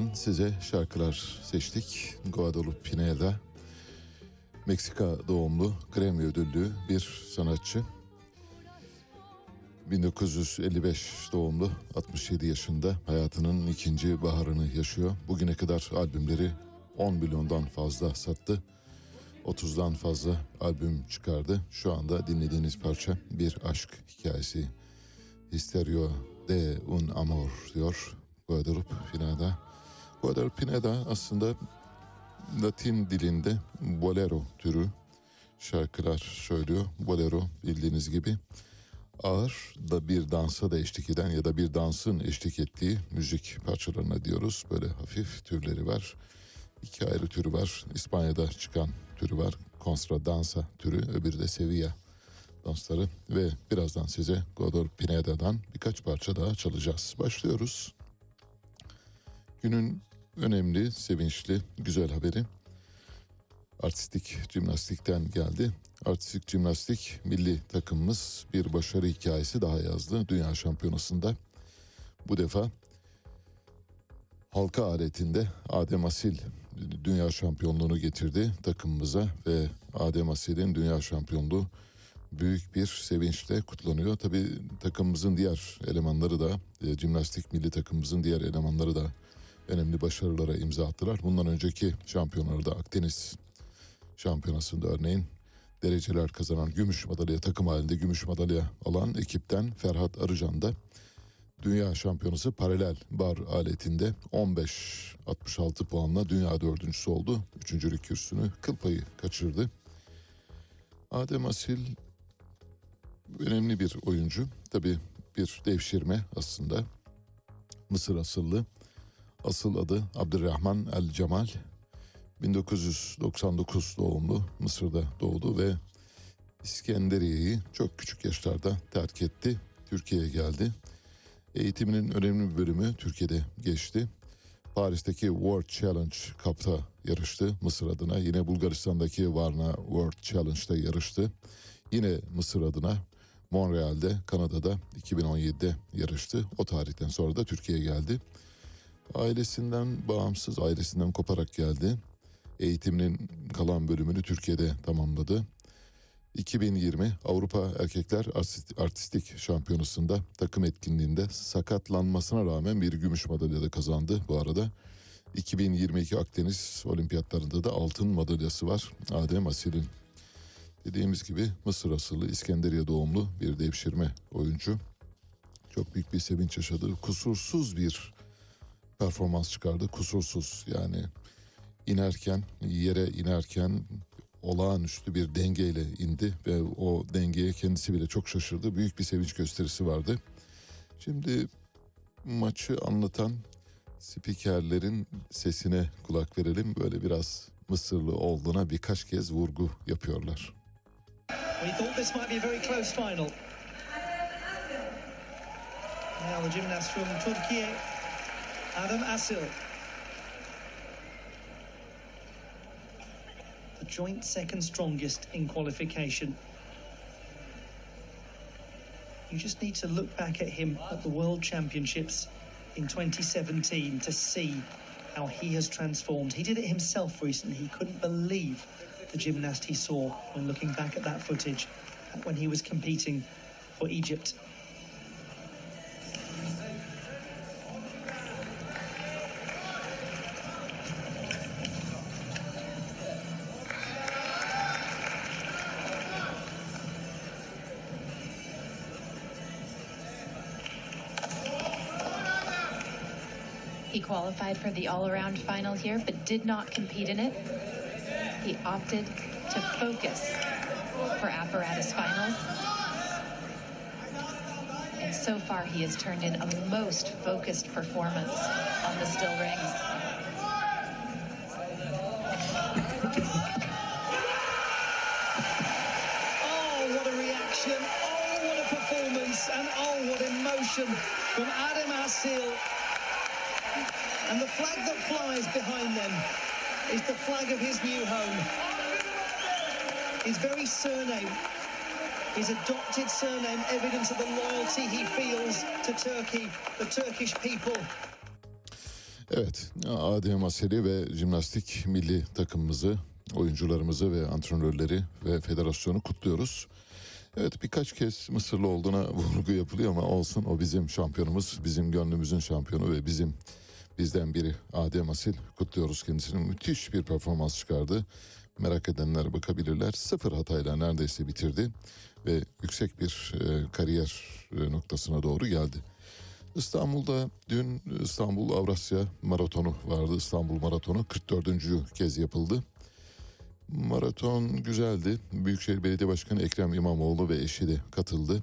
Pineeda'dan size şarkılar seçtik. Guadalupe Pineda Meksika doğumlu Grammy ödüllü bir sanatçı. 1955 doğumlu 67 yaşında hayatının ikinci baharını yaşıyor. Bugüne kadar albümleri 10 milyondan fazla sattı. 30'dan fazla albüm çıkardı. Şu anda dinlediğiniz parça bir aşk hikayesi. Histerio de un amor diyor Guadalupe Pineda. Guadalupe Pineda aslında Latin dilinde bolero türü şarkılar söylüyor. Bolero bildiğiniz gibi ağır da bir dansa da eşlik eden ya da bir dansın eşlik ettiği müzik parçalarına diyoruz. Böyle hafif türleri var. İki ayrı türü var. İspanya'da çıkan türü var. Contra dansa türü, öbürü de Sevilla dansları ve birazdan size Godor Pineda'dan birkaç parça daha çalacağız. Başlıyoruz. Günün önemli, sevinçli, güzel haberi artistik jimnastikten geldi. Artistik jimnastik milli takımımız bir başarı hikayesi daha yazdı dünya şampiyonasında. Bu defa halka aletinde Adem Asil dünya şampiyonluğunu getirdi takımımıza ve Adem Asil'in dünya şampiyonluğu büyük bir sevinçle kutlanıyor. Tabii takımımızın diğer elemanları da, e, jimnastik milli takımımızın diğer elemanları da önemli başarılara imza attılar. Bundan önceki şampiyonlarda Akdeniz şampiyonasında örneğin dereceler kazanan gümüş madalya takım halinde gümüş madalya alan ekipten Ferhat Arıcan da Dünya şampiyonası paralel bar aletinde 15-66 puanla dünya dördüncüsü oldu. Üçüncülük kürsünü kıl payı kaçırdı. Adem Asil önemli bir oyuncu. Tabii bir devşirme aslında. Mısır asıllı. Asıl adı Abdurrahman El Cemal. 1999 doğumlu Mısır'da doğdu ve İskenderiye'yi çok küçük yaşlarda terk etti. Türkiye'ye geldi. Eğitiminin önemli bir bölümü Türkiye'de geçti. Paris'teki World Challenge Cup'ta yarıştı Mısır adına. Yine Bulgaristan'daki Varna World Challenge'da yarıştı. Yine Mısır adına Montreal'de, Kanada'da 2017'de yarıştı. O tarihten sonra da Türkiye'ye geldi. Ailesinden bağımsız, ailesinden koparak geldi. Eğitiminin kalan bölümünü Türkiye'de tamamladı. 2020 Avrupa Erkekler Artist- Artistik Şampiyonası'nda takım etkinliğinde sakatlanmasına rağmen bir gümüş madalya da kazandı bu arada. 2022 Akdeniz Olimpiyatlarında da altın madalyası var Adem Asil'in. Dediğimiz gibi Mısır asıllı İskenderiye doğumlu bir devşirme oyuncu. Çok büyük bir sevinç yaşadı. Kusursuz bir performans çıkardı. Kusursuz yani inerken yere inerken olağanüstü bir dengeyle indi ve o dengeye kendisi bile çok şaşırdı. Büyük bir sevinç gösterisi vardı. Şimdi maçı anlatan spikerlerin sesine kulak verelim. Böyle biraz Mısırlı olduğuna birkaç kez vurgu yapıyorlar. We thought this might be a very close final. Now the gymnast from Turkey, Adam Asil. The joint second strongest in qualification. You just need to look back at him at the World Championships in 2017 to see how he has transformed. He did it himself recently. He couldn't believe the gymnast he saw when looking back at that footage when he was competing for Egypt. Qualified for the all around final here, but did not compete in it. He opted to focus for apparatus finals. And so far, he has turned in a most focused performance on the still rings. Oh, what a reaction. Oh, what a performance. And oh, what emotion from Adam Asil. Flag that flies behind them is the flag of his new home. His very surname, his adopted surname, evidence of the loyalty he feels to Turkey, the Turkish people. Evet, Adem Aseli ve jimnastik milli takımımızı, oyuncularımızı ve antrenörleri ve federasyonu kutluyoruz. Evet birkaç kez Mısırlı olduğuna vurgu yapılıyor ama olsun o bizim şampiyonumuz, bizim gönlümüzün şampiyonu ve bizim bizden biri Adem Asil kutluyoruz kendisini. Müthiş bir performans çıkardı. Merak edenler bakabilirler. Sıfır hatayla neredeyse bitirdi ve yüksek bir e, kariyer e, noktasına doğru geldi. İstanbul'da dün İstanbul Avrasya Maratonu vardı. İstanbul Maratonu 44. kez yapıldı. Maraton güzeldi. Büyükşehir Belediye Başkanı Ekrem İmamoğlu ve eşi de katıldı.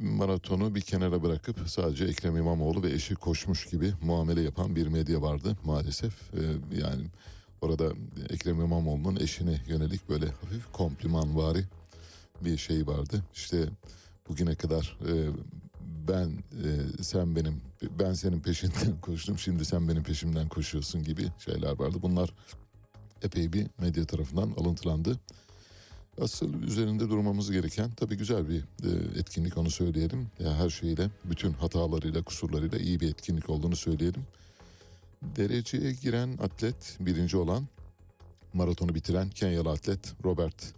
Maratonu bir kenara bırakıp sadece Ekrem İmamoğlu ve eşi koşmuş gibi muamele yapan bir medya vardı maalesef. Ee, yani orada Ekrem İmamoğlu'nun eşine yönelik böyle hafif komplimanvari bir şey vardı. İşte bugüne kadar e, ben e, sen benim ben senin peşinden koştum şimdi sen benim peşimden koşuyorsun gibi şeyler vardı. Bunlar epey bir medya tarafından alıntılandı. Asıl üzerinde durmamız gereken tabii güzel bir e, etkinlik onu söyleyelim. Ya her şeyle, bütün hatalarıyla, kusurlarıyla iyi bir etkinlik olduğunu söyleyelim. Dereceye giren atlet birinci olan maratonu bitiren Kenyalı atlet Robert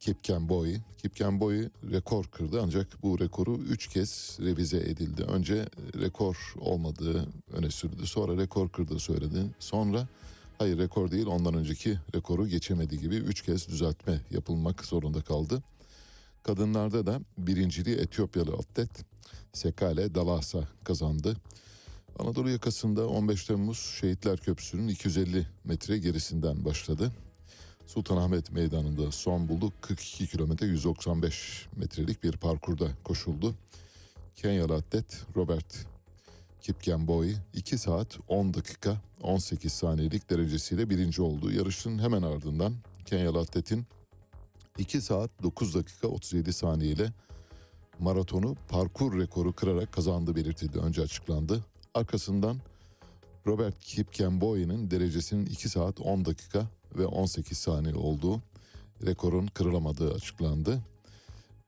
Kipkemboi. Kipkemboi rekor kırdı ancak bu rekoru 3 kez revize edildi. Önce rekor olmadığı öne sürdü. Sonra rekor kırdığı söyledi. Sonra hayır rekor değil ondan önceki rekoru geçemedi gibi 3 kez düzeltme yapılmak zorunda kaldı. Kadınlarda da birinciliği Etiyopyalı atlet Sekale Dalasa kazandı. Anadolu yakasında 15 Temmuz Şehitler Köprüsü'nün 250 metre gerisinden başladı. Sultanahmet Meydanı'nda son buldu. 42 kilometre 195 metrelik bir parkurda koşuldu. Kenyalı atlet Robert Kipkemboi 2 saat 10 dakika 18 saniyelik derecesiyle birinci oldu. Yarışın hemen ardından Kenyalı atletin 2 saat 9 dakika 37 saniye maratonu parkur rekoru kırarak kazandığı belirtildi. Önce açıklandı. Arkasından Robert Kipkemboi'nin derecesinin 2 saat 10 dakika ve 18 saniye olduğu rekorun kırılamadığı açıklandı.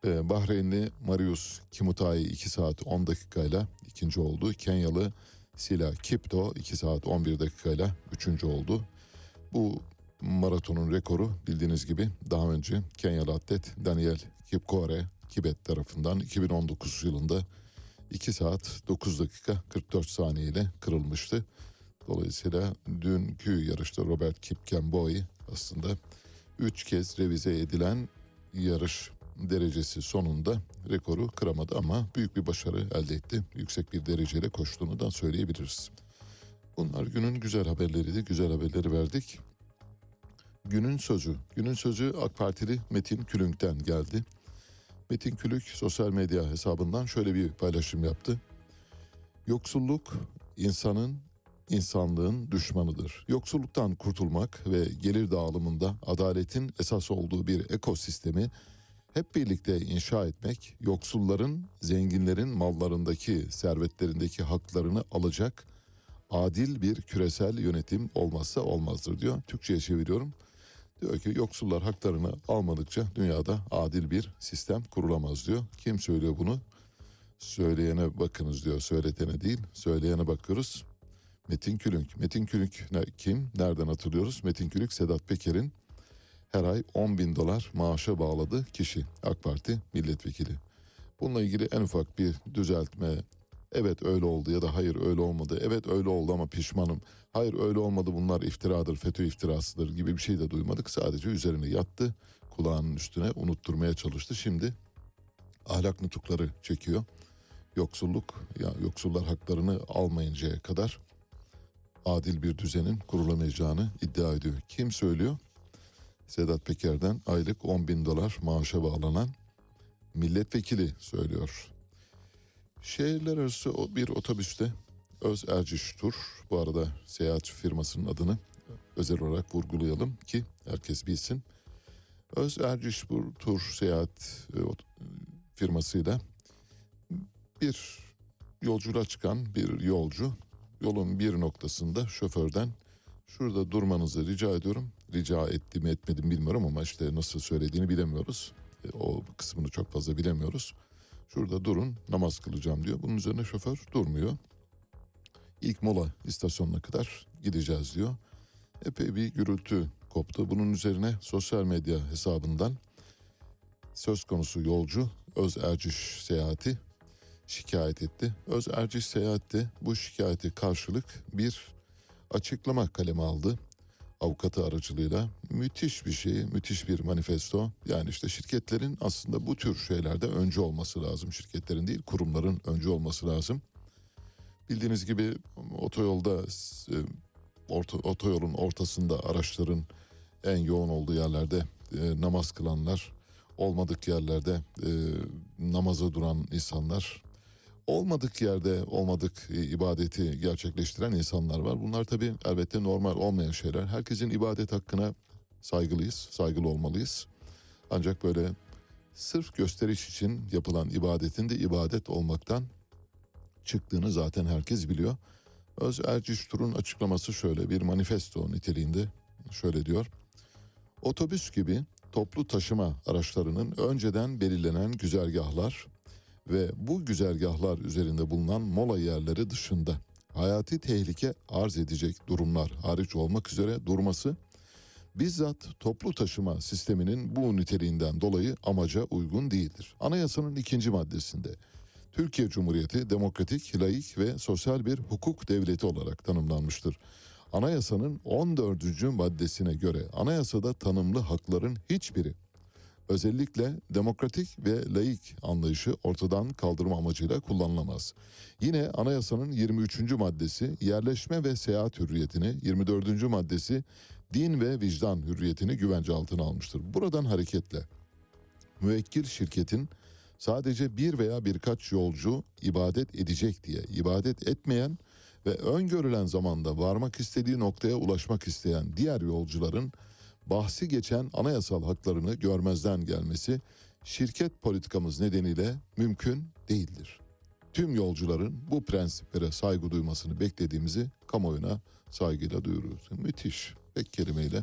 Ee, Bahreynli Marius Kimutai 2 saat 10 dakikayla ikinci oldu. Kenyalı Sila Kipto 2 saat 11 dakikayla üçüncü oldu. Bu maratonun rekoru bildiğiniz gibi daha önce Kenyalı atlet Daniel Kipkore Kibet tarafından 2019 yılında 2 saat 9 dakika 44 saniye ile kırılmıştı. Dolayısıyla dünkü yarışta Robert Kipkemboi aslında 3 kez revize edilen yarış derecesi sonunda rekoru kıramadı ama büyük bir başarı elde etti. Yüksek bir dereceyle koştuğunu da söyleyebiliriz. Bunlar günün güzel haberleriydi. Güzel haberleri verdik. Günün sözü. Günün sözü AK Partili Metin Külünk'ten geldi. Metin Külük sosyal medya hesabından şöyle bir paylaşım yaptı. Yoksulluk insanın, insanlığın düşmanıdır. Yoksulluktan kurtulmak ve gelir dağılımında adaletin esas olduğu bir ekosistemi hep birlikte inşa etmek, yoksulların, zenginlerin mallarındaki, servetlerindeki haklarını alacak adil bir küresel yönetim olmazsa olmazdır diyor. Türkçe'ye çeviriyorum. Diyor ki yoksullar haklarını almadıkça dünyada adil bir sistem kurulamaz diyor. Kim söylüyor bunu? Söyleyene bakınız diyor. Söyletene değil, söyleyene bakıyoruz. Metin Külünk. Metin Külünk kim? Nereden hatırlıyoruz? Metin Külünk Sedat Peker'in her ay 10 bin dolar maaşa bağladığı kişi. AK Parti milletvekili. Bununla ilgili en ufak bir düzeltme, evet öyle oldu ya da hayır öyle olmadı, evet öyle oldu ama pişmanım, hayır öyle olmadı bunlar iftiradır, FETÖ iftirasıdır gibi bir şey de duymadık. Sadece üzerine yattı, kulağının üstüne unutturmaya çalıştı. Şimdi ahlak nutukları çekiyor. Yoksulluk, ya yoksullar haklarını almayıncaya kadar adil bir düzenin kurulamayacağını iddia ediyor. Kim söylüyor? Sedat Peker'den aylık 10 bin dolar maaşa bağlanan milletvekili söylüyor. Şehirler arası o- bir otobüste Öz Erciş Tur, bu arada seyahat firmasının adını özel olarak vurgulayalım ki herkes bilsin. Öz Erciş Tur seyahat e, ot- firmasıyla bir yolculuğa çıkan bir yolcu yolun bir noktasında şoförden şurada durmanızı rica ediyorum. Rica ettim etmedim bilmiyorum ama işte nasıl söylediğini bilemiyoruz. E, O kısmını çok fazla bilemiyoruz. Şurada durun namaz kılacağım diyor. Bunun üzerine şoför durmuyor. İlk mola istasyonuna kadar gideceğiz diyor. Epey bir gürültü koptu. Bunun üzerine sosyal medya hesabından söz konusu yolcu Öz Erciş seyahati şikayet etti. Öz Erciş seyahatte bu şikayete karşılık bir açıklama kaleme aldı. Avukatı aracılığıyla müthiş bir şey, müthiş bir manifesto. Yani işte şirketlerin aslında bu tür şeylerde öncü olması lazım. Şirketlerin değil, kurumların öncü olması lazım. Bildiğiniz gibi otoyolda e, orta, otoyolun ortasında araçların en yoğun olduğu yerlerde e, namaz kılanlar, olmadık yerlerde e, namaza duran insanlar, olmadık yerde olmadık e, ibadeti gerçekleştiren insanlar var. Bunlar tabii elbette normal olmayan şeyler. Herkesin ibadet hakkına saygılıyız, saygılı olmalıyız. Ancak böyle sırf gösteriş için yapılan ibadetin de ibadet olmaktan çıktığını zaten herkes biliyor. Öz Erciş Tur'un açıklaması şöyle bir manifesto niteliğinde şöyle diyor. Otobüs gibi toplu taşıma araçlarının önceden belirlenen güzergahlar ve bu güzergahlar üzerinde bulunan mola yerleri dışında hayati tehlike arz edecek durumlar hariç olmak üzere durması bizzat toplu taşıma sisteminin bu niteliğinden dolayı amaca uygun değildir. Anayasanın ikinci maddesinde Türkiye Cumhuriyeti demokratik, laik ve sosyal bir hukuk devleti olarak tanımlanmıştır. Anayasanın 14. maddesine göre anayasada tanımlı hakların hiçbiri özellikle demokratik ve laik anlayışı ortadan kaldırma amacıyla kullanılamaz. Yine anayasanın 23. maddesi yerleşme ve seyahat hürriyetini, 24. maddesi din ve vicdan hürriyetini güvence altına almıştır. Buradan hareketle müvekkil şirketin sadece bir veya birkaç yolcu ibadet edecek diye ibadet etmeyen ve öngörülen zamanda varmak istediği noktaya ulaşmak isteyen diğer yolcuların bahsi geçen anayasal haklarını görmezden gelmesi şirket politikamız nedeniyle mümkün değildir. Tüm yolcuların bu prensiplere saygı duymasını beklediğimizi kamuoyuna saygıyla duyuruyoruz. Müthiş. Tek kelimeyle.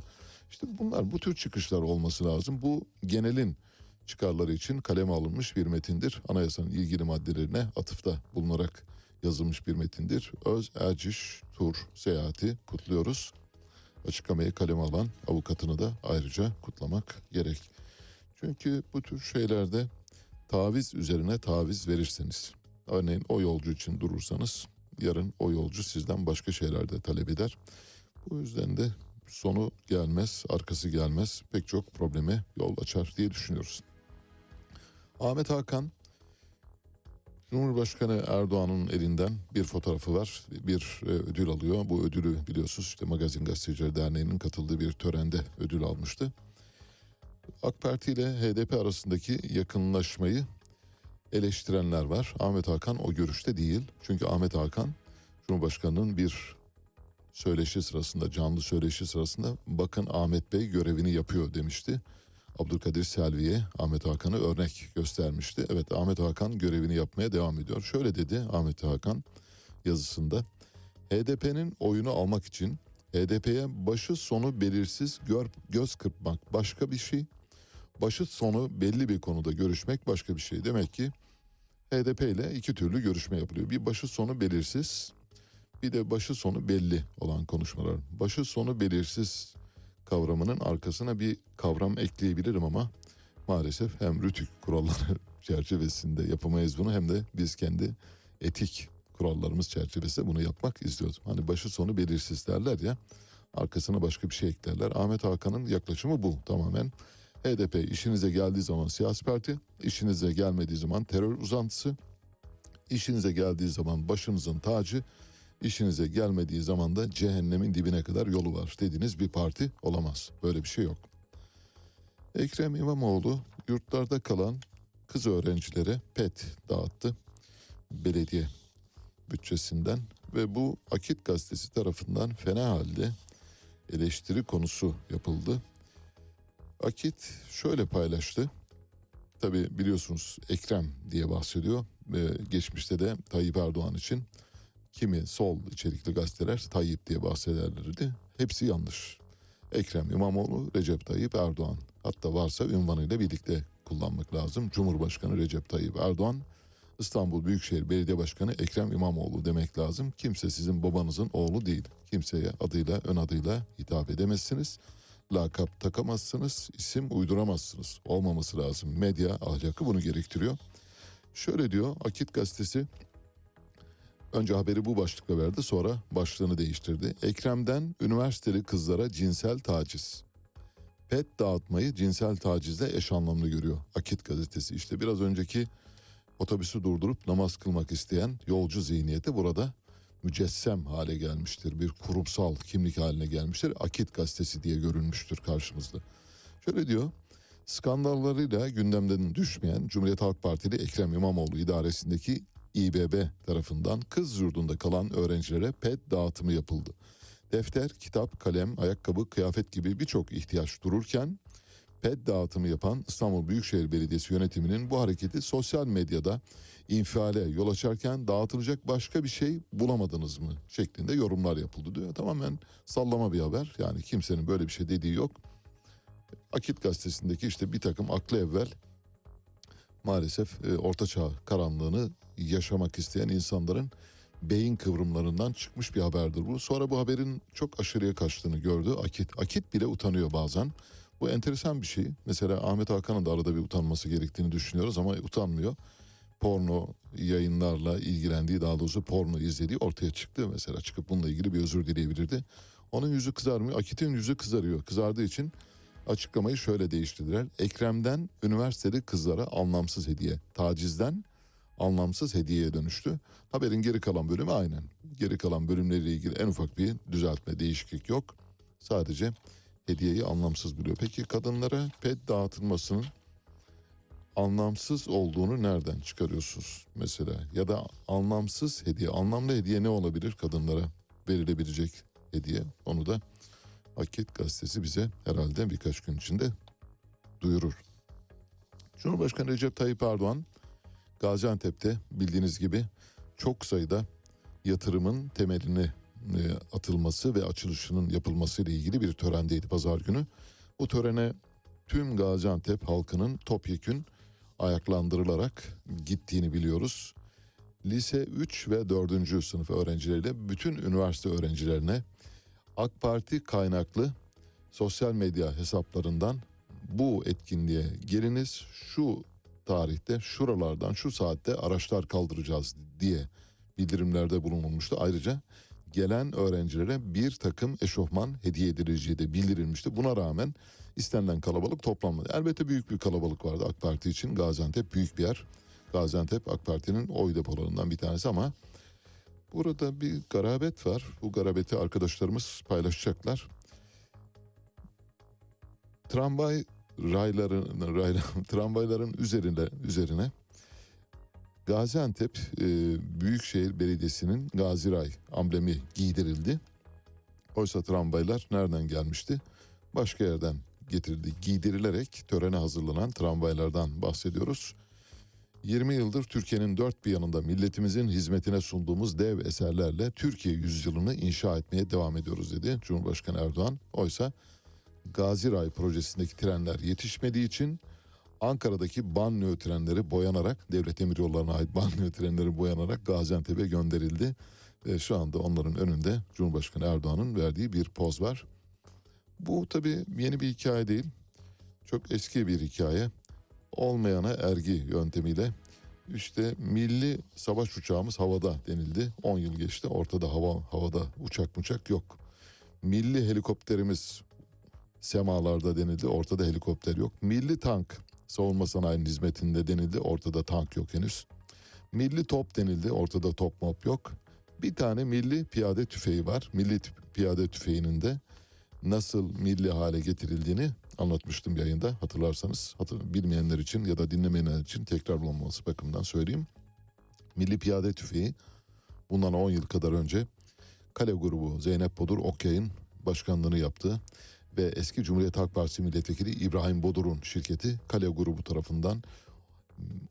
İşte bunlar bu tür çıkışlar olması lazım. Bu genelin çıkarları için kaleme alınmış bir metindir. Anayasanın ilgili maddelerine atıfta bulunarak yazılmış bir metindir. Öz Erciş Tur seyahati kutluyoruz. Açıklamayı kaleme alan avukatını da ayrıca kutlamak gerek. Çünkü bu tür şeylerde taviz üzerine taviz verirseniz, örneğin o yolcu için durursanız yarın o yolcu sizden başka şeyler de talep eder. Bu yüzden de sonu gelmez, arkası gelmez pek çok probleme yol açar diye düşünüyoruz. Ahmet Hakan Cumhurbaşkanı Erdoğan'ın elinden bir fotoğrafı var. Bir e, ödül alıyor. Bu ödülü biliyorsunuz işte Magazin Gazetecileri Derneği'nin katıldığı bir törende ödül almıştı. AK Parti ile HDP arasındaki yakınlaşmayı eleştirenler var. Ahmet Hakan o görüşte değil. Çünkü Ahmet Hakan Cumhurbaşkanı'nın bir söyleşi sırasında, canlı söyleşi sırasında bakın Ahmet Bey görevini yapıyor demişti. Abdülkadir Selvi'ye Ahmet Hakan'ı örnek göstermişti. Evet Ahmet Hakan görevini yapmaya devam ediyor. Şöyle dedi Ahmet Hakan yazısında. HDP'nin oyunu almak için HDP'ye başı sonu belirsiz gör, göz kırpmak başka bir şey. Başı sonu belli bir konuda görüşmek başka bir şey. Demek ki HDP ile iki türlü görüşme yapılıyor. Bir başı sonu belirsiz bir de başı sonu belli olan konuşmalar. Başı sonu belirsiz kavramının arkasına bir kavram ekleyebilirim ama maalesef hem rütük kuralları çerçevesinde yapamayız bunu hem de biz kendi etik kurallarımız çerçevesinde bunu yapmak istiyoruz. Hani başı sonu belirsiz derler ya arkasına başka bir şey eklerler. Ahmet Hakan'ın yaklaşımı bu tamamen. HDP işinize geldiği zaman siyasi parti, işinize gelmediği zaman terör uzantısı, işinize geldiği zaman başınızın tacı, işinize gelmediği zaman da cehennemin dibine kadar yolu var dediğiniz bir parti olamaz. Böyle bir şey yok. Ekrem İmamoğlu yurtlarda kalan kız öğrencilere pet dağıttı belediye bütçesinden ve bu Akit gazetesi tarafından fena halde eleştiri konusu yapıldı. Akit şöyle paylaştı. Tabi biliyorsunuz Ekrem diye bahsediyor ve geçmişte de Tayyip Erdoğan için kimi sol içerikli gazeteler Tayyip diye bahsederlerdi. Hepsi yanlış. Ekrem İmamoğlu, Recep Tayyip Erdoğan. Hatta varsa ünvanıyla birlikte kullanmak lazım. Cumhurbaşkanı Recep Tayyip Erdoğan, İstanbul Büyükşehir Belediye Başkanı Ekrem İmamoğlu demek lazım. Kimse sizin babanızın oğlu değil. Kimseye adıyla, ön adıyla hitap edemezsiniz. Lakap takamazsınız, isim uyduramazsınız. Olmaması lazım. Medya ahlakı bunu gerektiriyor. Şöyle diyor Akit gazetesi Önce haberi bu başlıkla verdi sonra başlığını değiştirdi. Ekrem'den üniversiteli kızlara cinsel taciz. Pet dağıtmayı cinsel tacizle eş anlamlı görüyor. Akit gazetesi işte biraz önceki otobüsü durdurup namaz kılmak isteyen yolcu zihniyeti burada mücessem hale gelmiştir. Bir kurumsal kimlik haline gelmiştir. Akit gazetesi diye görünmüştür karşımızda. Şöyle diyor. Skandallarıyla gündemden düşmeyen Cumhuriyet Halk Partili Ekrem İmamoğlu idaresindeki İBB tarafından kız yurdunda kalan öğrencilere pet dağıtımı yapıldı. Defter, kitap, kalem, ayakkabı, kıyafet gibi birçok ihtiyaç dururken pet dağıtımı yapan İstanbul Büyükşehir Belediyesi yönetiminin bu hareketi sosyal medyada infiale yol açarken dağıtılacak başka bir şey bulamadınız mı şeklinde yorumlar yapıldı diyor. Tamamen sallama bir haber. Yani kimsenin böyle bir şey dediği yok. Akit gazetesindeki işte bir takım aklı evvel maalesef e, ortaçağ karanlığını yaşamak isteyen insanların beyin kıvrımlarından çıkmış bir haberdir bu. Sonra bu haberin çok aşırıya kaçtığını gördü Akit. Akit bile utanıyor bazen. Bu enteresan bir şey. Mesela Ahmet Hakan'ın da arada bir utanması gerektiğini düşünüyoruz ama utanmıyor. Porno yayınlarla ilgilendiği daha doğrusu porno izlediği ortaya çıktı. Mesela çıkıp bununla ilgili bir özür dileyebilirdi. Onun yüzü kızarmıyor. Akit'in yüzü kızarıyor. Kızardığı için açıklamayı şöyle değiştirdiler. Ekrem'den üniversiteli kızlara anlamsız hediye. Tacizden anlamsız hediyeye dönüştü. Haberin geri kalan bölümü aynen. Geri kalan bölümleriyle ilgili en ufak bir düzeltme, değişiklik yok. Sadece hediyeyi anlamsız buluyor. Peki kadınlara pet dağıtılmasının anlamsız olduğunu nereden çıkarıyorsunuz mesela? Ya da anlamsız hediye, anlamlı hediye ne olabilir kadınlara verilebilecek hediye? Onu da Akit gazetesi bize herhalde birkaç gün içinde duyurur. Cumhurbaşkanı Recep Tayyip Erdoğan Gaziantep'te bildiğiniz gibi çok sayıda yatırımın temeline e, atılması ve açılışının yapılması ile ilgili bir törendeydi pazar günü. Bu törene tüm Gaziantep halkının topyekün ayaklandırılarak gittiğini biliyoruz. Lise 3 ve 4. sınıf öğrencileriyle bütün üniversite öğrencilerine AK Parti kaynaklı sosyal medya hesaplarından bu etkinliğe geliniz şu tarihte şuralardan şu saatte araçlar kaldıracağız diye bildirimlerde bulunulmuştu. Ayrıca gelen öğrencilere bir takım eşofman hediye edileceği de bildirilmişti. Buna rağmen istenilen kalabalık toplanmadı. Elbette büyük bir kalabalık vardı AK Parti için. Gaziantep büyük bir yer. Gaziantep AK Parti'nin oy depolarından bir tanesi ama burada bir garabet var. Bu garabeti arkadaşlarımız paylaşacaklar. Tramvay rayların rayla, tramvayların üzerine üzerine Gaziantep e, Büyükşehir Belediyesi'nin Gaziray amblemi giydirildi. Oysa tramvaylar nereden gelmişti? Başka yerden getirildi. Giydirilerek törene hazırlanan tramvaylardan bahsediyoruz. 20 yıldır Türkiye'nin dört bir yanında milletimizin hizmetine sunduğumuz dev eserlerle Türkiye yüzyılını inşa etmeye devam ediyoruz dedi Cumhurbaşkanı Erdoğan. Oysa Gaziray projesindeki trenler yetişmediği için Ankara'daki banliyö trenleri boyanarak devlet demiryollarına ait banliyö trenleri boyanarak Gaziantep'e gönderildi. Ve şu anda onların önünde Cumhurbaşkanı Erdoğan'ın verdiği bir poz var. Bu tabii yeni bir hikaye değil. Çok eski bir hikaye. Olmayana ergi yöntemiyle işte milli savaş uçağımız havada denildi. 10 yıl geçti. Ortada hava havada uçak uçak yok. Milli helikopterimiz semalarda denildi. Ortada helikopter yok. Milli tank savunma sanayinin hizmetinde denildi. Ortada tank yok henüz. Milli top denildi. Ortada top mop yok. Bir tane milli piyade tüfeği var. Milli piyade tüfeğinin de nasıl milli hale getirildiğini anlatmıştım yayında hatırlarsanız. Hatır, bilmeyenler için ya da dinlemeyenler için tekrar olmaması bakımından söyleyeyim. Milli piyade tüfeği bundan 10 yıl kadar önce Kale grubu Zeynep Bodur Okyay'ın başkanlığını yaptığı ve eski Cumhuriyet Halk Partisi milletvekili İbrahim Bodur'un şirketi Kale grubu tarafından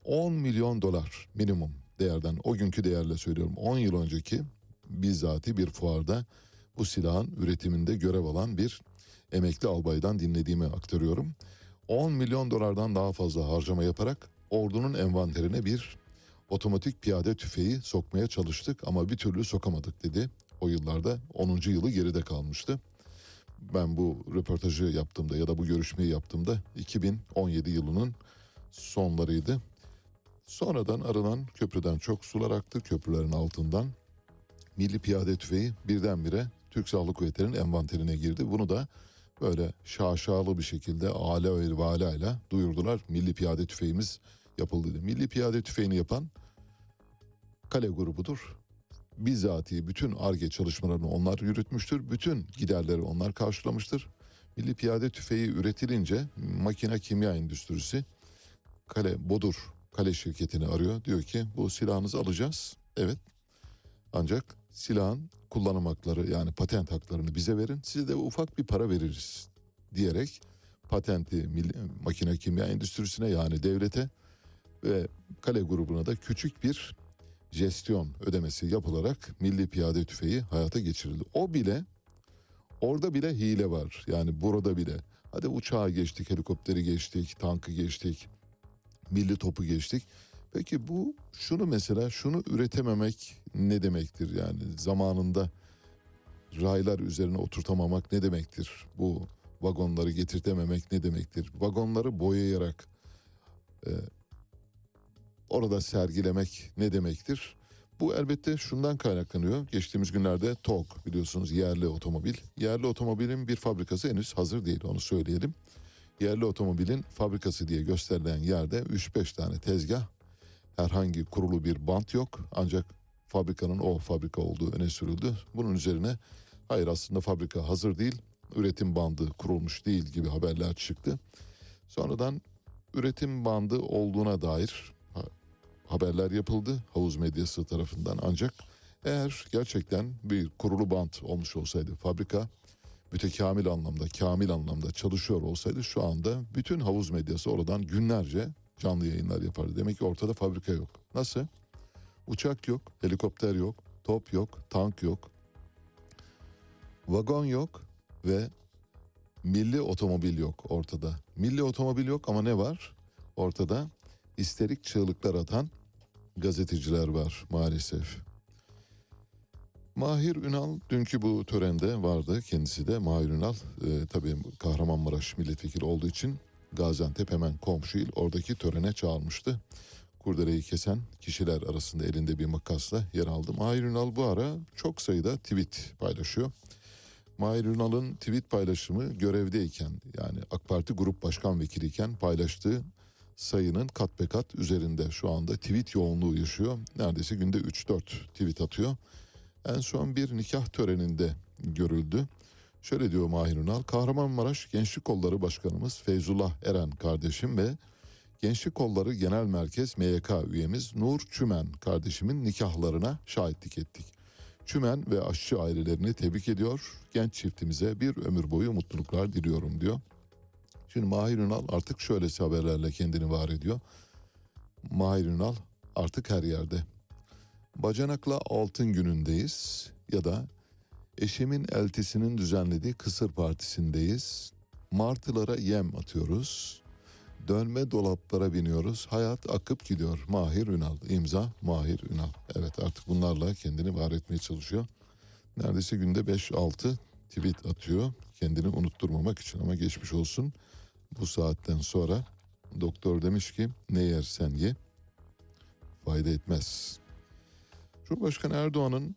10 milyon dolar minimum değerden o günkü değerle söylüyorum 10 yıl önceki bizzati bir fuarda bu silahın üretiminde görev alan bir emekli albaydan dinlediğimi aktarıyorum. 10 milyon dolardan daha fazla harcama yaparak ordunun envanterine bir otomatik piyade tüfeği sokmaya çalıştık ama bir türlü sokamadık dedi. O yıllarda 10. yılı geride kalmıştı. Ben bu röportajı yaptığımda ya da bu görüşmeyi yaptığımda 2017 yılının sonlarıydı. Sonradan aranan köprüden çok sular aktı. Köprülerin altından Milli Piyade Tüfeği birdenbire Türk Silahlı Kuvvetleri'nin envanterine girdi. Bunu da böyle şaşalı bir şekilde ale ve valayla duyurdular. Milli Piyade Tüfeğimiz yapıldı. Milli Piyade Tüfeğini yapan Kale grubudur. Bizzati bütün ARGE çalışmalarını onlar yürütmüştür. Bütün giderleri onlar karşılamıştır. Milli Piyade Tüfeği üretilince makine kimya endüstrisi Kale Bodur Kale şirketini arıyor. Diyor ki bu silahınızı alacağız. Evet. Ancak silahın kullanım hakları yani patent haklarını bize verin. Size de ufak bir para veririz diyerek patenti milli- makine kimya endüstrisine yani devlete ve Kale grubuna da küçük bir jestyon ödemesi yapılarak milli piyade tüfeği hayata geçirildi. O bile orada bile hile var. Yani burada bile. Hadi uçağı geçtik, helikopteri geçtik, tankı geçtik, milli topu geçtik. Peki bu şunu mesela şunu üretememek ne demektir yani zamanında raylar üzerine oturtamamak ne demektir? Bu vagonları getirtememek ne demektir? Vagonları boyayarak e, orada sergilemek ne demektir? Bu elbette şundan kaynaklanıyor. Geçtiğimiz günlerde TOG biliyorsunuz yerli otomobil. Yerli otomobilin bir fabrikası henüz hazır değil onu söyleyelim. yerli otomobilin fabrikası diye gösterilen yerde 3-5 tane tezgah herhangi kurulu bir bant yok ancak fabrikanın o fabrika olduğu öne sürüldü. Bunun üzerine hayır aslında fabrika hazır değil üretim bandı kurulmuş değil gibi haberler çıktı. Sonradan üretim bandı olduğuna dair haberler yapıldı havuz medyası tarafından ancak eğer gerçekten bir kurulu bant olmuş olsaydı fabrika mütekamil anlamda, kamil anlamda çalışıyor olsaydı şu anda bütün havuz medyası oradan günlerce canlı yayınlar yapardı. Demek ki ortada fabrika yok. Nasıl? Uçak yok, helikopter yok, top yok, tank yok, vagon yok ve milli otomobil yok ortada. Milli otomobil yok ama ne var? Ortada isterik çığlıklar atan gazeteciler var maalesef. Mahir Ünal dünkü bu törende vardı kendisi de. Mahir Ünal e, tabii Kahramanmaraş milletvekili olduğu için Gaziantep hemen komşu il oradaki törene çağırmıştı. Kurdeleyi kesen kişiler arasında elinde bir makasla yer aldı. Mahir Ünal bu ara çok sayıda tweet paylaşıyor. Mahir Ünal'ın tweet paylaşımı görevdeyken yani AK Parti Grup Başkan Vekiliyken paylaştığı sayının kat be kat üzerinde şu anda tweet yoğunluğu yaşıyor. Neredeyse günde 3-4 tweet atıyor. En son bir nikah töreninde görüldü. Şöyle diyor Mahir Ünal, Kahramanmaraş Gençlik Kolları Başkanımız Feyzullah Eren kardeşim ve Gençlik Kolları Genel Merkez MYK üyemiz Nur Çümen kardeşimin nikahlarına şahitlik ettik. Çümen ve aşçı ailelerini tebrik ediyor. Genç çiftimize bir ömür boyu mutluluklar diliyorum diyor. Şimdi Mahir Ünal artık şöylesi haberlerle kendini var ediyor. Mahir Ünal artık her yerde. Bacanakla altın günündeyiz ya da eşimin eltisinin düzenlediği kısır partisindeyiz. Martılara yem atıyoruz. Dönme dolaplara biniyoruz. Hayat akıp gidiyor. Mahir Ünal. İmza Mahir Ünal. Evet artık bunlarla kendini var etmeye çalışıyor. Neredeyse günde 5-6 tweet atıyor. Kendini unutturmamak için ama geçmiş olsun. Bu saatten sonra doktor demiş ki ne yersen ye fayda etmez. Cumhurbaşkanı Erdoğan'ın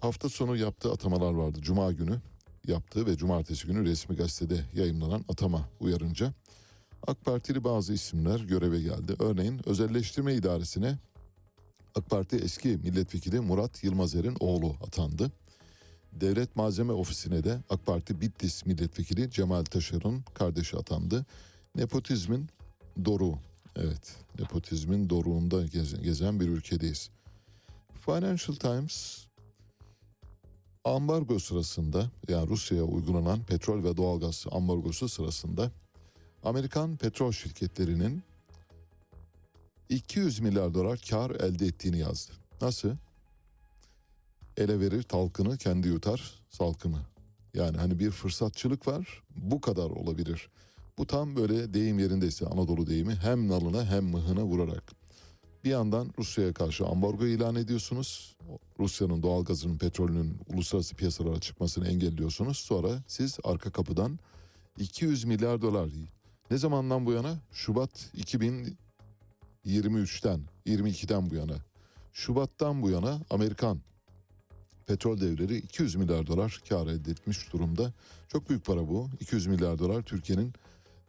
hafta sonu yaptığı atamalar vardı. Cuma günü yaptığı ve cumartesi günü resmi gazetede yayımlanan atama uyarınca AK Partili bazı isimler göreve geldi. Örneğin özelleştirme idaresine AK Parti eski milletvekili Murat Yılmazer'in oğlu atandı. Devlet Malzeme Ofisi'ne de AK Parti Bitlis milletvekili Cemal Taşar'ın kardeşi atandı. Nepotizmin doruğu. Evet, nepotizmin doruğunda geze- gezen bir ülkedeyiz. Financial Times ambargo sırasında yani Rusya'ya uygulanan petrol ve doğalgaz ambargosu sırasında Amerikan petrol şirketlerinin 200 milyar dolar kar elde ettiğini yazdı. Nasıl? Ele verir talkını kendi yutar salkımı. Yani hani bir fırsatçılık var bu kadar olabilir. Bu tam böyle deyim yerindeyse Anadolu deyimi hem nalına hem mıhına vurarak. Bir yandan Rusya'ya karşı ambargo ilan ediyorsunuz. Rusya'nın doğalgazının, petrolünün uluslararası piyasalara çıkmasını engelliyorsunuz. Sonra siz arka kapıdan 200 milyar dolar ne zamandan bu yana? Şubat 2023'ten, 22'den bu yana. Şubat'tan bu yana Amerikan petrol devleri 200 milyar dolar kar elde etmiş durumda. Çok büyük para bu. 200 milyar dolar Türkiye'nin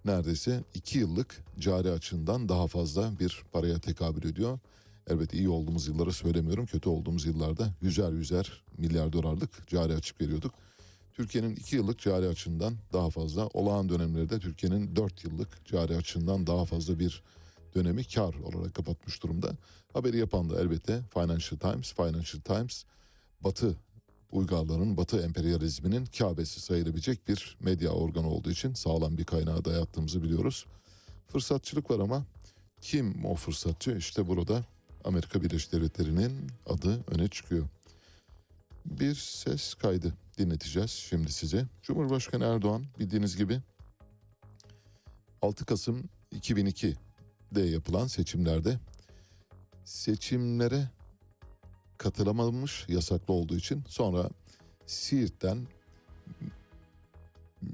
neredeyse 2 yıllık cari açığından daha fazla bir paraya tekabül ediyor. Elbette iyi olduğumuz yıllara söylemiyorum. Kötü olduğumuz yıllarda yüzer yüzer milyar dolarlık cari açık veriyorduk. Türkiye'nin 2 yıllık cari açığından daha fazla, olağan dönemlerde Türkiye'nin 4 yıllık cari açığından daha fazla bir dönemi kar olarak kapatmış durumda. Haberi yapan da elbette Financial Times. Financial Times Batı uygarlığının, Batı emperyalizminin Kabe'si sayılabilecek bir medya organı olduğu için sağlam bir kaynağa dayattığımızı biliyoruz. Fırsatçılık var ama kim o fırsatçı? İşte burada Amerika Birleşik Devletleri'nin adı öne çıkıyor. Bir ses kaydı dinleteceğiz şimdi size. Cumhurbaşkanı Erdoğan bildiğiniz gibi 6 Kasım 2002'de yapılan seçimlerde seçimlere katılamamış yasaklı olduğu için sonra Siirt'ten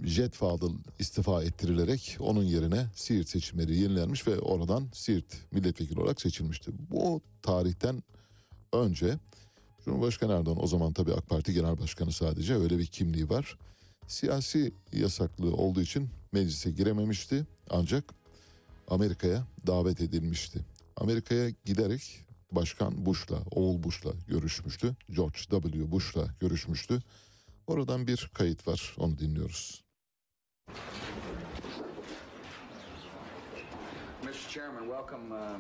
Jet Fadıl istifa ettirilerek onun yerine Siirt seçimleri yenilenmiş ve oradan Siirt milletvekili olarak seçilmişti. Bu tarihten önce Cumhurbaşkanı Erdoğan o zaman tabii AK Parti Genel Başkanı sadece öyle bir kimliği var. Siyasi yasaklığı olduğu için meclise girememişti ancak Amerika'ya davet edilmişti. Amerika'ya giderek Başkan Bush'la, oğul Bush'la görüşmüştü. George W. Bush'la görüşmüştü. Oradan bir kayıt var, onu dinliyoruz. Mr. Chairman, welcome, uh,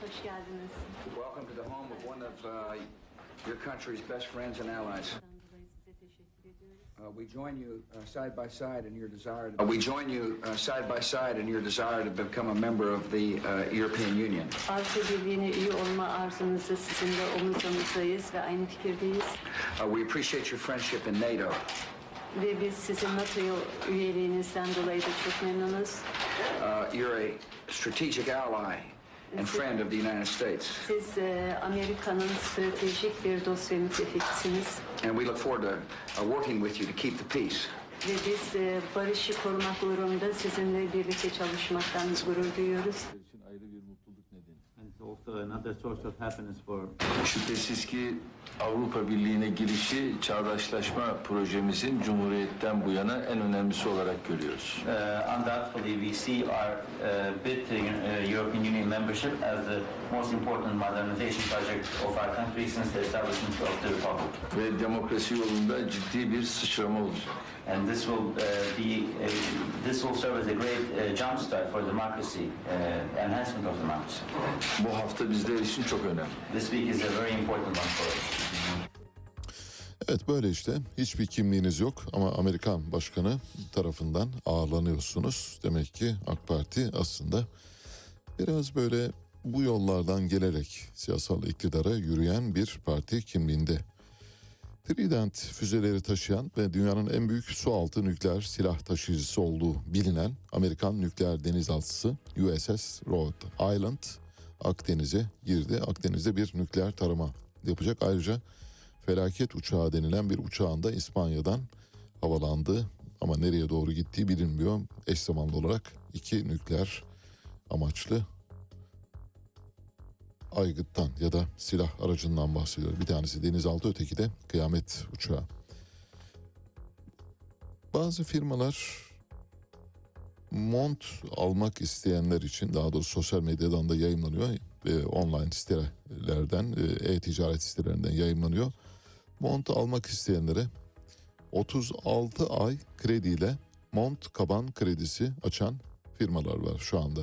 Hoş geldiniz. welcome to the home of one of uh, your country's best friends and allies. Uh, we join you uh, side by side in your desire. To, uh, we join you uh, side by side in your desire to become a member of the uh, European Union. Avrupa Birliği'ne üye olma arzunuzda sizinle omuz omuzdayız ve aynı fikirdeyiz. Uh, we appreciate your friendship in NATO. Ve biz sizin NATO üyeliğinizden dolayı da çok memnunuz. Uh, you're a strategic ally and friend of the United States, Siz e, Amerika'nın stratejik bir müttefikisiniz. and we look forward to uh, working with you to keep the peace. Ve biz e, barışı korumak uğrunda sizinle birlikte çalışmaktan gurur duyuyoruz. Şüphesiz ki Avrupa Birliği'ne girişi çağdaşlaşma projemizin Cumhuriyet'ten bu yana en önemlisi olarak görüyoruz. Uh, undoubtedly, we see our uh, bid to uh, European Union membership as the most important modernization project of our country since the establishment of the Republic. Ve demokrasi yolunda ciddi bir sıçrama olacak. And this will uh, be a, this will serve as a great uh, jumpstart for democracy, uh, enhancement of democracy. Bu hafta bizler için çok önemli. This week is a very important one for us. Evet böyle işte hiçbir kimliğiniz yok ama Amerikan başkanı tarafından ağırlanıyorsunuz. Demek ki AK Parti aslında biraz böyle bu yollardan gelerek siyasal iktidara yürüyen bir parti kimliğinde. Trident füzeleri taşıyan ve dünyanın en büyük sualtı nükleer silah taşıyıcısı olduğu bilinen Amerikan nükleer denizaltısı USS Rhode Island Akdeniz'e girdi. Akdeniz'de bir nükleer tarama yapacak. Ayrıca felaket uçağı denilen bir uçağın da İspanya'dan havalandı ama nereye doğru gittiği bilinmiyor. Eş zamanlı olarak iki nükleer amaçlı aygıttan ya da silah aracından bahsediyor. Bir tanesi denizaltı öteki de kıyamet uçağı. Bazı firmalar mont almak isteyenler için daha doğrusu sosyal medyadan da yayınlanıyor ve online sitelerden, e, e-ticaret sitelerinden yayınlanıyor. Mont almak isteyenlere 36 ay krediyle mont kaban kredisi açan firmalar var şu anda.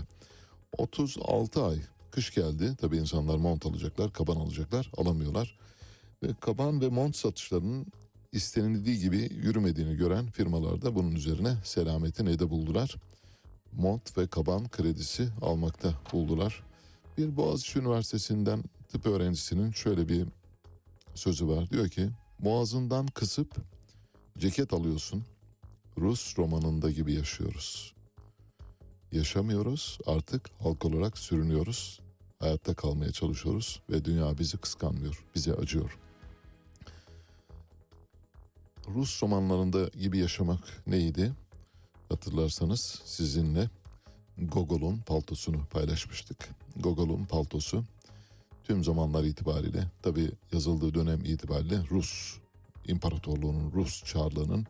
36 ay kış geldi tabii insanlar mont alacaklar, kaban alacaklar, alamıyorlar. Ve kaban ve mont satışlarının istenildiği gibi yürümediğini gören firmalar da bunun üzerine selametin ede buldular. Mont ve kaban kredisi almakta buldular. Bir Boğaziçi Üniversitesi'nden tıp öğrencisinin şöyle bir sözü var. Diyor ki boğazından kısıp ceket alıyorsun. Rus romanında gibi yaşıyoruz. Yaşamıyoruz artık halk olarak sürünüyoruz. Hayatta kalmaya çalışıyoruz ve dünya bizi kıskanmıyor, bize acıyor. Rus romanlarında gibi yaşamak neydi? Hatırlarsanız sizinle Gogol'un paltosunu paylaşmıştık. Gogol'un paltosu tüm zamanlar itibariyle tabi yazıldığı dönem itibariyle Rus İmparatorluğu'nun, Rus Çarlığı'nın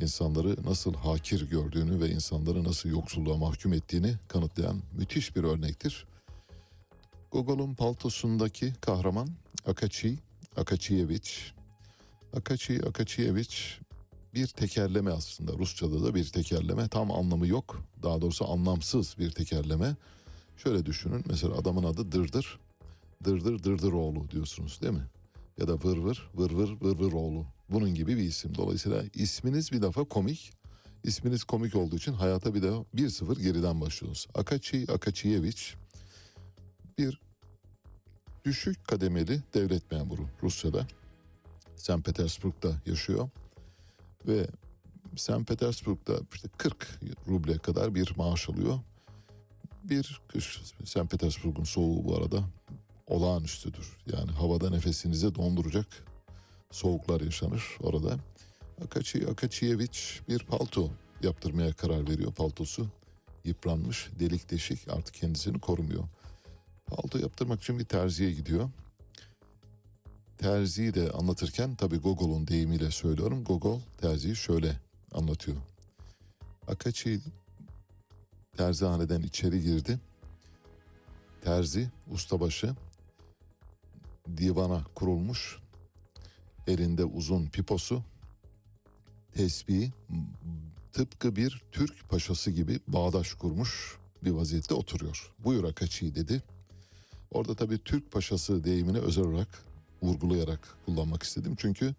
insanları nasıl hakir gördüğünü ve insanları nasıl yoksulluğa mahkum ettiğini kanıtlayan müthiş bir örnektir. Gogol'un paltosundaki kahraman Akachi, Akachievich. Akachi, Akachievich bir tekerleme aslında. Rusçada da bir tekerleme. Tam anlamı yok. Daha doğrusu anlamsız bir tekerleme. Şöyle düşünün. Mesela adamın adı Dırdır. Dırdır Dırdıroğlu diyorsunuz değil mi? Ya da Vır Vır, Vır Vır, Vır Vıroğlu. Bunun gibi bir isim. Dolayısıyla isminiz bir defa komik. İsminiz komik olduğu için hayata bir de 1-0 geriden başlıyorsunuz. Akachi Akachievich bir düşük kademeli devlet memuru Rusya'da. St. Petersburg'da yaşıyor ve St. Petersburg'da işte 40 ruble kadar bir maaş alıyor. Bir kış St. Petersburg'un soğuğu bu arada olağanüstüdür. Yani havada nefesinizi donduracak soğuklar yaşanır orada. Akachi Akachievich bir palto yaptırmaya karar veriyor. Paltosu yıpranmış, delik deşik artık kendisini korumuyor. Palto yaptırmak için bir terziye gidiyor. Terziyi de anlatırken tabii Gogol'un deyimiyle söylüyorum. Gogol terziyi şöyle anlatıyor. Akachi terzihaneden içeri girdi. Terzi, ustabaşı divana kurulmuş. Elinde uzun piposu, tesbihi tıpkı bir Türk paşası gibi bağdaş kurmuş bir vaziyette oturuyor. Buyur Akaçi dedi. Orada tabii Türk paşası deyimini özel olarak vurgulayarak kullanmak istedim. Çünkü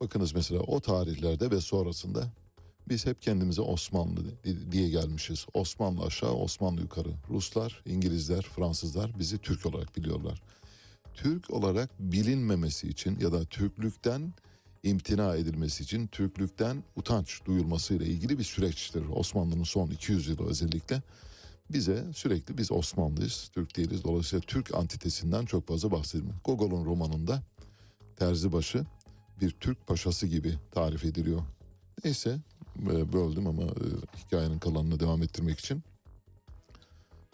bakınız mesela o tarihlerde ve sonrasında biz hep kendimize Osmanlı diye gelmişiz. Osmanlı aşağı, Osmanlı yukarı. Ruslar, İngilizler, Fransızlar bizi Türk olarak biliyorlar. Türk olarak bilinmemesi için ya da Türklükten imtina edilmesi için Türklükten utanç duyulmasıyla ilgili bir süreçtir. Osmanlı'nın son 200 yılı özellikle bize sürekli biz Osmanlıyız, Türk değiliz. Dolayısıyla Türk antitesinden çok fazla bahsedilmiyor. Gogol'un romanında Terzibaşı bir Türk paşası gibi tarif ediliyor. Neyse e, böldüm ama e, hikayenin kalanını devam ettirmek için.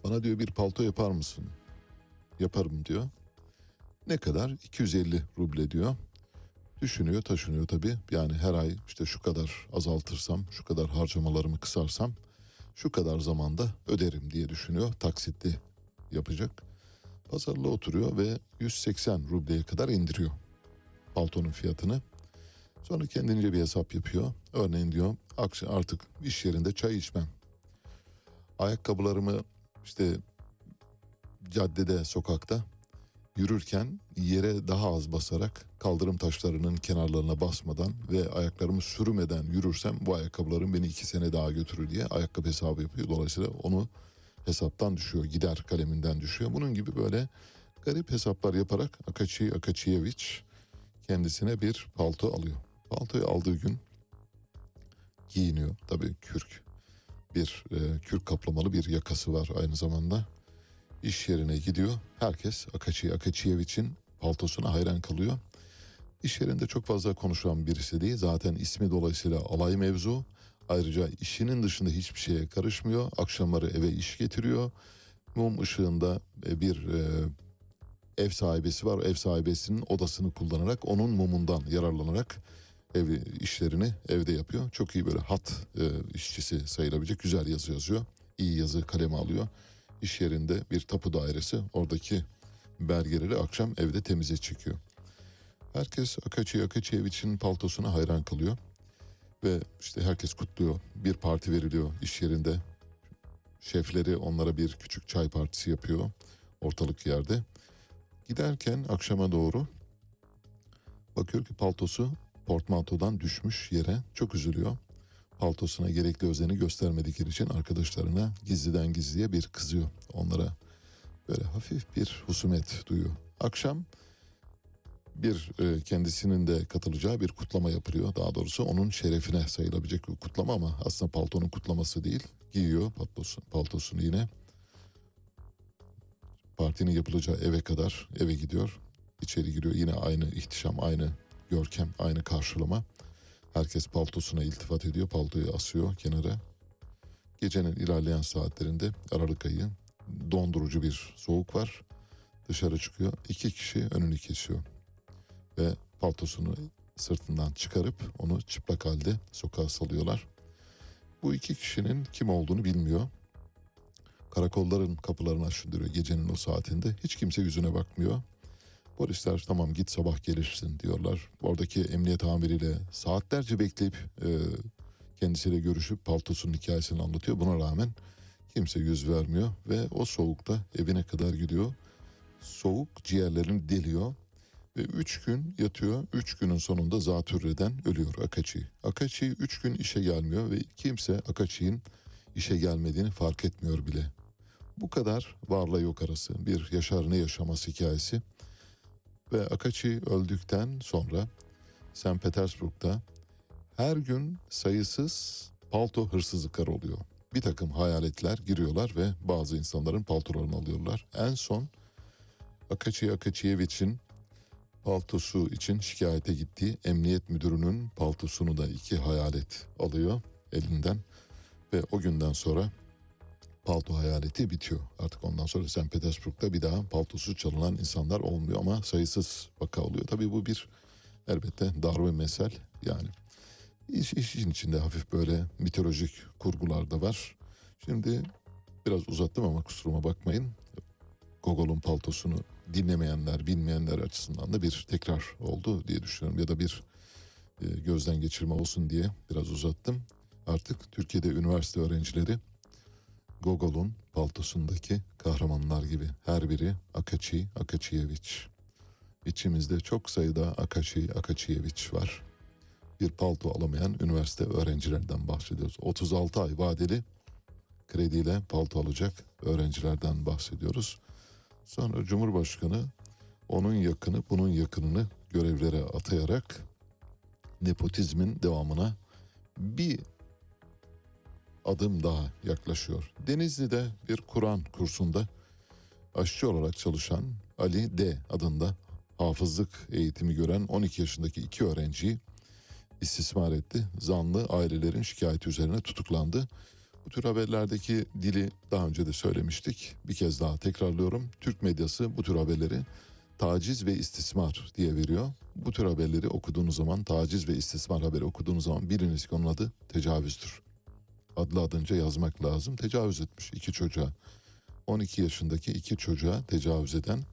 Bana diyor bir palto yapar mısın? Yaparım diyor. Ne kadar? 250 ruble diyor. Düşünüyor taşınıyor tabii. Yani her ay işte şu kadar azaltırsam, şu kadar harcamalarımı kısarsam şu kadar zamanda öderim diye düşünüyor. Taksitli yapacak. Pazarlığa oturuyor ve 180 rubleye kadar indiriyor paltonun fiyatını. Sonra kendince bir hesap yapıyor. Örneğin diyor artık iş yerinde çay içmem. Ayakkabılarımı işte caddede, sokakta yürürken yere daha az basarak kaldırım taşlarının kenarlarına basmadan ve ayaklarımı sürmeden yürürsem bu ayakkabılarım beni iki sene daha götürür diye ayakkabı hesabı yapıyor. Dolayısıyla onu hesaptan düşüyor, gider kaleminden düşüyor. Bunun gibi böyle garip hesaplar yaparak Akaçi Akaçiyeviç kendisine bir palto alıyor. Paltoyu aldığı gün giyiniyor. Tabii kürk. Bir e, kürk kaplamalı bir yakası var aynı zamanda. İş yerine gidiyor. Herkes Akaçi Akaçiyeviç'in paltosuna hayran kalıyor. İş yerinde çok fazla konuşan birisi değil. Zaten ismi dolayısıyla alay mevzu. Ayrıca işinin dışında hiçbir şeye karışmıyor. Akşamları eve iş getiriyor. Mum ışığında e, bir e, ev sahibesi var. Ev sahibesinin odasını kullanarak onun mumundan yararlanarak ev işlerini evde yapıyor. Çok iyi böyle hat e, işçisi sayılabilecek güzel yazı yazıyor. İyi yazı kaleme alıyor. İş yerinde bir tapu dairesi oradaki belgeleri akşam evde temize çekiyor. Herkes Akaçi Akaçiyeviç'in paltosuna hayran kalıyor. Ve işte herkes kutluyor. Bir parti veriliyor iş yerinde. Şefleri onlara bir küçük çay partisi yapıyor ortalık yerde. Giderken akşama doğru bakıyor ki paltosu portmantodan düşmüş yere çok üzülüyor. Paltosuna gerekli özeni göstermedikleri için arkadaşlarına gizliden gizliye bir kızıyor. Onlara böyle hafif bir husumet duyuyor. Akşam bir e, kendisinin de katılacağı bir kutlama yapılıyor. Daha doğrusu onun şerefine sayılabilecek bir kutlama ama aslında paltonun kutlaması değil. Giyiyor paltosu, paltosunu yine. Partinin yapılacağı eve kadar eve gidiyor. İçeri giriyor yine aynı ihtişam, aynı görkem, aynı karşılama. Herkes paltosuna iltifat ediyor, paltoyu asıyor kenara. Gecenin ilerleyen saatlerinde Aralık ayı dondurucu bir soğuk var. Dışarı çıkıyor. İki kişi önünü kesiyor. Ve paltosunu sırtından çıkarıp onu çıplak halde sokağa salıyorlar. Bu iki kişinin kim olduğunu bilmiyor. Karakolların kapılarını aşındırıyor gecenin o saatinde. Hiç kimse yüzüne bakmıyor. Polisler tamam git sabah gelirsin diyorlar. Oradaki emniyet amiriyle saatlerce bekleyip e, kendisiyle görüşüp paltosunun hikayesini anlatıyor. Buna rağmen kimse yüz vermiyor ve o soğukta evine kadar gidiyor. Soğuk ciğerlerini deliyor ve üç gün yatıyor. Üç günün sonunda zatürreden ölüyor Akaçi. Akaçi üç gün işe gelmiyor ve kimse Akaçi'nin işe gelmediğini fark etmiyor bile. Bu kadar varla yok arası bir yaşar ne yaşaması hikayesi. Ve Akaçi öldükten sonra St. Petersburg'da her gün sayısız palto hırsızlıkları oluyor. Bir takım hayaletler giriyorlar ve bazı insanların paltolarını alıyorlar. En son Akaçi Akaçiyeviç'in paltosu için şikayete gittiği emniyet müdürünün paltosunu da iki hayalet alıyor elinden ve o günden sonra palto hayaleti bitiyor. Artık ondan sonra St. Petersburg'da bir daha paltosu çalınan insanlar olmuyor ama sayısız vaka oluyor. Tabii bu bir elbette darbe mesel yani. İş, işin içinde hafif böyle mitolojik kurgular da var. Şimdi Biraz uzattım ama kusuruma bakmayın. Gogol'un paltosunu dinlemeyenler, bilmeyenler açısından da bir tekrar oldu diye düşünüyorum. Ya da bir e, gözden geçirme olsun diye biraz uzattım. Artık Türkiye'de üniversite öğrencileri Gogol'un paltosundaki kahramanlar gibi. Her biri Akaçi Akaçiyeviç. İçimizde çok sayıda Akaçi Akaçiyeviç var. Bir palto alamayan üniversite öğrencilerden bahsediyoruz. 36 ay vadeli krediyle palto alacak öğrencilerden bahsediyoruz. Sonra Cumhurbaşkanı onun yakını bunun yakınını görevlere atayarak nepotizmin devamına bir adım daha yaklaşıyor. Denizli'de bir Kur'an kursunda aşçı olarak çalışan Ali D adında hafızlık eğitimi gören 12 yaşındaki iki öğrenciyi istismar etti. Zanlı ailelerin şikayeti üzerine tutuklandı. Bu tür haberlerdeki dili daha önce de söylemiştik. Bir kez daha tekrarlıyorum. Türk medyası bu tür haberleri taciz ve istismar diye veriyor. Bu tür haberleri okuduğunuz zaman, taciz ve istismar haberi okuduğunuz zaman biriniz ki onun adı tecavüzdür. Adlı adınca yazmak lazım. Tecavüz etmiş iki çocuğa. 12 yaşındaki iki çocuğa tecavüz eden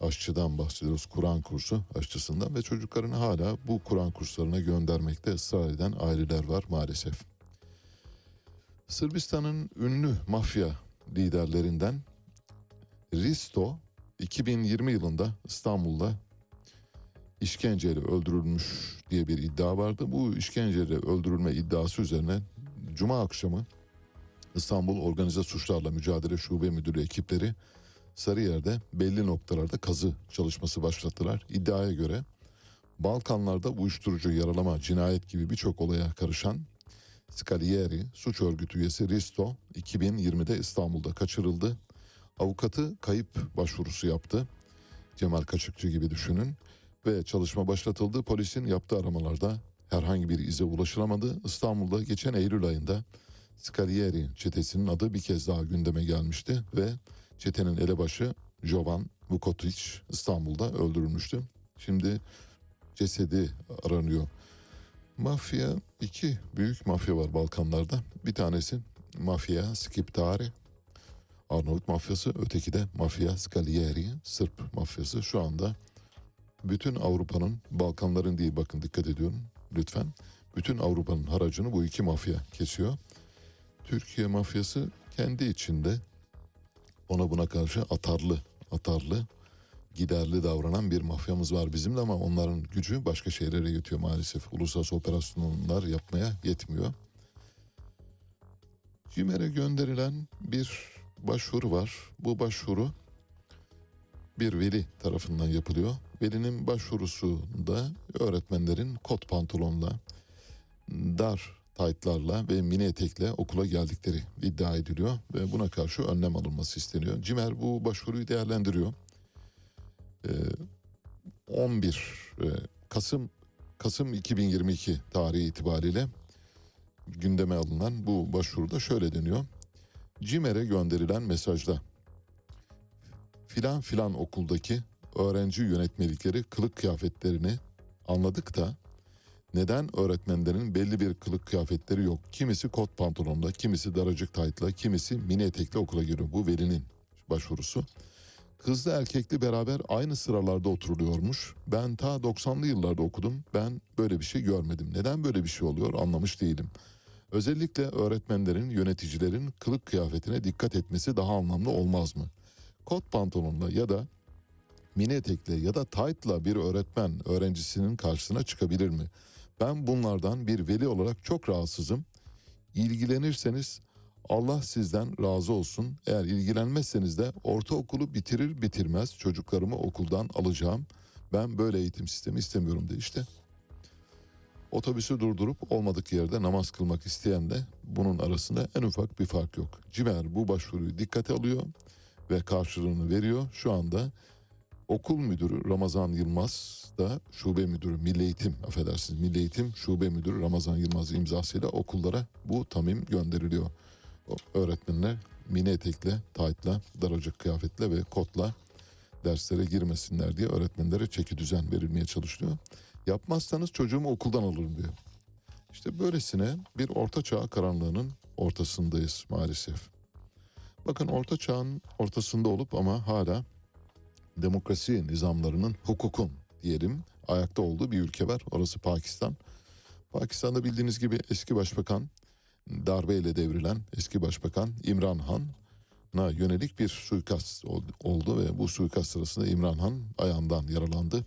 aşçıdan bahsediyoruz. Kur'an kursu aşçısından ve çocuklarını hala bu Kur'an kurslarına göndermekte ısrar eden aileler var maalesef. Sırbistan'ın ünlü mafya liderlerinden Risto 2020 yılında İstanbul'da işkenceyle öldürülmüş diye bir iddia vardı. Bu işkenceyle öldürülme iddiası üzerine Cuma akşamı İstanbul Organize Suçlarla Mücadele Şube Müdürü ekipleri Sarıyer'de belli noktalarda kazı çalışması başlattılar. İddiaya göre Balkanlarda uyuşturucu yaralama, cinayet gibi birçok olaya karışan Scalieri suç örgütü üyesi Risto 2020'de İstanbul'da kaçırıldı. Avukatı kayıp başvurusu yaptı. Cemal Kaçıkçı gibi düşünün ve çalışma başlatıldı. Polisin yaptığı aramalarda herhangi bir ize ulaşılamadı. İstanbul'da geçen Eylül ayında Scalieri çetesinin adı bir kez daha gündeme gelmişti ve çetenin elebaşı Jovan Vukotic İstanbul'da öldürülmüştü. Şimdi cesedi aranıyor. Mafya iki büyük mafya var Balkanlarda. Bir tanesi mafya Skiptari Arnavut mafyası öteki de mafya Scalieri Sırp mafyası şu anda bütün Avrupa'nın Balkanların değil bakın dikkat ediyorum lütfen. Bütün Avrupa'nın haracını bu iki mafya kesiyor. Türkiye mafyası kendi içinde ona buna karşı atarlı, atarlı, giderli davranan bir mafyamız var bizim de ama onların gücü başka şeylere yetiyor maalesef. Uluslararası operasyonlar yapmaya yetmiyor. CİMER'e gönderilen bir başvuru var. Bu başvuru bir veli tarafından yapılıyor. Velinin başvurusunda öğretmenlerin kot pantolonla, dar taytlarla ve mini etekle okula geldikleri iddia ediliyor ve buna karşı önlem alınması isteniyor. Cimer bu başvuruyu değerlendiriyor. Ee, 11 e, Kasım Kasım 2022 tarihi itibariyle gündeme alınan bu başvuruda şöyle deniyor. CİMER'e gönderilen mesajda filan filan okuldaki öğrenci yönetmelikleri kılık kıyafetlerini anladık da neden öğretmenlerin belli bir kılık kıyafetleri yok? Kimisi kot pantolonla, kimisi daracık taytla, kimisi mini etekle okula giriyor. Bu velinin başvurusu. Kızlı erkekli beraber aynı sıralarda oturuluyormuş. Ben ta 90'lı yıllarda okudum. Ben böyle bir şey görmedim. Neden böyle bir şey oluyor anlamış değilim. Özellikle öğretmenlerin, yöneticilerin kılık kıyafetine dikkat etmesi daha anlamlı olmaz mı? Kot pantolonla ya da mini etekle ya da tight'la bir öğretmen öğrencisinin karşısına çıkabilir mi? Ben bunlardan bir veli olarak çok rahatsızım. İlgilenirseniz Allah sizden razı olsun. Eğer ilgilenmezseniz de ortaokulu bitirir bitirmez çocuklarımı okuldan alacağım. Ben böyle eğitim sistemi istemiyorum de işte. Otobüsü durdurup olmadık yerde namaz kılmak isteyen de bunun arasında en ufak bir fark yok. Cimer bu başvuruyu dikkate alıyor ve karşılığını veriyor. Şu anda okul müdürü Ramazan Yılmaz da şube müdürü Milli Eğitim affedersiniz Milli Eğitim şube müdürü Ramazan Yılmaz imzasıyla okullara bu tamim gönderiliyor. Öğretmenler mini etekle, taytla, daracık kıyafetle ve kotla derslere girmesinler diye öğretmenlere çeki düzen verilmeye çalışılıyor. Yapmazsanız çocuğumu okuldan alırım diyor. İşte böylesine bir orta çağ karanlığının ortasındayız maalesef. Bakın orta çağın ortasında olup ama hala demokrasi nizamlarının, hukukun diyelim ayakta olduğu bir ülke var. Orası Pakistan. Pakistan'da bildiğiniz gibi eski başbakan darbeyle devrilen eski başbakan İmran Han'a yönelik bir suikast oldu ve bu suikast sırasında İmran Han ayağından yaralandı.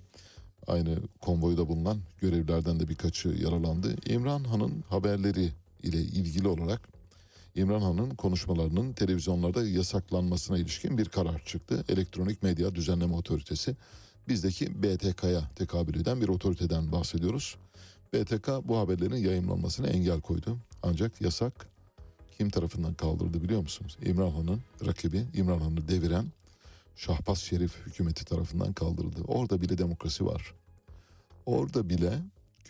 Aynı konvoyda bulunan görevlerden de birkaçı yaralandı. İmran Han'ın haberleri ile ilgili olarak İmran Han'ın konuşmalarının televizyonlarda yasaklanmasına ilişkin bir karar çıktı. Elektronik Medya Düzenleme Otoritesi bizdeki BTK'ya tekabül eden bir otoriteden bahsediyoruz. BTK bu haberlerin yayınlanmasına engel koydu. Ancak yasak kim tarafından kaldırıldı biliyor musunuz? İmran Han'ın rakibi, İmran Han'ı deviren Şahbaz Şerif hükümeti tarafından kaldırıldı. Orada bile demokrasi var. Orada bile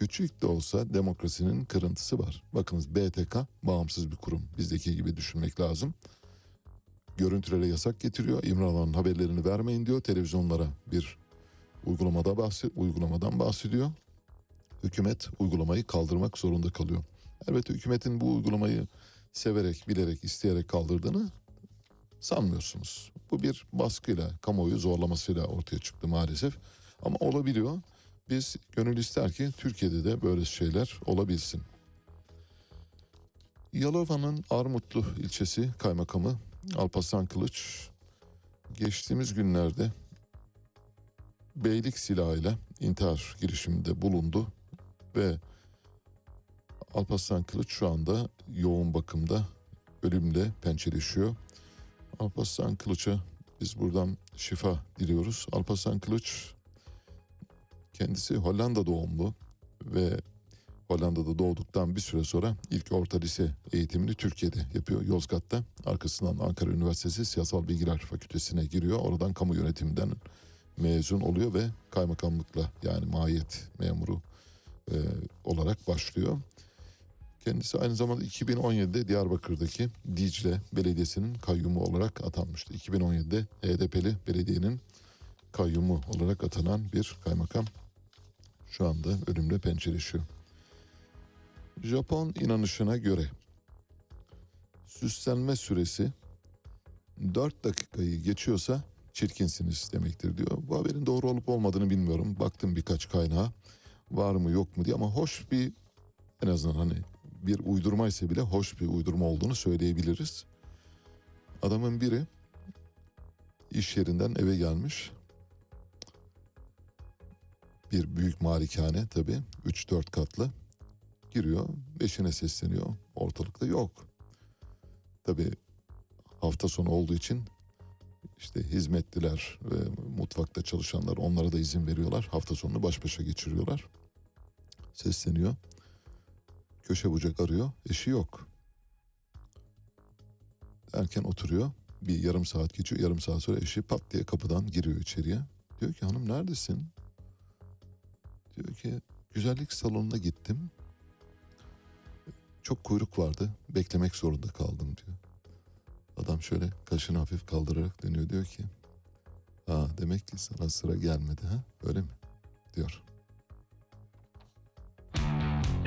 küçük de olsa demokrasinin kırıntısı var. Bakınız BTK bağımsız bir kurum. Bizdeki gibi düşünmek lazım. Görüntülere yasak getiriyor. İmran Han'ın haberlerini vermeyin diyor. Televizyonlara bir uygulamada bahsed uygulamadan bahsediyor. Hükümet uygulamayı kaldırmak zorunda kalıyor. Elbette hükümetin bu uygulamayı severek, bilerek, isteyerek kaldırdığını sanmıyorsunuz. Bu bir baskıyla, kamuoyu zorlamasıyla ortaya çıktı maalesef. Ama olabiliyor. Biz gönül ister ki Türkiye'de de böyle şeyler olabilsin. Yalova'nın Armutlu ilçesi kaymakamı Alparslan Kılıç geçtiğimiz günlerde beylik silahıyla intihar girişiminde bulundu ve Alparslan Kılıç şu anda yoğun bakımda ölümle pençeleşiyor. Alparslan Kılıç'a biz buradan şifa diliyoruz. Alparslan Kılıç kendisi Hollanda doğumlu ve Hollanda'da doğduktan bir süre sonra ilk orta lise eğitimini Türkiye'de yapıyor Yozgat'ta. Arkasından Ankara Üniversitesi Siyasal Bilgiler Fakültesine giriyor. Oradan kamu yönetiminden mezun oluyor ve kaymakamlıkla yani mahiyet memuru e, olarak başlıyor. Kendisi aynı zamanda 2017'de Diyarbakır'daki Dicle Belediyesi'nin kayyumu olarak atanmıştı. 2017'de HDP'li belediyenin kayyumu olarak atanan bir kaymakam şu anda ölümle pençeleşiyor. Japon inanışına göre süslenme süresi 4 dakikayı geçiyorsa çirkinsiniz demektir diyor. Bu haberin doğru olup olmadığını bilmiyorum. Baktım birkaç kaynağa var mı yok mu diye ama hoş bir en azından hani bir uydurma ise bile hoş bir uydurma olduğunu söyleyebiliriz. Adamın biri iş yerinden eve gelmiş. Bir büyük malikane tabii 3-4 katlı. Giriyor, eşine sesleniyor. Ortalıkta yok. Tabii hafta sonu olduğu için işte hizmetliler ve mutfakta çalışanlar onlara da izin veriyorlar. Hafta sonunu baş başa geçiriyorlar. Sesleniyor. Köşe bucak arıyor. Eşi yok. Erken oturuyor. Bir yarım saat geçiyor. Yarım saat sonra eşi pat diye kapıdan giriyor içeriye. Diyor ki hanım neredesin? Diyor ki güzellik salonuna gittim. Çok kuyruk vardı. Beklemek zorunda kaldım diyor. Adam şöyle kaşını hafif kaldırarak dönüyor diyor ki Ha demek ki sana sıra gelmedi ha öyle mi? diyor.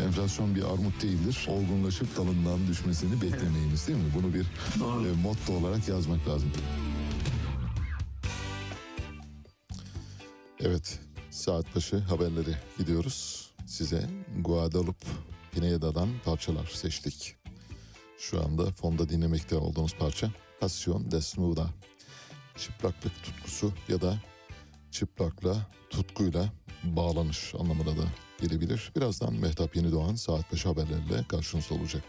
Enflasyon bir armut değildir. Olgunlaşıp dalından düşmesini beklemeyiniz değil mi? Bunu bir e, motto olarak yazmak lazım. Evet, saat başı haberleri gidiyoruz. Size Guadalupe Pineda'dan parçalar seçtik. Şu anda fonda dinlemekte olduğunuz parça Passion Desnuda. Çıplaklık tutkusu ya da çıplakla tutkuyla bağlanış anlamına da gelebilir. Birazdan Mehtap Yeni Doğan saat 5 haberlerle karşınızda olacak.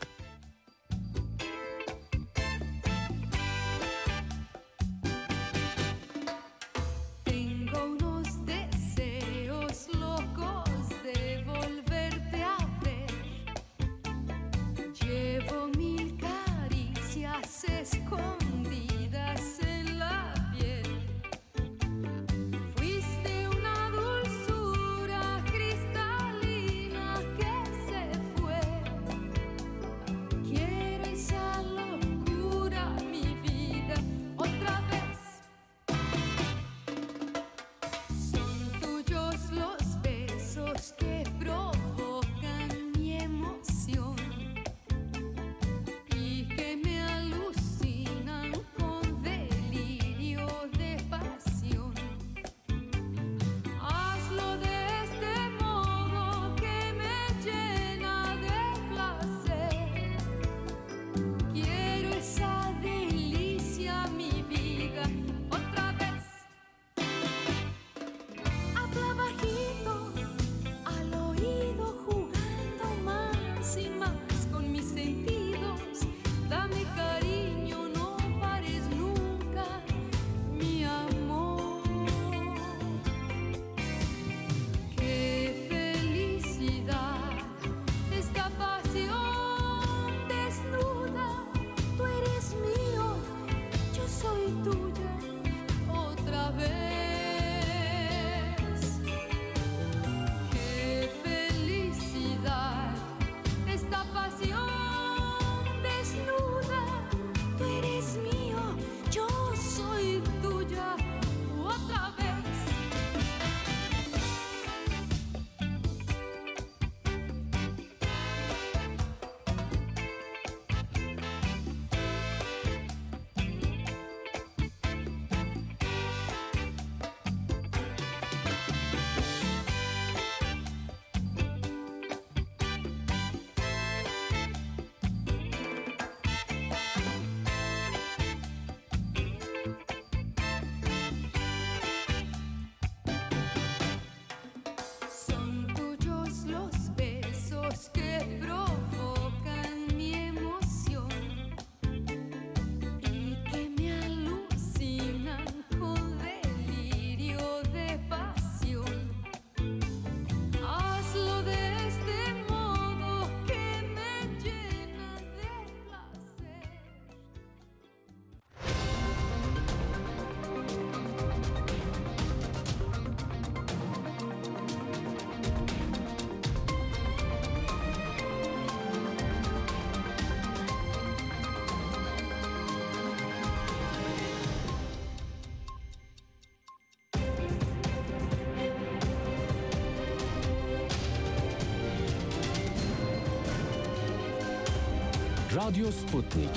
Radyo Sputnik.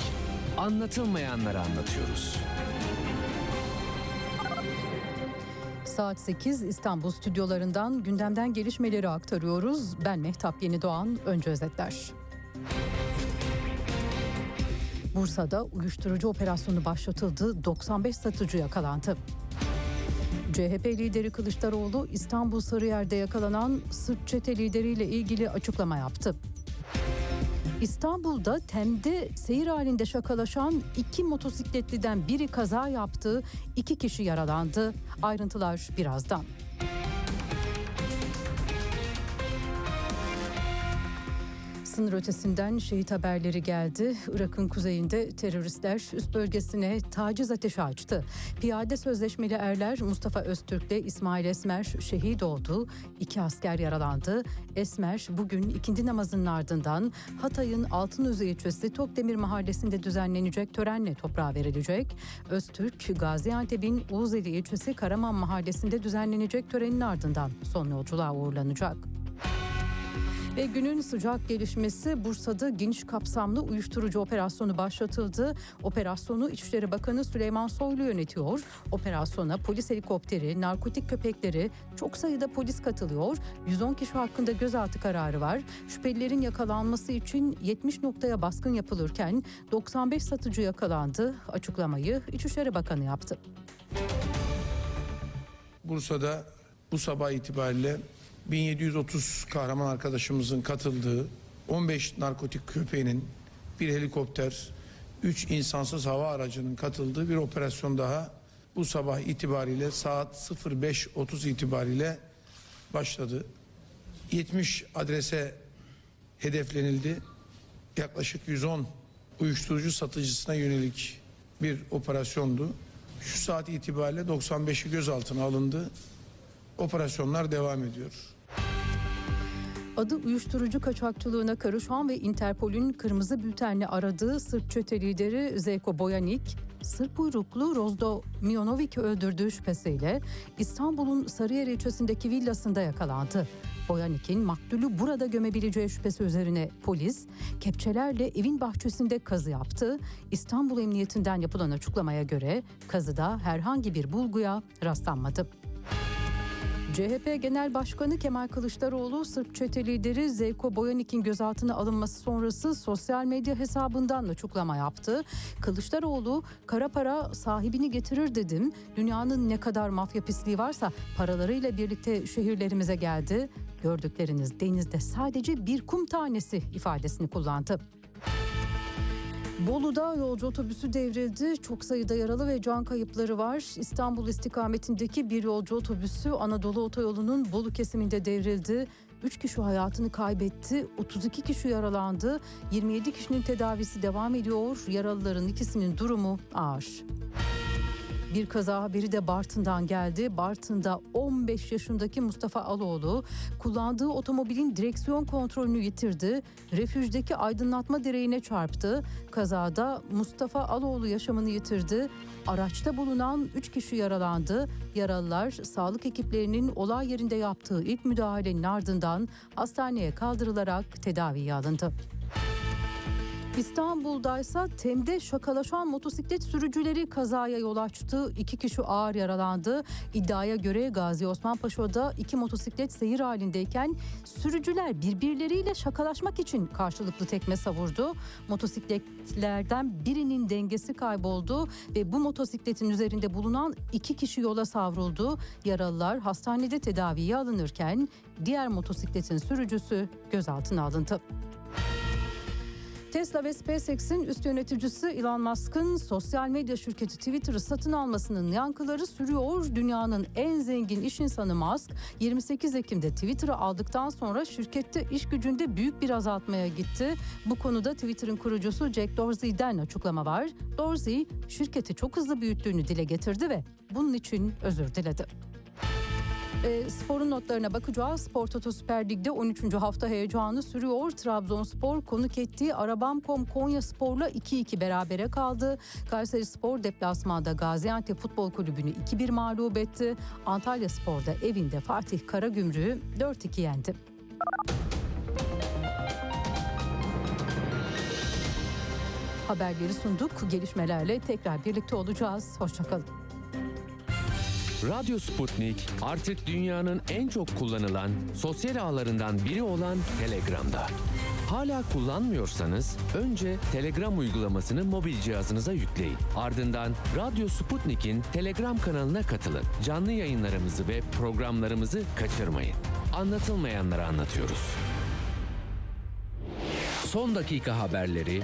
Anlatılmayanları anlatıyoruz. Saat 8 İstanbul stüdyolarından gündemden gelişmeleri aktarıyoruz. Ben Mehtap Yeni Doğan. Önce özetler. Bursa'da uyuşturucu operasyonu başlatıldı. 95 satıcı yakalandı. CHP lideri Kılıçdaroğlu İstanbul Sarıyer'de yakalanan Sırt çete lideriyle ilgili açıklama yaptı. İstanbul'da Tem'de seyir halinde şakalaşan iki motosikletliden biri kaza yaptı, iki kişi yaralandı. Ayrıntılar birazdan. Sınır ötesinden şehit haberleri geldi. Irak'ın kuzeyinde teröristler üst bölgesine taciz ateşi açtı. Piyade sözleşmeli erler Mustafa Öztürk ile İsmail Esmer şehit oldu. İki asker yaralandı. Esmer bugün ikindi namazının ardından Hatay'ın Altınözü ilçesi Tokdemir mahallesinde düzenlenecek törenle toprağa verilecek. Öztürk Gaziantep'in Uğuzeli ilçesi Karaman mahallesinde düzenlenecek törenin ardından son yolculuğa uğurlanacak. Ve günün sıcak gelişmesi Bursa'da geniş kapsamlı uyuşturucu operasyonu başlatıldı. Operasyonu İçişleri Bakanı Süleyman Soylu yönetiyor. Operasyona polis helikopteri, narkotik köpekleri, çok sayıda polis katılıyor. 110 kişi hakkında gözaltı kararı var. Şüphelilerin yakalanması için 70 noktaya baskın yapılırken 95 satıcı yakalandı. Açıklamayı İçişleri Bakanı yaptı. Bursa'da bu sabah itibariyle 1730 kahraman arkadaşımızın katıldığı 15 narkotik köpeğinin bir helikopter, 3 insansız hava aracının katıldığı bir operasyon daha bu sabah itibariyle saat 05.30 itibariyle başladı. 70 adrese hedeflenildi. Yaklaşık 110 uyuşturucu satıcısına yönelik bir operasyondu. Şu saat itibariyle 95'i gözaltına alındı. Operasyonlar devam ediyor. Adı uyuşturucu kaçakçılığına karışan ve Interpol'ün kırmızı bültenle aradığı Sırp çete lideri Zeko Boyanik, Sırp uyruklu Rozdo Mionovic'i öldürdüğü şüphesiyle İstanbul'un Sarıyer ilçesindeki villasında yakalandı. Boyanik'in maktulü burada gömebileceği şüphesi üzerine polis kepçelerle evin bahçesinde kazı yaptı. İstanbul Emniyetinden yapılan açıklamaya göre kazıda herhangi bir bulguya rastlanmadı. CHP Genel Başkanı Kemal Kılıçdaroğlu Sırp çete lideri Zevko Boyanik'in gözaltına alınması sonrası sosyal medya hesabından açıklama yaptı. Kılıçdaroğlu kara para sahibini getirir dedim. Dünyanın ne kadar mafya pisliği varsa paralarıyla birlikte şehirlerimize geldi. Gördükleriniz denizde sadece bir kum tanesi ifadesini kullandı. Bolu'da yolcu otobüsü devrildi. Çok sayıda yaralı ve can kayıpları var. İstanbul istikametindeki bir yolcu otobüsü Anadolu Otoyolu'nun Bolu kesiminde devrildi. 3 kişi hayatını kaybetti, 32 kişi yaralandı. 27 kişinin tedavisi devam ediyor. Yaralıların ikisinin durumu ağır. Bir kaza haberi de Bartın'dan geldi. Bartın'da 15 yaşındaki Mustafa Aloğlu kullandığı otomobilin direksiyon kontrolünü yitirdi. Refüjdeki aydınlatma direğine çarptı. Kazada Mustafa Aloğlu yaşamını yitirdi. Araçta bulunan 3 kişi yaralandı. Yaralılar sağlık ekiplerinin olay yerinde yaptığı ilk müdahalenin ardından hastaneye kaldırılarak tedaviye alındı. İstanbul'daysa Tem'de şakalaşan motosiklet sürücüleri kazaya yol açtı. İki kişi ağır yaralandı. İddiaya göre Gazi Osman Paşa'da iki motosiklet seyir halindeyken sürücüler birbirleriyle şakalaşmak için karşılıklı tekme savurdu. Motosikletlerden birinin dengesi kayboldu ve bu motosikletin üzerinde bulunan iki kişi yola savruldu. Yaralılar hastanede tedaviye alınırken diğer motosikletin sürücüsü gözaltına alındı. Tesla ve SpaceX'in üst yöneticisi Elon Musk'ın sosyal medya şirketi Twitter'ı satın almasının yankıları sürüyor. Dünyanın en zengin iş insanı Musk 28 Ekim'de Twitter'ı aldıktan sonra şirkette iş gücünde büyük bir azaltmaya gitti. Bu konuda Twitter'ın kurucusu Jack Dorsey'den açıklama var. Dorsey şirketi çok hızlı büyüttüğünü dile getirdi ve bunun için özür diledi. E, sporun notlarına bakacağız. Spor Toto Süper Lig'de 13. hafta heyecanı sürüyor. Trabzonspor konuk ettiği Arabam.com Konya Spor'la 2-2 berabere kaldı. Kayseri Spor deplasmanda Gaziantep Futbol Kulübü'nü 2-1 mağlup etti. Antalya Spor'da evinde Fatih Karagümrük'ü 4-2 yendi. Haberleri sunduk. Gelişmelerle tekrar birlikte olacağız. Hoşçakalın. Radyo Sputnik artık dünyanın en çok kullanılan sosyal ağlarından biri olan Telegram'da. Hala kullanmıyorsanız önce Telegram uygulamasını mobil cihazınıza yükleyin. Ardından Radyo Sputnik'in Telegram kanalına katılın. Canlı yayınlarımızı ve programlarımızı kaçırmayın. Anlatılmayanları anlatıyoruz. Son dakika haberleri,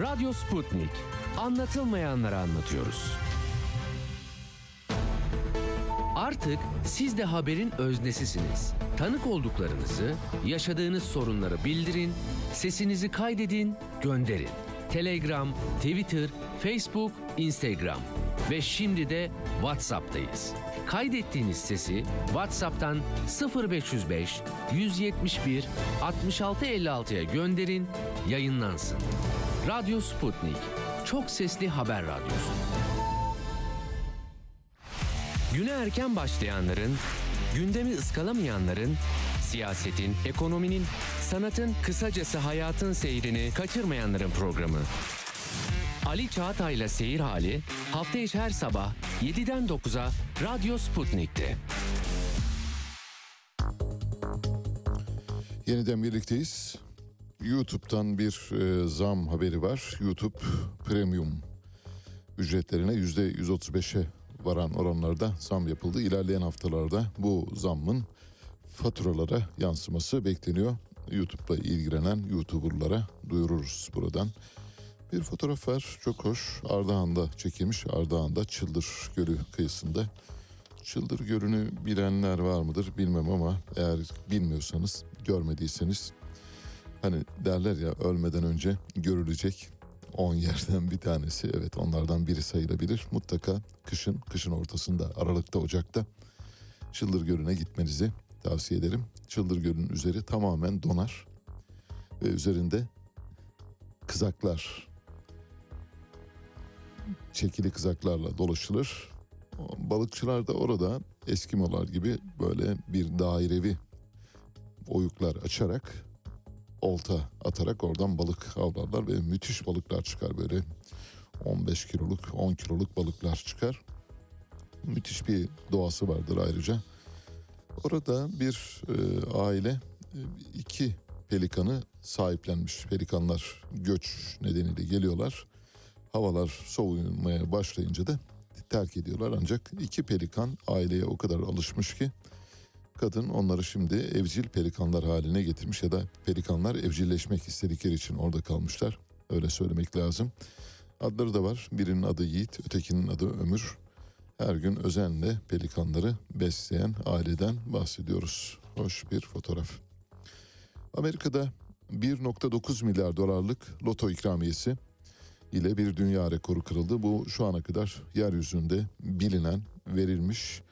Radyo Sputnik. Anlatılmayanları anlatıyoruz. Artık siz de haberin öznesisiniz. Tanık olduklarınızı, yaşadığınız sorunları bildirin, sesinizi kaydedin, gönderin. Telegram, Twitter, Facebook, Instagram ve şimdi de WhatsApp'tayız. Kaydettiğiniz sesi WhatsApp'tan 0505 171 6656'ya gönderin, yayınlansın. Radyo Sputnik. Çok sesli haber radyosu. Güne erken başlayanların, gündemi ıskalamayanların, siyasetin, ekonominin, sanatın, kısacası hayatın seyrini kaçırmayanların programı. Ali Çağatay'la Seyir Hali hafta içi her sabah 7'den 9'a Radyo Sputnik'te. Yeniden birlikteyiz. YouTube'dan bir e, zam haberi var. YouTube Premium ücretlerine yüzde 135'e varan oranlarda zam yapıldı. İlerleyen haftalarda bu zammın faturalara yansıması bekleniyor. YouTube'la ilgilenen YouTuber'lara duyururuz buradan. Bir fotoğraf var çok hoş. Ardahan'da çekilmiş. Ardahan'da Çıldır Gölü kıyısında. Çıldır Gölü'nü bilenler var mıdır bilmem ama eğer bilmiyorsanız, görmediyseniz hani derler ya ölmeden önce görülecek 10 yerden bir tanesi. Evet onlardan biri sayılabilir. Mutlaka kışın, kışın ortasında Aralık'ta, Ocak'ta Çıldır Gölü'ne gitmenizi tavsiye ederim. Çıldır Gölü'nün üzeri tamamen donar ve üzerinde kızaklar çekili kızaklarla dolaşılır. Balıkçılar da orada Eskimolar gibi böyle bir dairevi oyuklar açarak olta atarak oradan balık avlarlar ve müthiş balıklar çıkar böyle 15 kiloluk 10 kiloluk balıklar çıkar. Müthiş bir doğası vardır ayrıca. Orada bir e, aile e, iki pelikanı sahiplenmiş. Pelikanlar göç nedeniyle geliyorlar. Havalar soğumaya başlayınca da terk ediyorlar. Ancak iki pelikan aileye o kadar alışmış ki kadın onları şimdi evcil pelikanlar haline getirmiş ya da pelikanlar evcilleşmek istedikleri için orada kalmışlar. Öyle söylemek lazım. Adları da var. Birinin adı Yiğit, ötekinin adı Ömür. Her gün özenle pelikanları besleyen aileden bahsediyoruz. Hoş bir fotoğraf. Amerika'da 1.9 milyar dolarlık loto ikramiyesi ile bir dünya rekoru kırıldı. Bu şu ana kadar yeryüzünde bilinen, verilmiş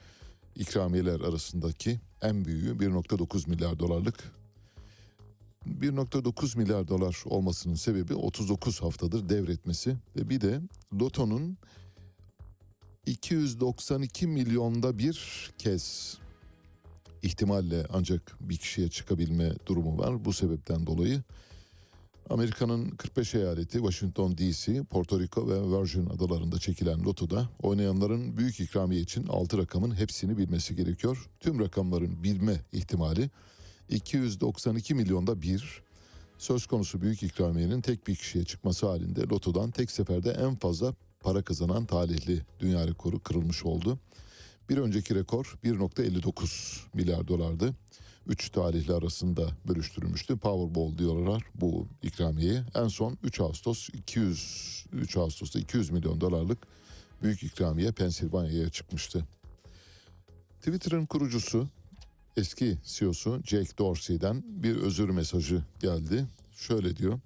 ikramiyeler arasındaki en büyüğü 1.9 milyar dolarlık. 1.9 milyar dolar olmasının sebebi 39 haftadır devretmesi ve bir de Loto'nun 292 milyonda bir kez ihtimalle ancak bir kişiye çıkabilme durumu var. Bu sebepten dolayı Amerika'nın 45 eyaleti Washington DC, Porto Rico ve Virgin adalarında çekilen lotoda oynayanların büyük ikramiye için 6 rakamın hepsini bilmesi gerekiyor. Tüm rakamların bilme ihtimali 292 milyonda bir. Söz konusu büyük ikramiyenin tek bir kişiye çıkması halinde lotodan tek seferde en fazla para kazanan talihli dünya rekoru kırılmış oldu. Bir önceki rekor 1.59 milyar dolardı. 3 talihli arasında bölüştürülmüştü. Powerball diyorlar bu ikramiyeyi. En son 3 Ağustos 200 3 Ağustos'ta 200 milyon dolarlık büyük ikramiye Pensilvanya'ya çıkmıştı. Twitter'ın kurucusu eski CEO'su Jack Dorsey'den bir özür mesajı geldi. Şöyle diyor.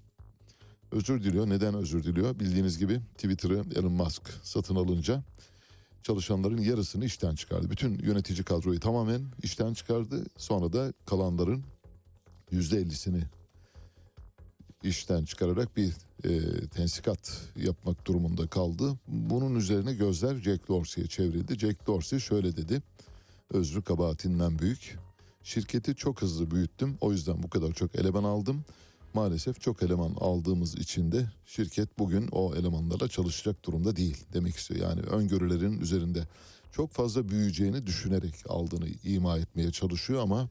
Özür diliyor. Neden özür diliyor? Bildiğiniz gibi Twitter'ı Elon Musk satın alınca çalışanların yarısını işten çıkardı. Bütün yönetici kadroyu tamamen işten çıkardı. Sonra da kalanların yüzde ellisini işten çıkararak bir e, tensikat yapmak durumunda kaldı. Bunun üzerine gözler Jack Dorsey'e çevrildi. Jack Dorsey şöyle dedi. Özrü kabahatinden büyük. Şirketi çok hızlı büyüttüm. O yüzden bu kadar çok eleman aldım. Maalesef çok eleman aldığımız için de şirket bugün o elemanlarla çalışacak durumda değil demek istiyor. Yani öngörülerin üzerinde çok fazla büyüyeceğini düşünerek aldığını ima etmeye çalışıyor ama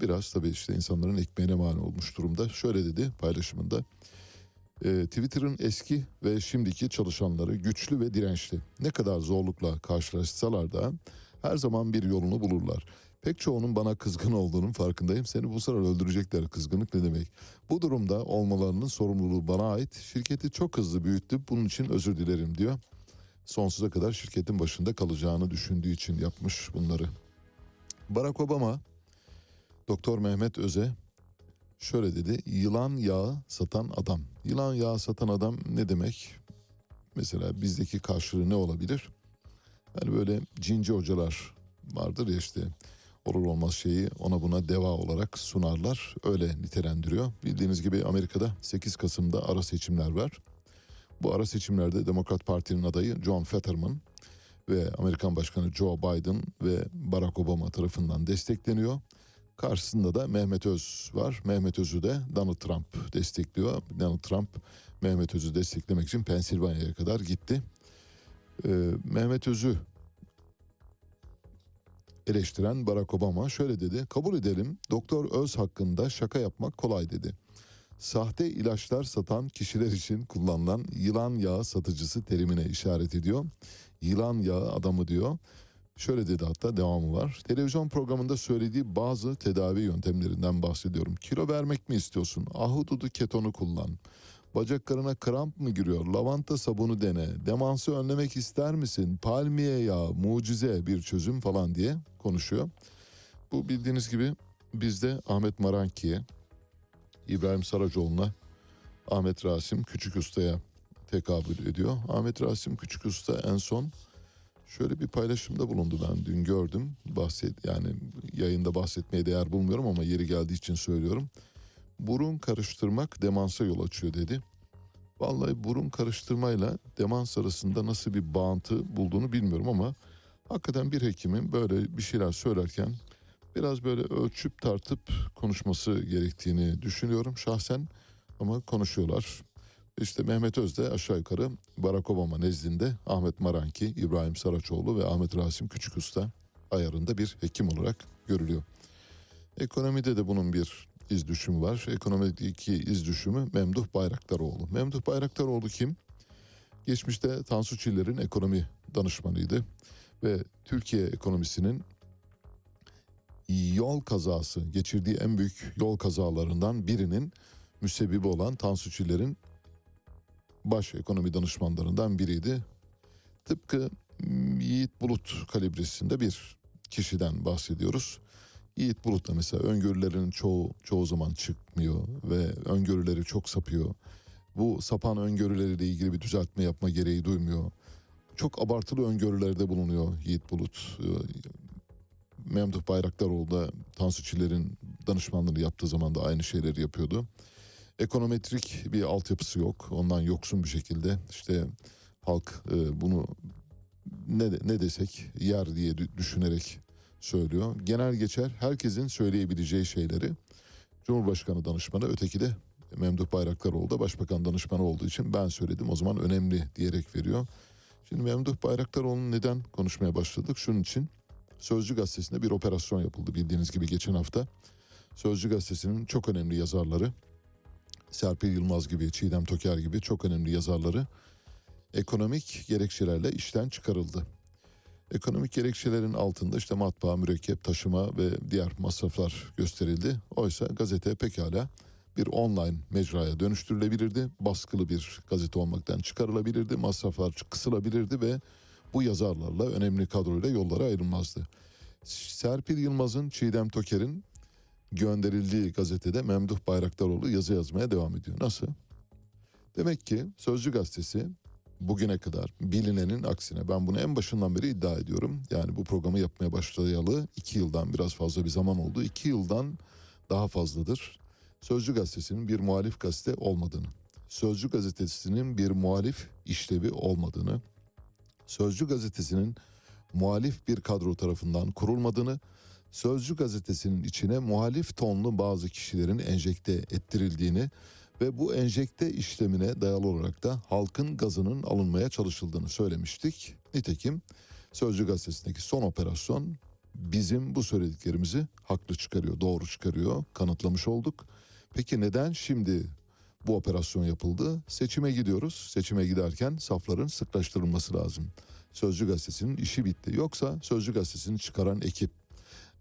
biraz tabii işte insanların ekmeğine mani olmuş durumda. Şöyle dedi paylaşımında. E, Twitter'ın eski ve şimdiki çalışanları güçlü ve dirençli. Ne kadar zorlukla karşılaşsalar da her zaman bir yolunu bulurlar. Pek çoğunun bana kızgın olduğunun farkındayım. Seni bu sıra öldürecekler kızgınlık ne demek? Bu durumda olmalarının sorumluluğu bana ait. Şirketi çok hızlı büyüttüm. Bunun için özür dilerim diyor. Sonsuza kadar şirketin başında kalacağını düşündüğü için yapmış bunları. Barack Obama Doktor Mehmet Öze şöyle dedi. Yılan yağı satan adam. Yılan yağı satan adam ne demek? Mesela bizdeki karşılığı ne olabilir? Yani böyle cinci hocalar vardır ya işte olur olmaz şeyi ona buna deva olarak sunarlar. Öyle nitelendiriyor. Bildiğiniz gibi Amerika'da 8 Kasım'da ara seçimler var. Bu ara seçimlerde Demokrat Parti'nin adayı John Fetterman ve Amerikan Başkanı Joe Biden ve Barack Obama tarafından destekleniyor. Karşısında da Mehmet Öz var. Mehmet Öz'ü de Donald Trump destekliyor. Donald Trump Mehmet Öz'ü desteklemek için Pensilvanya'ya kadar gitti. Ee, Mehmet Öz'ü eleştiren Barack Obama şöyle dedi. Kabul edelim Doktor Öz hakkında şaka yapmak kolay dedi. Sahte ilaçlar satan kişiler için kullanılan yılan yağı satıcısı terimine işaret ediyor. Yılan yağı adamı diyor. Şöyle dedi hatta devamı var. Televizyon programında söylediği bazı tedavi yöntemlerinden bahsediyorum. Kilo vermek mi istiyorsun? Ahududu ketonu kullan. Bacaklarına kramp mı giriyor? Lavanta sabunu dene. Demansı önlemek ister misin? Palmiye yağı, mucize bir çözüm falan diye konuşuyor. Bu bildiğiniz gibi bizde Ahmet Maranki'ye, İbrahim Saracoğlu'na, Ahmet Rasim Küçük Usta'ya tekabül ediyor. Ahmet Rasim Küçük Usta en son şöyle bir paylaşımda bulundu ben dün gördüm. Bahset yani yayında bahsetmeye değer bulmuyorum ama yeri geldiği için söylüyorum. Burun karıştırmak demansa yol açıyor dedi. Vallahi burun karıştırmayla demans arasında nasıl bir bağıntı bulduğunu bilmiyorum ama hakikaten bir hekimin böyle bir şeyler söylerken biraz böyle ölçüp tartıp konuşması gerektiğini düşünüyorum şahsen ama konuşuyorlar. İşte Mehmet Öz de aşağı yukarı Barack Obama nezdinde Ahmet Maranki, İbrahim Saraçoğlu ve Ahmet Rasim Küçükusta ayarında bir hekim olarak görülüyor. Ekonomide de bunun bir iz düşümü var. Ekonomideki iz düşümü Memduh Bayraktaroğlu. Memduh Bayraktaroğlu kim? Geçmişte Tansu Çiller'in ekonomi danışmanıydı ve Türkiye ekonomisinin yol kazası geçirdiği en büyük yol kazalarından birinin müsebbibi olan Tansu Çiller'in baş ekonomi danışmanlarından biriydi. Tıpkı Yiğit Bulut kalibresinde bir kişiden bahsediyoruz. Yiğit Bulut da mesela öngörülerinin çoğu çoğu zaman çıkmıyor ve öngörüleri çok sapıyor. Bu sapan öngörüleriyle ilgili bir düzeltme yapma gereği duymuyor. Çok abartılı öngörülerde bulunuyor Yiğit Bulut. Memduh Bayraktaroğlu da Tansu Çiller'in danışmanlığını yaptığı zaman da aynı şeyleri yapıyordu. Ekonometrik bir altyapısı yok. Ondan yoksun bir şekilde işte halk e, bunu ne ne desek yer diye düşünerek söylüyor. Genel geçer herkesin söyleyebileceği şeyleri Cumhurbaşkanı danışmanı öteki de Memduh Bayraktaroğlu da başbakan danışmanı olduğu için ben söyledim o zaman önemli diyerek veriyor. Şimdi Memduh Bayraktaroğlu'nun neden konuşmaya başladık? Şunun için Sözcü Gazetesi'nde bir operasyon yapıldı bildiğiniz gibi geçen hafta. Sözcü Gazetesi'nin çok önemli yazarları Serpil Yılmaz gibi, Çiğdem Toker gibi çok önemli yazarları ekonomik gerekçelerle işten çıkarıldı. Ekonomik gerekçelerin altında işte matbaa, mürekkep, taşıma ve diğer masraflar gösterildi. Oysa gazete pekala bir online mecraya dönüştürülebilirdi. Baskılı bir gazete olmaktan çıkarılabilirdi. Masraflar kısılabilirdi ve bu yazarlarla önemli kadroyla yollara ayrılmazdı. Serpil Yılmaz'ın, Çiğdem Toker'in gönderildiği gazetede Memduh Bayraktaroğlu yazı yazmaya devam ediyor. Nasıl? Demek ki Sözcü Gazetesi bugüne kadar bilinenin aksine ben bunu en başından beri iddia ediyorum. Yani bu programı yapmaya başlayalı iki yıldan biraz fazla bir zaman oldu. İki yıldan daha fazladır. Sözcü Gazetesi'nin bir muhalif gazete olmadığını, Sözcü Gazetesi'nin bir muhalif işlevi olmadığını, Sözcü Gazetesi'nin muhalif bir kadro tarafından kurulmadığını, Sözcü Gazetesi'nin içine muhalif tonlu bazı kişilerin enjekte ettirildiğini ve bu enjekte işlemine dayalı olarak da halkın gazının alınmaya çalışıldığını söylemiştik. Nitekim Sözcü Gazetesi'ndeki son operasyon bizim bu söylediklerimizi haklı çıkarıyor, doğru çıkarıyor, kanıtlamış olduk. Peki neden şimdi bu operasyon yapıldı? Seçime gidiyoruz. Seçime giderken safların sıklaştırılması lazım. Sözcü Gazetesi'nin işi bitti. Yoksa Sözcü Gazetesi'ni çıkaran ekip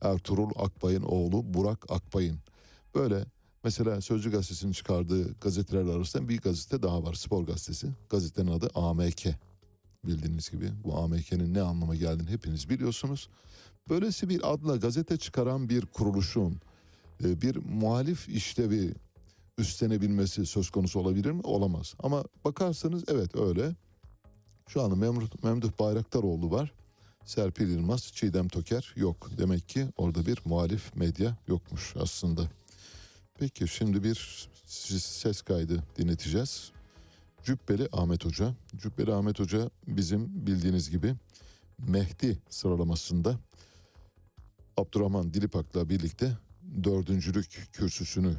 Ertuğrul Akbay'ın oğlu Burak Akbay'ın böyle Mesela Sözcü Gazetesi'nin çıkardığı gazeteler arasında bir gazete daha var. Spor Gazetesi. Gazetenin adı AMK. Bildiğiniz gibi bu AMK'nin ne anlama geldiğini hepiniz biliyorsunuz. Böylesi bir adla gazete çıkaran bir kuruluşun e, bir muhalif işlevi üstlenebilmesi söz konusu olabilir mi? Olamaz. Ama bakarsanız evet öyle. Şu anda Memduh, Memduh Bayraktaroğlu var. Serpil Yılmaz, Çiğdem Toker yok. Demek ki orada bir muhalif medya yokmuş aslında. Peki şimdi bir ses kaydı dinleteceğiz. Cübbeli Ahmet Hoca. Cübbeli Ahmet Hoca bizim bildiğiniz gibi Mehdi sıralamasında Abdurrahman Dilipak'la birlikte dördüncülük kürsüsünü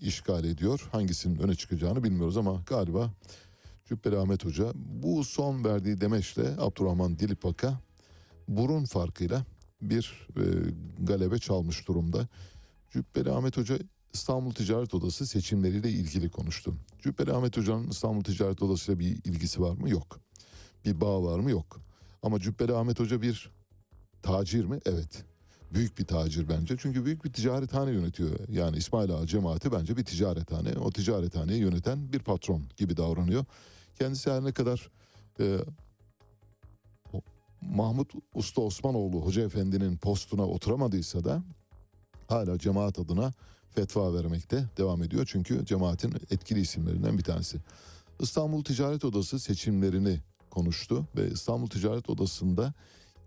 işgal ediyor. Hangisinin öne çıkacağını bilmiyoruz ama galiba Cübbeli Ahmet Hoca bu son verdiği demeçle Abdurrahman Dilipak'a burun farkıyla bir e, galebe çalmış durumda. Cübbeli Ahmet Hoca İstanbul Ticaret Odası seçimleriyle ilgili konuştu. Cübbeli Ahmet Hoca'nın İstanbul Ticaret Odası ile bir ilgisi var mı? Yok. Bir bağ var mı? Yok. Ama Cübbeli Ahmet Hoca bir tacir mi? Evet. Büyük bir tacir bence. Çünkü büyük bir ticarethane yönetiyor. Yani İsmail Ağa cemaati bence bir ticarethane. O ticarethaneyi yöneten bir patron gibi davranıyor. Kendisi her ne kadar e, Mahmut Usta Osmanoğlu Hoca Efendi'nin postuna oturamadıysa da hala cemaat adına fetva vermekte devam ediyor. Çünkü cemaatin etkili isimlerinden bir tanesi. İstanbul Ticaret Odası seçimlerini konuştu ve İstanbul Ticaret Odası'nda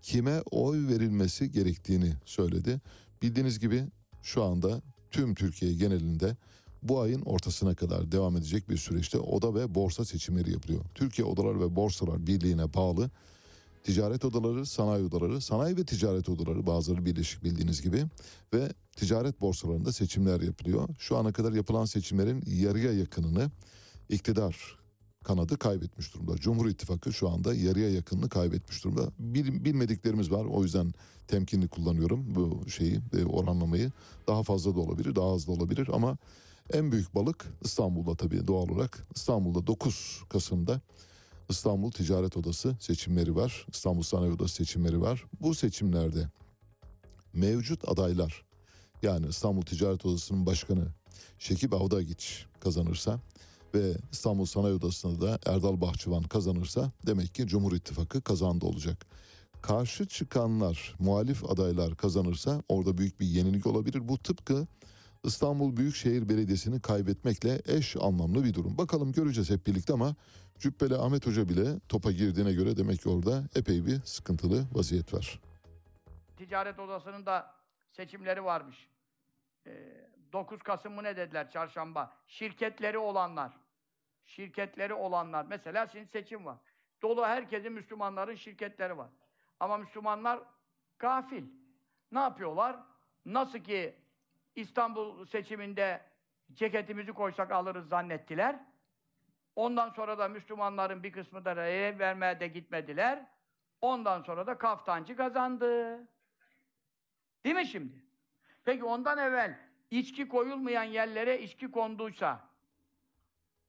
kime oy verilmesi gerektiğini söyledi. Bildiğiniz gibi şu anda tüm Türkiye genelinde bu ayın ortasına kadar devam edecek bir süreçte oda ve borsa seçimleri yapılıyor. Türkiye Odalar ve Borsalar Birliği'ne bağlı ticaret odaları, sanayi odaları, sanayi ve ticaret odaları bazıları birleşik bildiğiniz gibi ve ticaret borsalarında seçimler yapılıyor. Şu ana kadar yapılan seçimlerin yarıya yakınını iktidar kanadı kaybetmiş durumda. Cumhur İttifakı şu anda yarıya yakınını kaybetmiş durumda. Bil, bilmediklerimiz var. O yüzden temkinli kullanıyorum bu şeyi, e, oranlamayı. Daha fazla da olabilir, daha az da olabilir ama en büyük balık İstanbul'da tabii doğal olarak. İstanbul'da 9 Kasım'da İstanbul Ticaret Odası seçimleri var. İstanbul Sanayi Odası seçimleri var. Bu seçimlerde mevcut adaylar yani İstanbul Ticaret Odası'nın başkanı Şekip Avdagiç kazanırsa ve İstanbul Sanayi Odası'nda da Erdal Bahçıvan kazanırsa demek ki Cumhur İttifakı kazandı olacak. Karşı çıkanlar, muhalif adaylar kazanırsa orada büyük bir yenilik olabilir. Bu tıpkı İstanbul Büyükşehir Belediyesi'ni kaybetmekle eş anlamlı bir durum. Bakalım göreceğiz hep birlikte ama Cübbeli Ahmet Hoca bile topa girdiğine göre demek ki orada epey bir sıkıntılı vaziyet var. Ticaret Odası'nın da seçimleri varmış. Ee, 9 Kasım mı ne dediler çarşamba? Şirketleri olanlar. Şirketleri olanlar. Mesela şimdi seçim var. Dolu herkesin Müslümanların şirketleri var. Ama Müslümanlar gafil. Ne yapıyorlar? Nasıl ki İstanbul seçiminde ceketimizi koysak alırız zannettiler. Ondan sonra da Müslümanların bir kısmı da reye vermeye de gitmediler. Ondan sonra da kaftancı kazandı. Değil mi şimdi? Peki ondan evvel içki koyulmayan yerlere içki konduysa,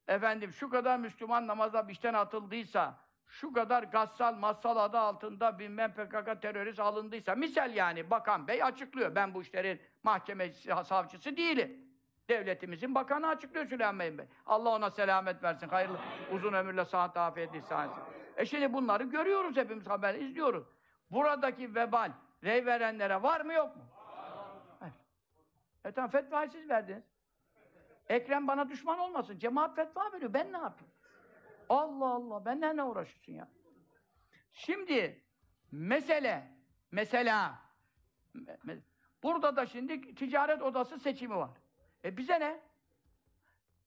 efendim şu kadar Müslüman namaza işten atıldıysa, şu kadar gassal massal adı altında bilmem PKK terörist alındıysa misal yani bakan bey açıklıyor. Ben bu işlerin mahkemesi, savcısı değilim. Devletimizin bakanı açıklıyor Süleyman Bey. Allah ona selamet versin. Hayırlı uzun ömürle sıhhat afiyet ihsan. E şimdi bunları görüyoruz hepimiz haber izliyoruz. Buradaki vebal rey verenlere var mı yok mu? Hayır. E tamam fetvayı siz verdiniz. Ekrem bana düşman olmasın. Cemaat fetva veriyor. Ben ne yapayım? Allah Allah. Benden ne uğraşıyorsun ya? Şimdi mesele mesela me- me- burada da şimdi ticaret odası seçimi var. E bize ne?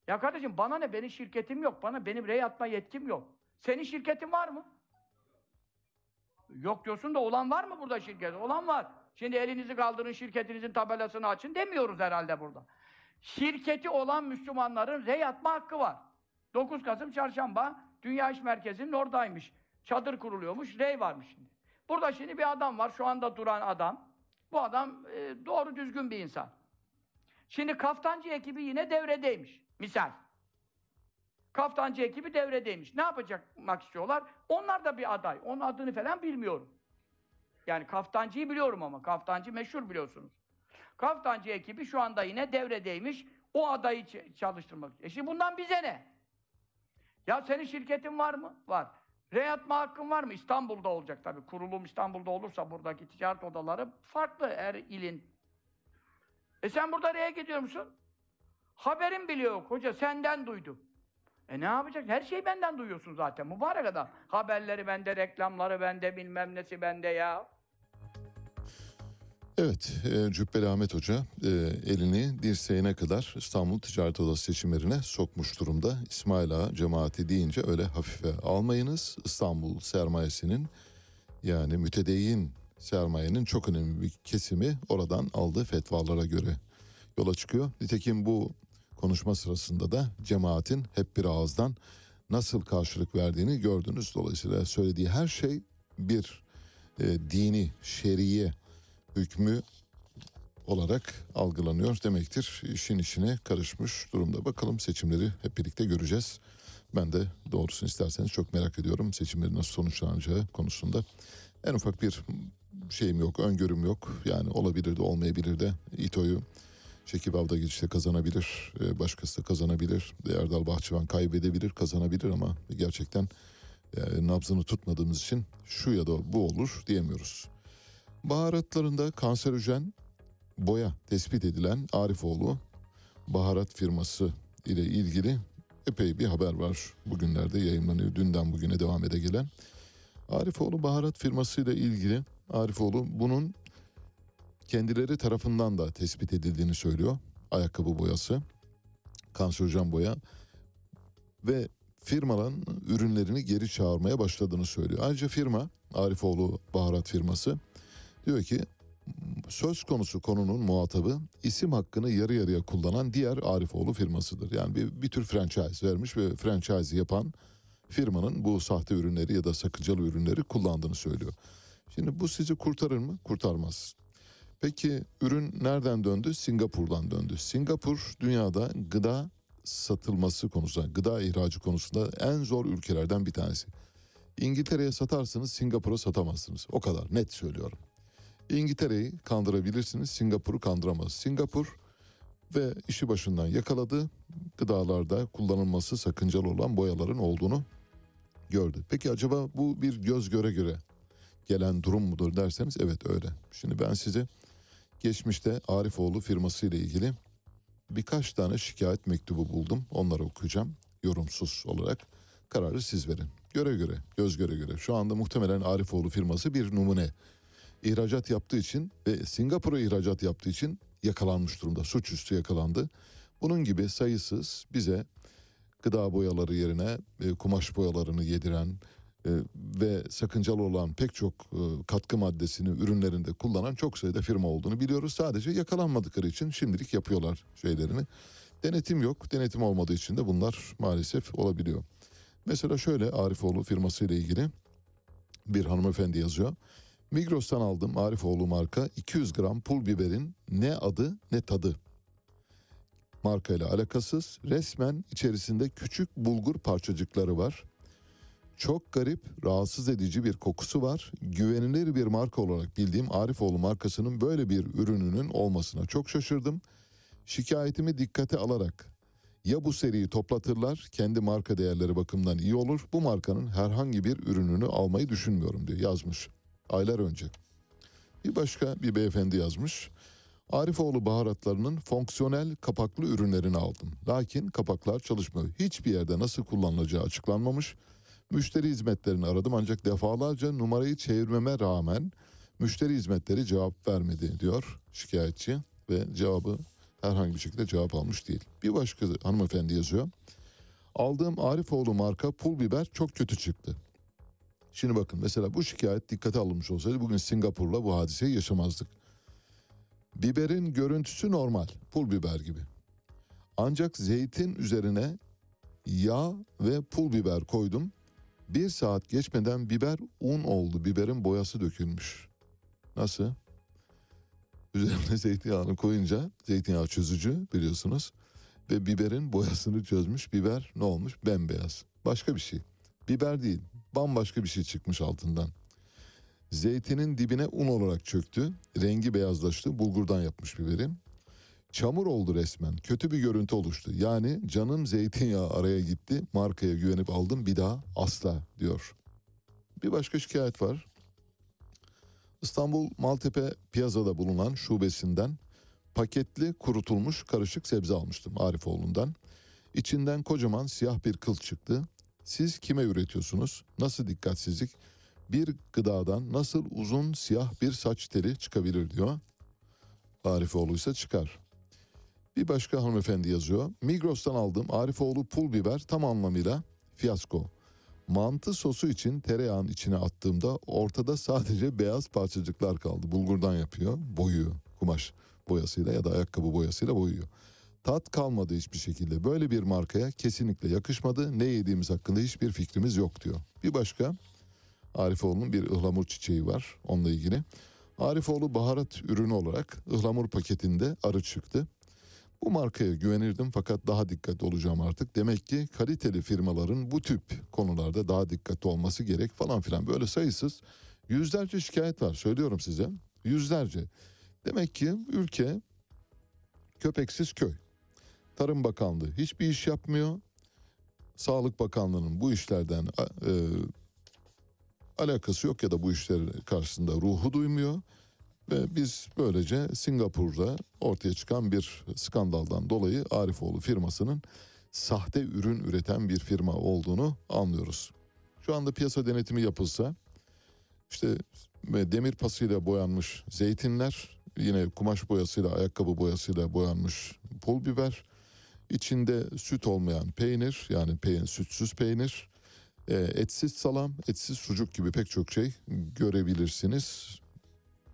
Ya kardeşim bana ne? Benim şirketim yok. Bana benim rey atma yetkim yok. Senin şirketin var mı? Yok diyorsun da olan var mı burada şirket? Olan var. Şimdi elinizi kaldırın şirketinizin tabelasını açın demiyoruz herhalde burada. Şirketi olan Müslümanların rey atma hakkı var. 9 Kasım Çarşamba Dünya İş Merkezi'nin oradaymış. Çadır kuruluyormuş, rey varmış şimdi. Burada şimdi bir adam var, şu anda duran adam. Bu adam e, doğru düzgün bir insan. Şimdi kaftancı ekibi yine devredeymiş. Misal. Kaftancı ekibi devredeymiş. Ne yapacakmak istiyorlar? Onlar da bir aday. Onun adını falan bilmiyorum. Yani kaftancıyı biliyorum ama. Kaftancı meşhur biliyorsunuz. Kaftancı ekibi şu anda yine devredeymiş. O adayı çalıştırmak. E şimdi bundan bize ne? Ya senin şirketin var mı? Var. Reyatma hakkın var mı? İstanbul'da olacak tabii. Kurulum İstanbul'da olursa buradaki ticaret odaları farklı her ilin. E sen burada reye gidiyor musun? Haberin bile yok hoca senden duydum. E ne yapacak? Her şeyi benden duyuyorsun zaten mübarek adam. Haberleri bende, reklamları bende, bilmem nesi bende ya. Evet, e, Cübbeli Ahmet Hoca e, elini dirseğine kadar İstanbul Ticaret Odası seçimlerine sokmuş durumda. İsmail Ağa cemaati deyince öyle hafife almayınız. İstanbul sermayesinin yani mütedeyyin sermayenin çok önemli bir kesimi oradan aldığı fetvalara göre yola çıkıyor. Nitekim bu konuşma sırasında da cemaatin hep bir ağızdan nasıl karşılık verdiğini gördünüz. Dolayısıyla söylediği her şey bir e, dini, şeriye hükmü olarak algılanıyor demektir. İşin içine karışmış durumda. Bakalım seçimleri hep birlikte göreceğiz. Ben de doğrusunu isterseniz çok merak ediyorum seçimlerin nasıl sonuçlanacağı konusunda. En ufak bir şeyim yok, öngörüm yok. Yani olabilir de olmayabilir de. İTO'yu Şekip Avda geçişte kazanabilir, e, başkası da kazanabilir. Erdal Bahçıvan kaybedebilir, kazanabilir ama gerçekten e, nabzını tutmadığımız için şu ya da bu olur diyemiyoruz. Baharatlarında kanserojen boya tespit edilen Arifoğlu baharat firması ile ilgili epey bir haber var. Bugünlerde yayınlanıyor. Dünden bugüne devam ede gelen. Arifoğlu baharat firması ile ilgili Arifoğlu bunun kendileri tarafından da tespit edildiğini söylüyor. Ayakkabı boyası, kanserojen boya ve firmaların ürünlerini geri çağırmaya başladığını söylüyor. Ayrıca firma Arifoğlu baharat firması diyor ki söz konusu konunun muhatabı isim hakkını yarı yarıya kullanan diğer Arifoğlu firmasıdır. Yani bir, bir tür franchise vermiş ve franchise yapan firmanın bu sahte ürünleri ya da sakıncalı ürünleri kullandığını söylüyor. Şimdi bu sizi kurtarır mı? Kurtarmaz. Peki ürün nereden döndü? Singapur'dan döndü. Singapur dünyada gıda satılması konusunda, gıda ihracı konusunda en zor ülkelerden bir tanesi. İngiltere'ye satarsınız, Singapur'a satamazsınız. O kadar net söylüyorum. İngiltere'yi kandırabilirsiniz, Singapur'u kandıramaz. Singapur ve işi başından yakaladı. Gıdalarda kullanılması sakıncalı olan boyaların olduğunu gördü. Peki acaba bu bir göz göre göre gelen durum mudur derseniz evet öyle. Şimdi ben size geçmişte Arifoğlu firması ile ilgili birkaç tane şikayet mektubu buldum. Onları okuyacağım yorumsuz olarak. Kararı siz verin. Göre göre, göz göre göre. Şu anda muhtemelen Arifoğlu firması bir numune. İhracat yaptığı için ve Singapur'a ihracat yaptığı için yakalanmış durumda. Suçüstü yakalandı. Bunun gibi sayısız bize gıda boyaları yerine e, kumaş boyalarını yediren ve sakıncalı olan pek çok e, katkı maddesini ürünlerinde kullanan çok sayıda firma olduğunu biliyoruz. Sadece yakalanmadıkları için şimdilik yapıyorlar şeylerini. Denetim yok. Denetim olmadığı için de bunlar maalesef olabiliyor. Mesela şöyle Arifoğlu firması ile ilgili bir hanımefendi yazıyor. Migros'tan aldım Arifoğlu marka 200 gram pul biberin ne adı ne tadı. Markayla alakasız resmen içerisinde küçük bulgur parçacıkları var. Çok garip, rahatsız edici bir kokusu var. Güvenilir bir marka olarak bildiğim Arifoğlu markasının böyle bir ürününün olmasına çok şaşırdım. Şikayetimi dikkate alarak ya bu seriyi toplatırlar, kendi marka değerleri bakımından iyi olur. Bu markanın herhangi bir ürününü almayı düşünmüyorum diye yazmış aylar önce. Bir başka bir beyefendi yazmış. Arifoğlu baharatlarının fonksiyonel kapaklı ürünlerini aldım. Lakin kapaklar çalışmıyor. Hiçbir yerde nasıl kullanılacağı açıklanmamış. Müşteri hizmetlerini aradım ancak defalarca numarayı çevirmeme rağmen müşteri hizmetleri cevap vermedi diyor şikayetçi ve cevabı herhangi bir şekilde cevap almış değil. Bir başka hanımefendi yazıyor. Aldığım Arifoğlu marka pul biber çok kötü çıktı. Şimdi bakın mesela bu şikayet dikkate alınmış olsaydı bugün Singapur'la bu hadiseyi yaşamazdık. Biberin görüntüsü normal, pul biber gibi. Ancak zeytin üzerine yağ ve pul biber koydum. Bir saat geçmeden biber un oldu. Biberin boyası dökülmüş. Nasıl? Üzerine zeytinyağını koyunca zeytinyağı çözücü biliyorsunuz. Ve biberin boyasını çözmüş. Biber ne olmuş? Bembeyaz. Başka bir şey. Biber değil. Bambaşka bir şey çıkmış altından. Zeytinin dibine un olarak çöktü. Rengi beyazlaştı. Bulgurdan yapmış biberi. Çamur oldu resmen. Kötü bir görüntü oluştu. Yani canım zeytinyağı araya gitti. Markaya güvenip aldım. Bir daha asla diyor. Bir başka şikayet var. İstanbul Maltepe Piyaza'da bulunan şubesinden paketli kurutulmuş karışık sebze almıştım Arifoğlu'ndan. İçinden kocaman siyah bir kıl çıktı. Siz kime üretiyorsunuz? Nasıl dikkatsizlik? Bir gıdadan nasıl uzun siyah bir saç teli çıkabilir diyor. Arifoğlu ise çıkar. Bir başka hanımefendi yazıyor. Migros'tan aldığım Arifoğlu pul biber tam anlamıyla fiyasko. Mantı sosu için tereyağın içine attığımda ortada sadece beyaz parçacıklar kaldı. Bulgurdan yapıyor, boyuyor. Kumaş boyasıyla ya da ayakkabı boyasıyla boyuyor. Tat kalmadı hiçbir şekilde. Böyle bir markaya kesinlikle yakışmadı. Ne yediğimiz hakkında hiçbir fikrimiz yok diyor. Bir başka Arifoğlu'nun bir ıhlamur çiçeği var onunla ilgili. Arifoğlu baharat ürünü olarak ıhlamur paketinde arı çıktı. Bu markaya güvenirdim fakat daha dikkatli olacağım artık. Demek ki kaliteli firmaların bu tip konularda daha dikkatli olması gerek falan filan. Böyle sayısız yüzlerce şikayet var söylüyorum size. Yüzlerce. Demek ki ülke köpeksiz köy. Tarım Bakanlığı hiçbir iş yapmıyor. Sağlık Bakanlığı'nın bu işlerden e, alakası yok ya da bu işler karşısında ruhu duymuyor. Ve biz böylece Singapur'da ortaya çıkan bir skandaldan dolayı Arifoğlu firmasının sahte ürün üreten bir firma olduğunu anlıyoruz. Şu anda piyasa denetimi yapılsa işte demir pasıyla boyanmış zeytinler, yine kumaş boyasıyla, ayakkabı boyasıyla boyanmış pul biber, içinde süt olmayan peynir yani peynir, sütsüz peynir, e, etsiz salam, etsiz sucuk gibi pek çok şey görebilirsiniz.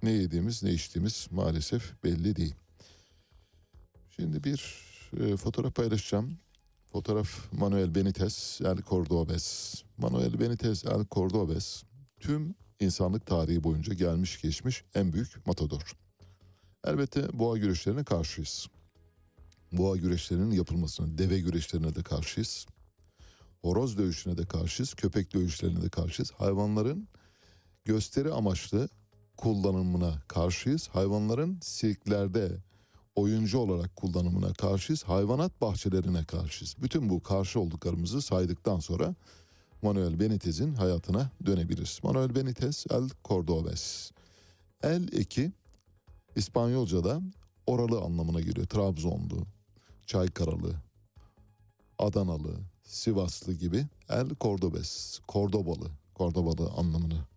Ne yediğimiz ne içtiğimiz maalesef belli değil. Şimdi bir e, fotoğraf paylaşacağım. Fotoğraf Manuel Benitez El Cordobes. Manuel Benitez El Cordobes tüm insanlık tarihi boyunca gelmiş geçmiş en büyük matador. Elbette boğa güreşlerine karşıyız. Boğa güreşlerinin yapılmasına, deve güreşlerine de karşıyız. Horoz dövüşüne de karşıyız, köpek dövüşlerine de karşıyız. Hayvanların gösteri amaçlı kullanımına karşıyız. Hayvanların sirklerde oyuncu olarak kullanımına karşıyız. Hayvanat bahçelerine karşıyız. Bütün bu karşı olduklarımızı saydıktan sonra Manuel Benitez'in hayatına dönebiliriz. Manuel Benitez El Cordobes. El eki İspanyolca'da oralı anlamına geliyor. Trabzonlu, Çaykaralı, Adanalı, Sivaslı gibi El Cordobes, Kordobalı, Kordobalı anlamını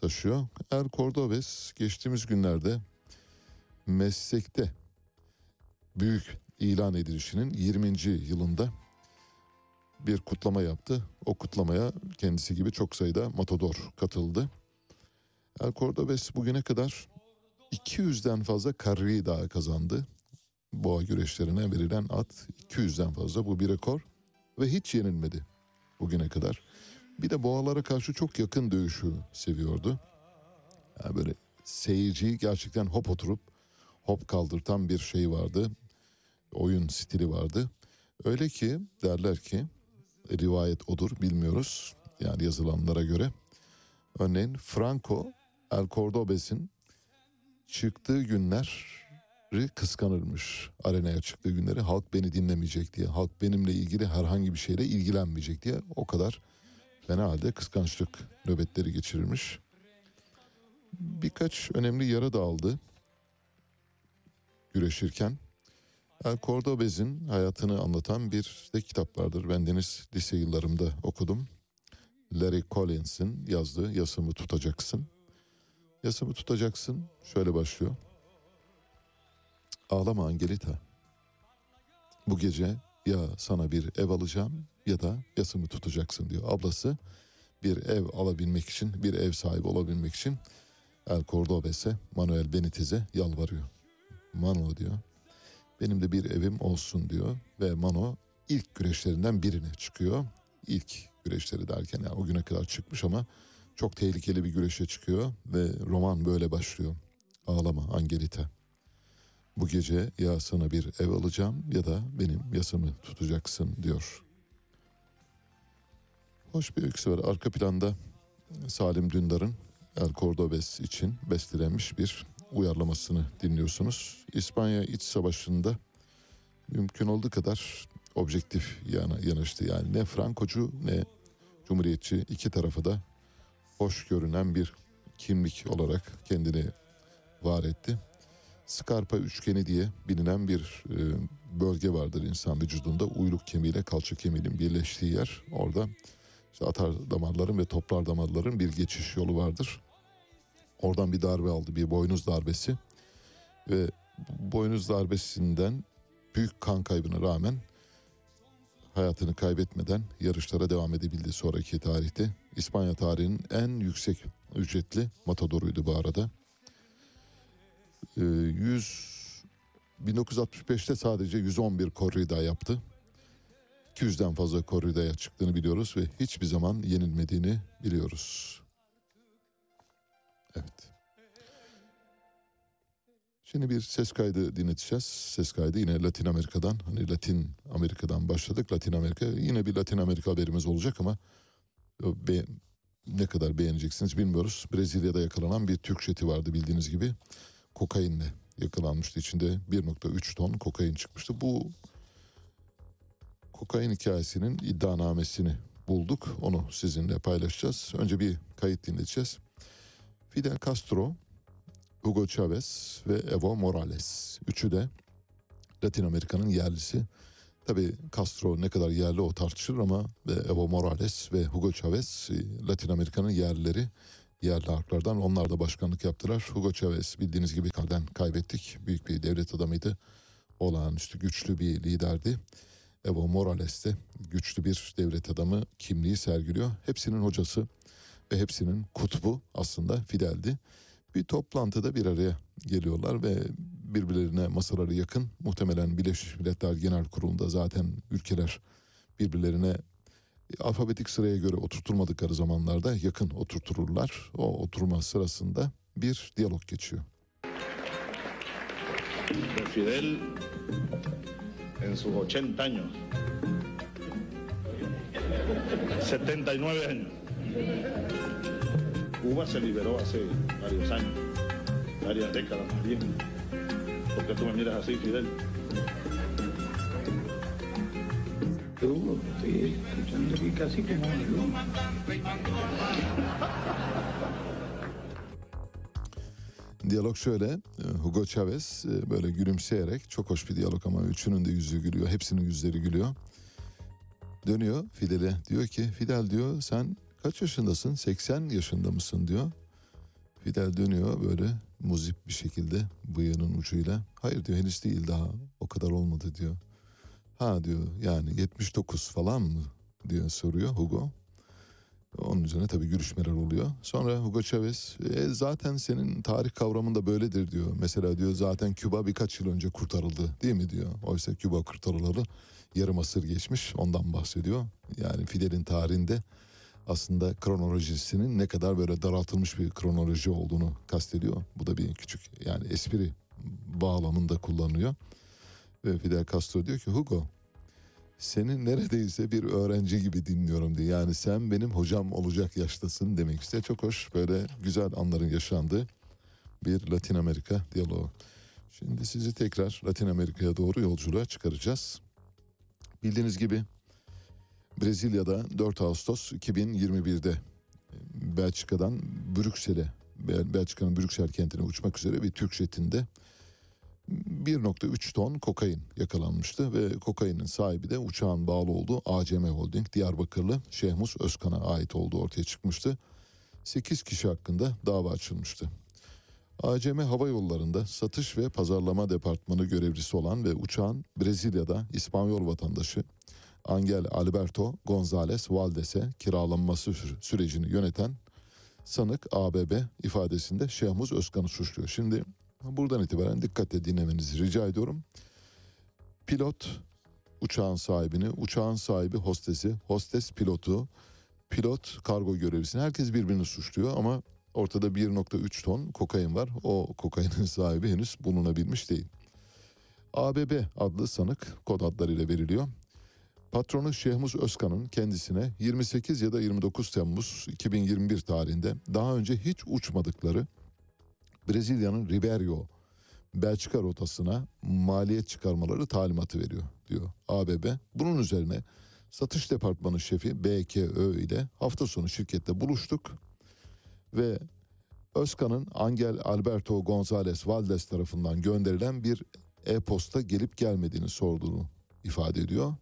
taşıyor. El Cordobes geçtiğimiz günlerde meslekte büyük ilan edilişinin 20. yılında bir kutlama yaptı. O kutlamaya kendisi gibi çok sayıda matador katıldı. El Cordobes bugüne kadar 200'den fazla karrida kazandı. Boğa güreşlerine verilen at 200'den fazla bu bir rekor ve hiç yenilmedi bugüne kadar. Bir de boğalara karşı çok yakın dövüşü seviyordu. Yani böyle seyirciyi gerçekten hop oturup hop kaldırtan bir şey vardı. Oyun stili vardı. Öyle ki derler ki rivayet odur bilmiyoruz. Yani yazılanlara göre. Örneğin Franco El Cordobes'in çıktığı günleri kıskanırmış. Arenaya çıktığı günleri halk beni dinlemeyecek diye. Halk benimle ilgili herhangi bir şeyle ilgilenmeyecek diye o kadar fena halde kıskançlık nöbetleri geçirirmiş. Birkaç önemli yara da aldı güreşirken. El Cordobes'in hayatını anlatan bir de kitap vardır. Ben deniz lise yıllarımda okudum. Larry Collins'in yazdığı Yasımı Tutacaksın. Yasımı Tutacaksın şöyle başlıyor. Ağlama Angelita. Bu gece ya sana bir ev alacağım ya da yasımı tutacaksın diyor. Ablası bir ev alabilmek için, bir ev sahibi olabilmek için El Cordobes'e, Manuel Benitez'e yalvarıyor. Mano diyor, benim de bir evim olsun diyor ve Mano ilk güreşlerinden birine çıkıyor. İlk güreşleri derken yani o güne kadar çıkmış ama çok tehlikeli bir güreşe çıkıyor ve roman böyle başlıyor. Ağlama Angelita. Bu gece ya sana bir ev alacağım ya da benim yasamı tutacaksın diyor. Hoş bir öyküsü var. Arka planda Salim Dündar'ın El Cordobes için bestelenmiş bir uyarlamasını dinliyorsunuz. İspanya İç Savaşı'nda mümkün olduğu kadar objektif yana, yanaştı. Yani ne Frankocu ne Cumhuriyetçi iki tarafı da hoş görünen bir kimlik olarak kendini var etti. Scarpa üçgeni diye bilinen bir e, bölge vardır insan vücudunda. Uyluk kemiğiyle kalça kemiğinin birleştiği yer. Orada işte atar damarların ve toplar damarların bir geçiş yolu vardır. Oradan bir darbe aldı, bir boynuz darbesi. Ve boynuz darbesinden büyük kan kaybına rağmen hayatını kaybetmeden yarışlara devam edebildi sonraki tarihte. İspanya tarihinin en yüksek ücretli matadoruydu bu arada. 100 1965'te sadece 111 korrida yaptı. 200'den fazla korridaya çıktığını biliyoruz ve hiçbir zaman yenilmediğini biliyoruz. Evet. Şimdi bir ses kaydı dinleteceğiz. Ses kaydı yine Latin Amerika'dan. Hani Latin Amerika'dan başladık. Latin Amerika yine bir Latin Amerika haberimiz olacak ama be, ne kadar beğeneceksiniz bilmiyoruz. Brezilya'da yakalanan bir Türk jeti vardı bildiğiniz gibi. Kokainle yakalanmıştı. İçinde 1.3 ton kokain çıkmıştı. Bu kokain hikayesinin iddianamesini bulduk. Onu sizinle paylaşacağız. Önce bir kayıt dinleyeceğiz. Fidel Castro, Hugo Chavez ve Evo Morales. Üçü de Latin Amerika'nın yerlisi. Tabi Castro ne kadar yerli o tartışılır ama Evo Morales ve Hugo Chavez Latin Amerika'nın yerlileri yerli halklardan. Onlar da başkanlık yaptılar. Hugo Chavez bildiğiniz gibi kalden kaybettik. Büyük bir devlet adamıydı. Olağanüstü güçlü bir liderdi. Evo Morales de güçlü bir devlet adamı kimliği sergiliyor. Hepsinin hocası ve hepsinin kutbu aslında Fidel'di. Bir toplantıda bir araya geliyorlar ve birbirlerine masaları yakın. Muhtemelen Birleşmiş Milletler Genel Kurulu'nda zaten ülkeler birbirlerine alfabetik sıraya göre oturtulmadıkları zamanlarda yakın oturtururlar. O oturma sırasında bir diyalog geçiyor. Fidel en sus 80 años, 79 años. Cuba se liberó hace varios años, varias décadas más bien. ¿Por qué tú me miras así, Fidel? Yo estoy escuchando aquí casi como. Diyalog şöyle, Hugo Chavez e, böyle gülümseyerek, çok hoş bir diyalog ama üçünün de yüzü gülüyor, hepsinin yüzleri gülüyor. Dönüyor Fidel'e diyor ki, Fidel diyor sen kaç yaşındasın, 80 yaşında mısın diyor. Fidel dönüyor böyle muzip bir şekilde bıyığının ucuyla. Hayır diyor henüz değil daha o kadar olmadı diyor. Ha diyor yani 79 falan mı diyor soruyor Hugo. Onun üzerine tabii görüşmeler oluyor. Sonra Hugo Chavez e, zaten senin tarih kavramın da böyledir diyor. Mesela diyor zaten Küba birkaç yıl önce kurtarıldı değil mi diyor. Oysa Küba kurtarılalı yarım asır geçmiş ondan bahsediyor. Yani Fidel'in tarihinde aslında kronolojisinin ne kadar böyle daraltılmış bir kronoloji olduğunu kastediyor. Bu da bir küçük yani espri bağlamında kullanılıyor. Ve Fidel Castro diyor ki Hugo seni neredeyse bir öğrenci gibi dinliyorum diye. Yani sen benim hocam olacak yaştasın demek istiyor. Çok hoş böyle güzel anların yaşandığı bir Latin Amerika diyaloğu. Şimdi sizi tekrar Latin Amerika'ya doğru yolculuğa çıkaracağız. Bildiğiniz gibi Brezilya'da 4 Ağustos 2021'de Belçika'dan Brüksel'e Bel- Belçika'nın Brüksel kentine uçmak üzere bir Türk jetinde 1.3 ton kokain yakalanmıştı ve kokainin sahibi de uçağın bağlı olduğu ACM Holding Diyarbakırlı Şehmus Özkan'a ait olduğu ortaya çıkmıştı. 8 kişi hakkında dava açılmıştı. ACM Hava Yolları'nda satış ve pazarlama departmanı görevlisi olan ve uçağın Brezilya'da İspanyol vatandaşı Angel Alberto González Valdes'e kiralanması sü- sürecini yöneten sanık ABB ifadesinde Şehmuz Özkan'ı suçluyor. Şimdi buradan itibaren dikkatle dinlemenizi rica ediyorum. Pilot uçağın sahibini, uçağın sahibi hostesi, hostes pilotu, pilot kargo görevlisini herkes birbirini suçluyor ama ortada 1.3 ton kokain var. O kokainin sahibi henüz bulunabilmiş değil. ABB adlı sanık kod adlarıyla veriliyor. Patronu Şehmuz Özkan'ın kendisine 28 ya da 29 Temmuz 2021 tarihinde daha önce hiç uçmadıkları Brezilya'nın Ribeiro Belçika rotasına maliyet çıkarmaları talimatı veriyor diyor ABB. Bunun üzerine satış departmanı şefi BKÖ ile hafta sonu şirkette buluştuk ve Özkan'ın Angel Alberto González Valdes tarafından gönderilen bir e-posta gelip gelmediğini sorduğunu ifade ediyor.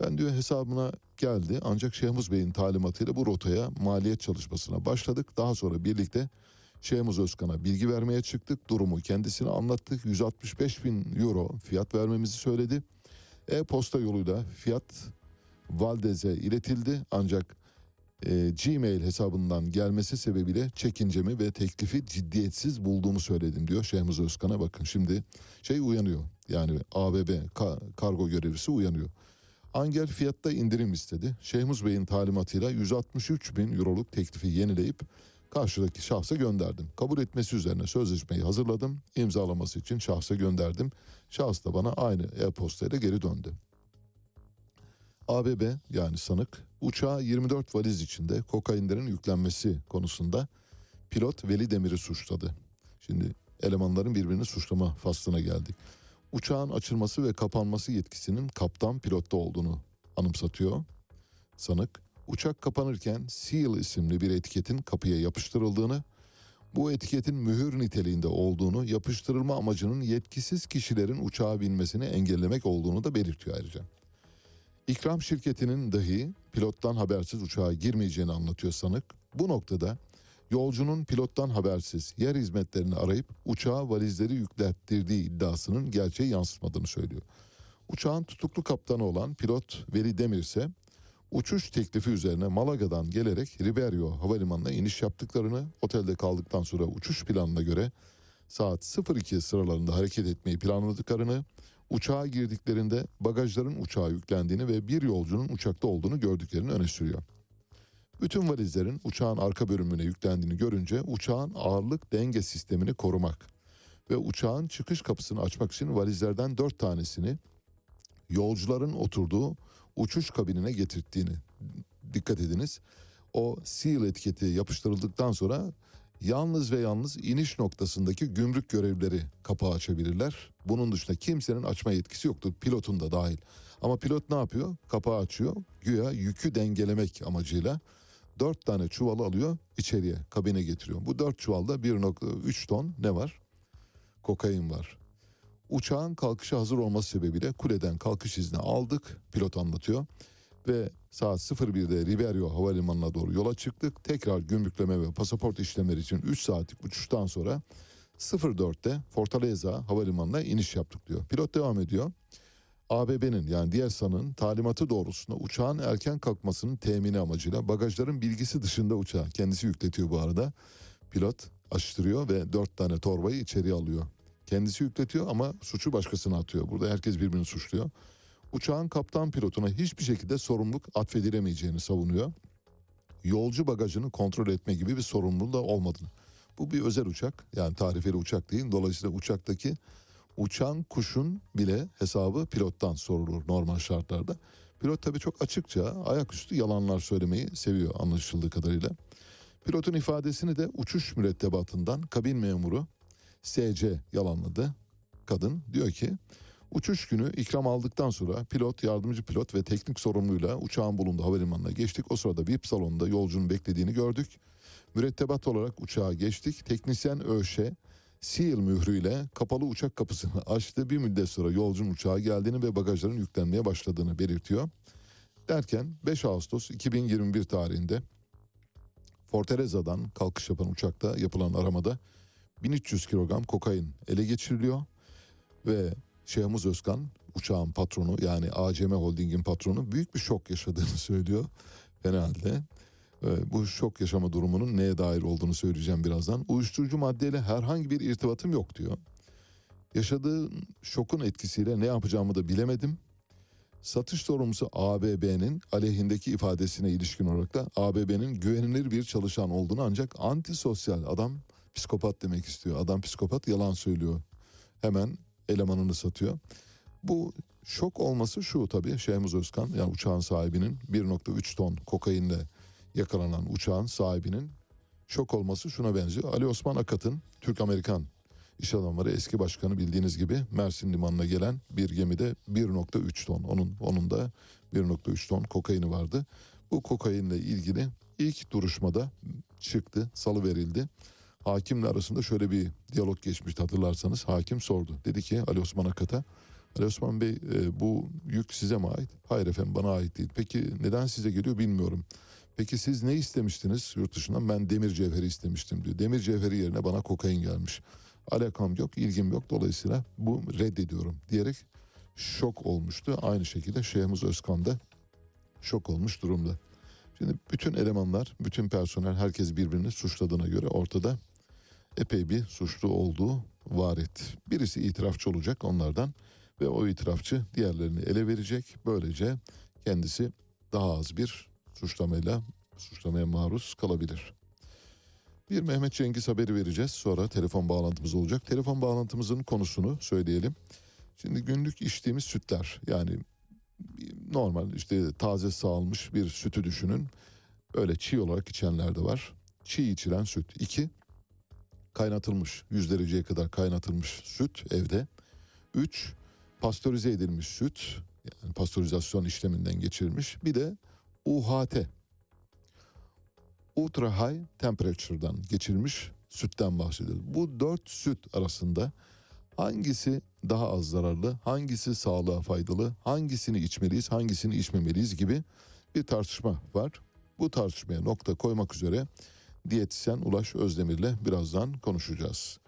Ben diyor hesabına geldi ancak Şehmuz Bey'in talimatıyla bu rotaya maliyet çalışmasına başladık. Daha sonra birlikte Şehmuz Özkan'a bilgi vermeye çıktık. Durumu kendisine anlattık. 165 bin euro fiyat vermemizi söyledi. E-posta yoluyla fiyat Valdez'e iletildi ancak e, Gmail hesabından gelmesi sebebiyle çekincemi ve teklifi ciddiyetsiz bulduğumu söyledim diyor Şehmuz Özkan'a bakın şimdi şey uyanıyor yani ABB ka- kargo görevlisi uyanıyor. Angel fiyatta indirim istedi. Şehmuz Bey'in talimatıyla 163 bin euroluk teklifi yenileyip karşıdaki şahsa gönderdim. Kabul etmesi üzerine sözleşmeyi hazırladım. İmzalaması için şahsa gönderdim. Şahıs da bana aynı e-postayla geri döndü. ABB yani sanık uçağa 24 valiz içinde kokainlerin yüklenmesi konusunda pilot Veli Demir'i suçladı. Şimdi elemanların birbirini suçlama faslına geldik. Uçağın açılması ve kapanması yetkisinin kaptan pilotta olduğunu anımsatıyor sanık. Uçak kapanırken Seal isimli bir etiketin kapıya yapıştırıldığını, bu etiketin mühür niteliğinde olduğunu, yapıştırılma amacının yetkisiz kişilerin uçağa binmesini engellemek olduğunu da belirtiyor ayrıca. İkram şirketinin dahi pilottan habersiz uçağa girmeyeceğini anlatıyor sanık. Bu noktada yolcunun pilottan habersiz yer hizmetlerini arayıp uçağa valizleri yüklettirdiği iddiasının gerçeği yansıtmadığını söylüyor. Uçağın tutuklu kaptanı olan pilot Veli Demir ise uçuş teklifi üzerine Malaga'dan gelerek Ribeiro havalimanına iniş yaptıklarını, otelde kaldıktan sonra uçuş planına göre saat 02 sıralarında hareket etmeyi planladıklarını, uçağa girdiklerinde bagajların uçağa yüklendiğini ve bir yolcunun uçakta olduğunu gördüklerini öne sürüyor. Bütün valizlerin uçağın arka bölümüne yüklendiğini görünce uçağın ağırlık denge sistemini korumak ve uçağın çıkış kapısını açmak için valizlerden dört tanesini yolcuların oturduğu uçuş kabinine getirttiğini dikkat ediniz. O seal etiketi yapıştırıldıktan sonra yalnız ve yalnız iniş noktasındaki gümrük görevlileri kapağı açabilirler. Bunun dışında kimsenin açma yetkisi yoktur pilotun da dahil. Ama pilot ne yapıyor? Kapağı açıyor. Güya yükü dengelemek amacıyla dört tane çuvalı alıyor içeriye kabine getiriyor. Bu dört çuvalda 1.3 ton ne var? Kokain var. Uçağın kalkışa hazır olması sebebiyle kuleden kalkış izni aldık. Pilot anlatıyor. Ve saat 01'de Ribeiro Havalimanı'na doğru yola çıktık. Tekrar gümrükleme ve pasaport işlemleri için 3 saatlik uçuştan sonra 04'te Fortaleza Havalimanı'na iniş yaptık diyor. Pilot devam ediyor. ABB'nin yani diğer sanın talimatı doğrultusunda uçağın erken kalkmasının temini amacıyla bagajların bilgisi dışında uçağı kendisi yükletiyor bu arada. Pilot aşıştırıyor ve dört tane torbayı içeriye alıyor. Kendisi yükletiyor ama suçu başkasına atıyor. Burada herkes birbirini suçluyor. Uçağın kaptan pilotuna hiçbir şekilde sorumluluk atfedilemeyeceğini savunuyor. Yolcu bagajını kontrol etme gibi bir sorumluluğu da olmadığını. Bu bir özel uçak yani tarifeli uçak değil. Dolayısıyla uçaktaki uçan kuşun bile hesabı pilottan sorulur normal şartlarda. Pilot tabii çok açıkça ayaküstü yalanlar söylemeyi seviyor anlaşıldığı kadarıyla. Pilotun ifadesini de uçuş mürettebatından kabin memuru SC yalanladı. Kadın diyor ki uçuş günü ikram aldıktan sonra pilot, yardımcı pilot ve teknik sorumluyla uçağın bulunduğu havalimanına geçtik. O sırada VIP salonunda yolcunun beklediğini gördük. Mürettebat olarak uçağa geçtik. Teknisyen ÖŞE Seal mührüyle kapalı uçak kapısını açtı. Bir müddet sonra yolcunun uçağa geldiğini ve bagajların yüklenmeye başladığını belirtiyor. Derken 5 Ağustos 2021 tarihinde Fortaleza'dan kalkış yapan uçakta yapılan aramada 1300 kilogram kokain ele geçiriliyor ve Şehmuz Özkan uçağın patronu yani ACM Holding'in patronu büyük bir şok yaşadığını söylüyor fena halde. Ee, Bu şok yaşama durumunun neye dair olduğunu söyleyeceğim birazdan. Uyuşturucu maddeyle herhangi bir irtibatım yok diyor. Yaşadığı şokun etkisiyle ne yapacağımı da bilemedim. Satış sorumlusu ABB'nin aleyhindeki ifadesine ilişkin olarak da ABB'nin güvenilir bir çalışan olduğunu ancak antisosyal adam psikopat demek istiyor. Adam psikopat yalan söylüyor. Hemen elemanını satıyor. Bu şok olması şu tabii Şehmuz Özkan yani uçağın sahibinin 1.3 ton kokainle yakalanan uçağın sahibinin şok olması şuna benziyor. Ali Osman Akat'ın Türk-Amerikan iş adamları eski başkanı bildiğiniz gibi Mersin limanına gelen bir gemide 1.3 ton onun onun da 1.3 ton kokaini vardı. Bu kokainle ilgili ilk duruşmada çıktı, salı verildi. Hakimle arasında şöyle bir diyalog geçmişti hatırlarsanız. Hakim sordu. Dedi ki Ali Osman Akat'a Ali Osman Bey e, bu yük size mi ait? Hayır efendim bana ait değil. Peki neden size geliyor bilmiyorum. Peki siz ne istemiştiniz yurt dışından? Ben demir cevheri istemiştim diyor. Demir cevheri yerine bana kokain gelmiş. Alakam yok, ilgim yok. Dolayısıyla bu reddediyorum diyerek şok olmuştu. Aynı şekilde Şehmuz Özkan da şok olmuş durumda. Şimdi bütün elemanlar, bütün personel herkes birbirini suçladığına göre ortada epey bir suçlu olduğu var et. Birisi itirafçı olacak onlardan ve o itirafçı diğerlerini ele verecek. Böylece kendisi daha az bir suçlamayla suçlamaya maruz kalabilir. Bir Mehmet Cengiz haberi vereceğiz. Sonra telefon bağlantımız olacak. Telefon bağlantımızın konusunu söyleyelim. Şimdi günlük içtiğimiz sütler yani normal işte taze sağılmış bir sütü düşünün. Öyle çiğ olarak içenler de var. Çiğ içilen süt. İki, kaynatılmış 100 dereceye kadar kaynatılmış süt evde. Üç, pastörize edilmiş süt. Yani pastörizasyon işleminden geçirilmiş. Bir de UHT. Ultra High Temperature'dan geçirilmiş sütten bahsediyoruz. Bu dört süt arasında hangisi daha az zararlı, hangisi sağlığa faydalı, hangisini içmeliyiz, hangisini içmemeliyiz gibi bir tartışma var. Bu tartışmaya nokta koymak üzere diyetisyen Ulaş Özdemir'le birazdan konuşacağız.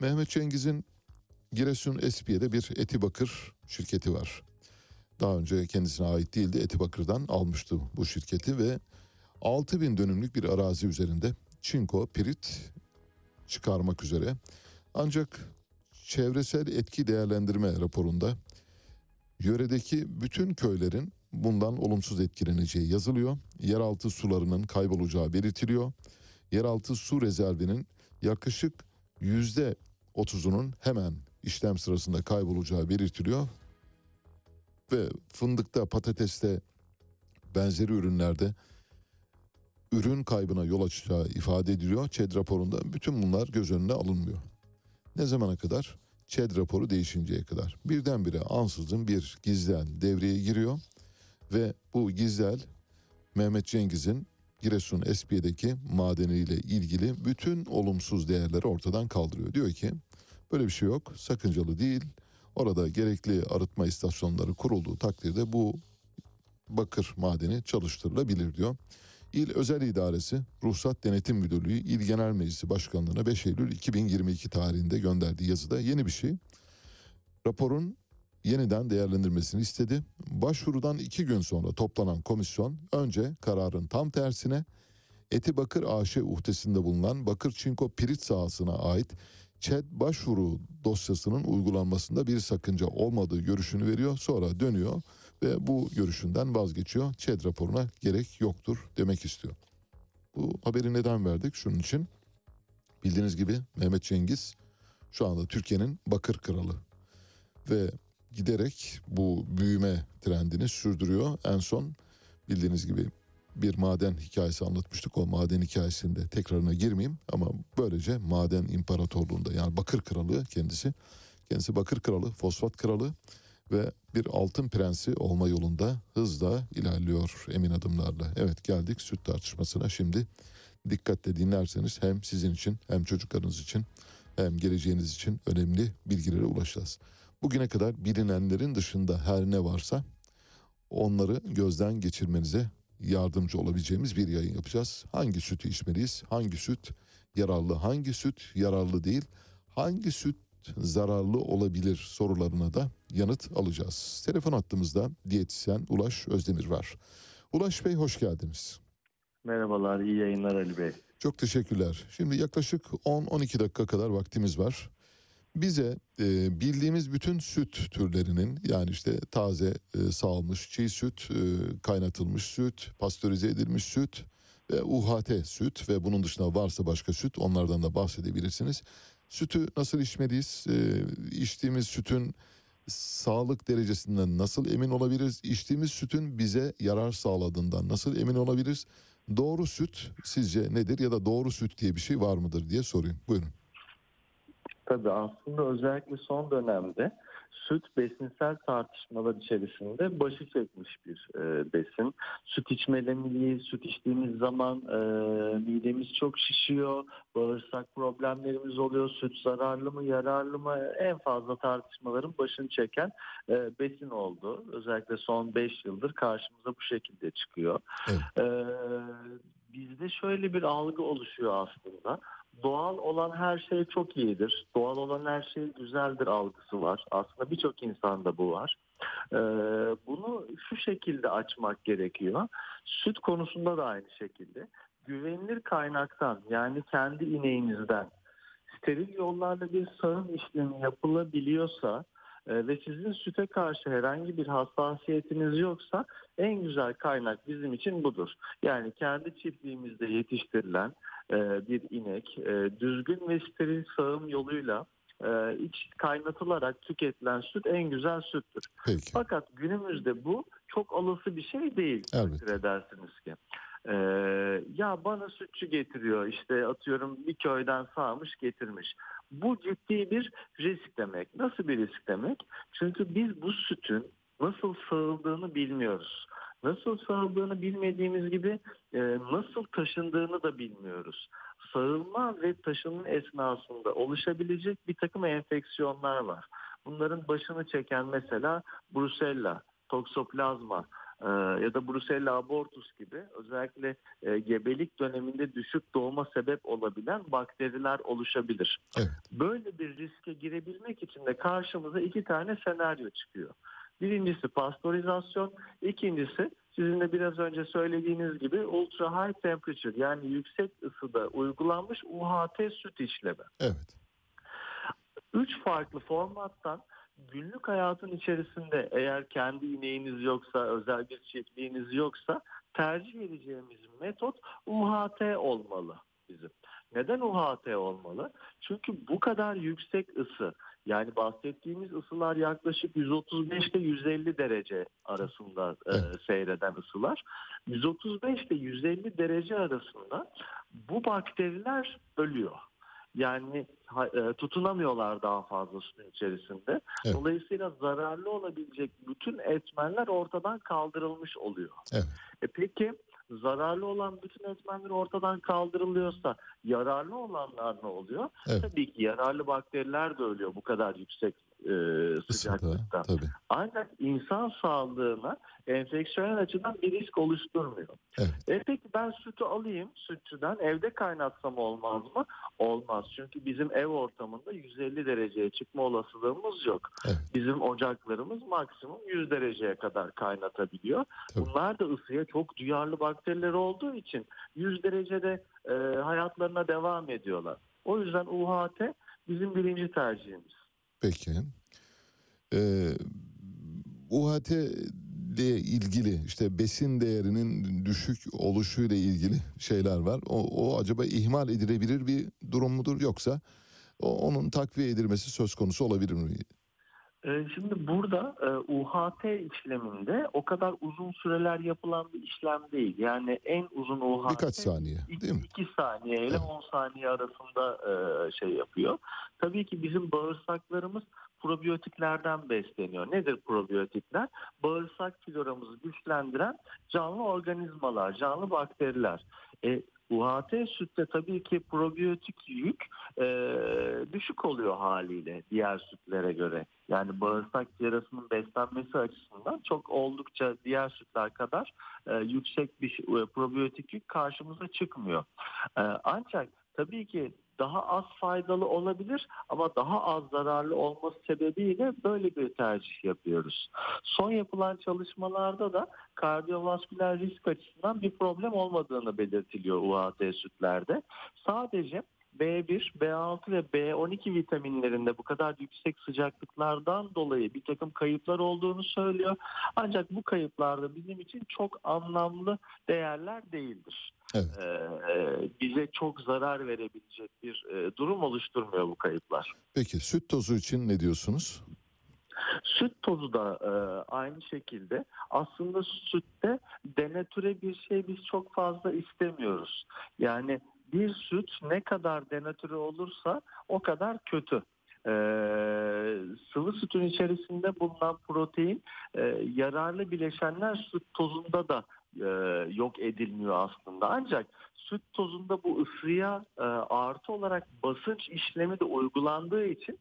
Mehmet Cengiz'in Giresun Espiye'de bir Etibakır şirketi var. Daha önce kendisine ait değildi. Etibakır'dan almıştı bu şirketi ve 6000 dönümlük bir arazi üzerinde çinko, pirit çıkarmak üzere. Ancak çevresel etki değerlendirme raporunda yöredeki bütün köylerin bundan olumsuz etkileneceği yazılıyor. Yeraltı sularının kaybolacağı belirtiliyor. Yeraltı su rezervinin yaklaşık yüzde otuzunun hemen işlem sırasında kaybolacağı belirtiliyor. Ve fındıkta, patateste, benzeri ürünlerde ürün kaybına yol açacağı ifade ediliyor. ÇED raporunda bütün bunlar göz önüne alınmıyor. Ne zamana kadar? ÇED raporu değişinceye kadar. Birdenbire ansızın bir gizlel devreye giriyor ve bu gizlel Mehmet Cengiz'in Giresun Espiye'deki madeniyle ilgili bütün olumsuz değerleri ortadan kaldırıyor. Diyor ki böyle bir şey yok, sakıncalı değil. Orada gerekli arıtma istasyonları kurulduğu takdirde bu bakır madeni çalıştırılabilir diyor. İl Özel İdaresi Ruhsat Denetim Müdürlüğü İl Genel Meclisi Başkanlığı'na 5 Eylül 2022 tarihinde gönderdiği yazıda yeni bir şey. Raporun yeniden değerlendirmesini istedi. Başvurudan iki gün sonra toplanan komisyon önce kararın tam tersine Eti Bakır AŞ uhdesinde bulunan Bakır Çinko Pirit sahasına ait ÇED başvuru dosyasının uygulanmasında bir sakınca olmadığı görüşünü veriyor. Sonra dönüyor ve bu görüşünden vazgeçiyor. ÇED raporuna gerek yoktur demek istiyor. Bu haberi neden verdik? Şunun için bildiğiniz gibi Mehmet Cengiz şu anda Türkiye'nin bakır kralı ve giderek bu büyüme trendini sürdürüyor. En son bildiğiniz gibi bir maden hikayesi anlatmıştık. O maden hikayesinde tekrarına girmeyeyim ama böylece maden imparatorluğunda yani Bakır Kralı kendisi. Kendisi Bakır Kralı, Fosfat Kralı ve bir altın prensi olma yolunda hızla ilerliyor emin adımlarla. Evet geldik süt tartışmasına şimdi. Dikkatle dinlerseniz hem sizin için hem çocuklarınız için hem geleceğiniz için önemli bilgilere ulaşacağız. Bugüne kadar bilinenlerin dışında her ne varsa onları gözden geçirmenize yardımcı olabileceğimiz bir yayın yapacağız. Hangi sütü içmeliyiz? Hangi süt yararlı? Hangi süt yararlı değil? Hangi süt zararlı olabilir sorularına da yanıt alacağız. Telefon hattımızda diyetisyen Ulaş Özdemir var. Ulaş Bey hoş geldiniz. Merhabalar, iyi yayınlar Ali Bey. Çok teşekkürler. Şimdi yaklaşık 10-12 dakika kadar vaktimiz var. Bize e, bildiğimiz bütün süt türlerinin yani işte taze e, sağılmış çiğ süt, e, kaynatılmış süt, pastörize edilmiş süt ve UHT süt ve bunun dışında varsa başka süt onlardan da bahsedebilirsiniz. Sütü nasıl içmeliyiz? E, içtiğimiz sütün sağlık derecesinden nasıl emin olabiliriz? İçtiğimiz sütün bize yarar sağladığından nasıl emin olabiliriz? Doğru süt sizce nedir ya da doğru süt diye bir şey var mıdır diye sorayım. Buyurun. Tabii aslında özellikle son dönemde süt besinsel tartışmalar içerisinde başı çekmiş bir e, besin. Süt içmeliyiz, süt içtiğimiz zaman e, midemiz çok şişiyor, bağırsak problemlerimiz oluyor, süt zararlı mı, yararlı mı en fazla tartışmaların başını çeken e, besin oldu. Özellikle son 5 yıldır karşımıza bu şekilde çıkıyor. E, bizde şöyle bir algı oluşuyor aslında doğal olan her şey çok iyidir. Doğal olan her şey güzeldir algısı var. Aslında birçok insanda bu var. Ee, bunu şu şekilde açmak gerekiyor. Süt konusunda da aynı şekilde. Güvenilir kaynaktan yani kendi ineğinizden steril yollarla bir sağım işlemi yapılabiliyorsa ve sizin süte karşı herhangi bir hassasiyetiniz yoksa en güzel kaynak bizim için budur. Yani kendi çiftliğimizde yetiştirilen e, bir inek e, düzgün ve steril sağım yoluyla e, iç kaynatılarak tüketilen süt en güzel süttür. Peki. Fakat günümüzde bu çok olası bir şey değil. Evet. edersiniz ki. Ee, ya bana sütçü getiriyor işte atıyorum bir köyden sağmış getirmiş. Bu ciddi bir risk demek. Nasıl bir risk demek? Çünkü biz bu sütün nasıl sağıldığını bilmiyoruz. Nasıl sağıldığını bilmediğimiz gibi e, nasıl taşındığını da bilmiyoruz. Sağılma ve taşınma esnasında oluşabilecek bir takım enfeksiyonlar var. Bunların başını çeken mesela Brusella, toksoplazma, ya da Brusella abortus gibi özellikle e, gebelik döneminde düşük doğuma sebep olabilen bakteriler oluşabilir. Evet. Böyle bir riske girebilmek için de karşımıza iki tane senaryo çıkıyor. Birincisi pastörizasyon, ikincisi sizin de biraz önce söylediğiniz gibi ultra high temperature yani yüksek ısıda uygulanmış UHT süt işlemi. Evet. Üç farklı formattan günlük hayatın içerisinde eğer kendi ineğiniz yoksa, özel bir çiftliğiniz yoksa tercih edeceğimiz metot UHT olmalı bizim. Neden UHT olmalı? Çünkü bu kadar yüksek ısı yani bahsettiğimiz ısılar yaklaşık 135 ile 150 derece arasında e, seyreden ısılar. 135 ile 150 derece arasında bu bakteriler ölüyor. Yani e, tutunamıyorlar daha fazla suyun içerisinde. Evet. Dolayısıyla zararlı olabilecek bütün etmenler ortadan kaldırılmış oluyor. Evet. E peki zararlı olan bütün etmenler ortadan kaldırılıyorsa yararlı olanlar ne oluyor? Evet. Tabii ki yararlı bakteriler de ölüyor bu kadar yüksek e, sıcaklıkta. Tabii. Ancak insan sağlığına enfeksiyonel açıdan bir risk oluşturmuyor. Evet. E peki ben sütü alayım sütçüden evde kaynatsam olmaz mı? Olmaz. Çünkü bizim ev ortamında 150 dereceye çıkma olasılığımız yok. Bizim ocaklarımız maksimum 100 dereceye kadar kaynatabiliyor. Bunlar da ısıya çok duyarlı bakteriler olduğu için 100 derecede e, hayatlarına devam ediyorlar. O yüzden UHT bizim birinci tercihimiz. Peki. Ee, UHT ile ilgili işte besin değerinin düşük oluşuyla ilgili şeyler var. O, o acaba ihmal edilebilir bir durum mudur yoksa o, onun takviye edilmesi söz konusu olabilir mi? Ee, Şimdi burada e, UHT işleminde o kadar uzun süreler yapılan bir işlem değil. Yani en uzun UHT Birkaç saniye değil mi? 2 saniye ile 10 saniye arasında e, şey yapıyor. Tabii ki bizim bağırsaklarımız probiyotiklerden besleniyor. Nedir probiyotikler? Bağırsak floramızı güçlendiren canlı organizmalar, canlı bakteriler. E, UHT sütte tabii ki probiyotik yük e, düşük oluyor haliyle diğer sütlere göre. Yani bağırsak yarasının beslenmesi açısından çok oldukça diğer sütler kadar e, yüksek bir e, probiyotik yük karşımıza çıkmıyor. E, ancak tabii ki daha az faydalı olabilir ama daha az zararlı olması sebebiyle böyle bir tercih yapıyoruz. Son yapılan çalışmalarda da kardiyovasküler risk açısından bir problem olmadığını belirtiliyor UHT sütlerde. Sadece B1, B6 ve B12 vitaminlerinde bu kadar yüksek sıcaklıklardan dolayı bir takım kayıplar olduğunu söylüyor. Ancak bu kayıplar da bizim için çok anlamlı değerler değildir. Evet. Ee, bize çok zarar verebilecek bir e, durum oluşturmuyor bu kayıplar. Peki süt tozu için ne diyorsunuz? Süt tozu da e, aynı şekilde aslında sütte denatüre bir şey biz çok fazla istemiyoruz. Yani bir süt ne kadar denatüre olursa o kadar kötü. Ee, sıvı sütün içerisinde bulunan protein e, yararlı bileşenler süt tozunda da e, yok edilmiyor aslında. Ancak süt tozunda bu ısıya e, artı olarak basınç işlemi de uygulandığı için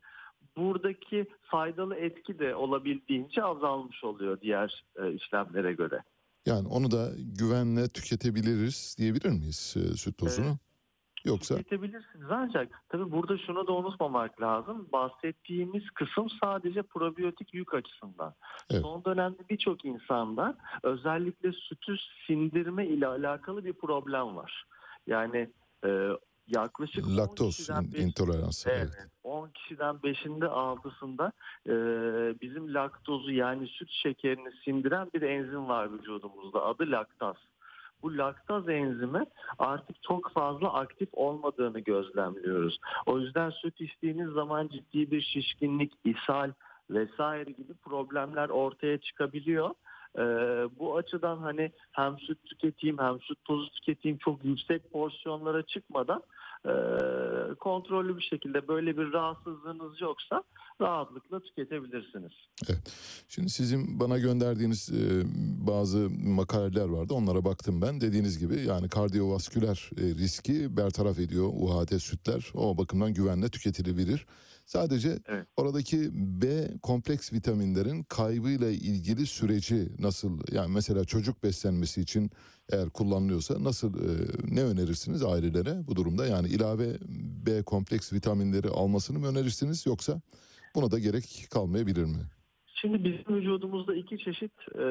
buradaki faydalı etki de olabildiğince azalmış oluyor diğer e, işlemlere göre. Yani onu da güvenle tüketebiliriz diyebilir miyiz e, süt tozunu? Yoksa Tüketebilirsiniz ancak tabii burada şunu da unutmamak lazım. Bahsettiğimiz kısım sadece probiyotik yük açısından. Evet. Son dönemde birçok insanda özellikle sütü sindirme ile alakalı bir problem var. Yani e, yaklaşık 10 laktoz intoleransı. Evet. Evet. 10 kişiden 5'inde 6'sında e, bizim laktozu yani süt şekerini sindiren bir enzim var vücudumuzda. Adı laktaz. Bu laktaz enzimi artık çok fazla aktif olmadığını gözlemliyoruz. O yüzden süt içtiğiniz zaman ciddi bir şişkinlik, ishal vesaire gibi problemler ortaya çıkabiliyor. Ee, bu açıdan hani hem süt tüketeyim hem süt tozu tüketeyim çok yüksek porsiyonlara çıkmadan e, kontrollü bir şekilde böyle bir rahatsızlığınız yoksa rahatlıkla tüketebilirsiniz. Şimdi sizin bana gönderdiğiniz e, bazı makaleler vardı. Onlara baktım ben. Dediğiniz gibi yani kardiyovasküler e, riski bertaraf ediyor UHT sütler. O bakımdan güvenle tüketilebilir. Sadece oradaki B kompleks vitaminlerin kaybıyla ilgili süreci nasıl yani mesela çocuk beslenmesi için eğer kullanılıyorsa nasıl e, ne önerirsiniz ailelere bu durumda? Yani ilave B kompleks vitaminleri almasını mı önerirsiniz yoksa buna da gerek kalmayabilir mi? Şimdi bizim vücudumuzda iki çeşit e,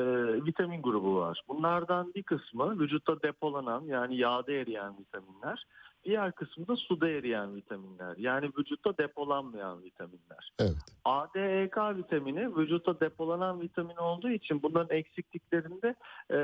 vitamin grubu var. Bunlardan bir kısmı vücutta depolanan yani yağda eriyen vitaminler. Diğer kısmı da suda eriyen vitaminler. Yani vücutta depolanmayan vitaminler. Evet. ADEK vitamini vücutta depolanan vitamin olduğu için bunların eksikliklerinde e,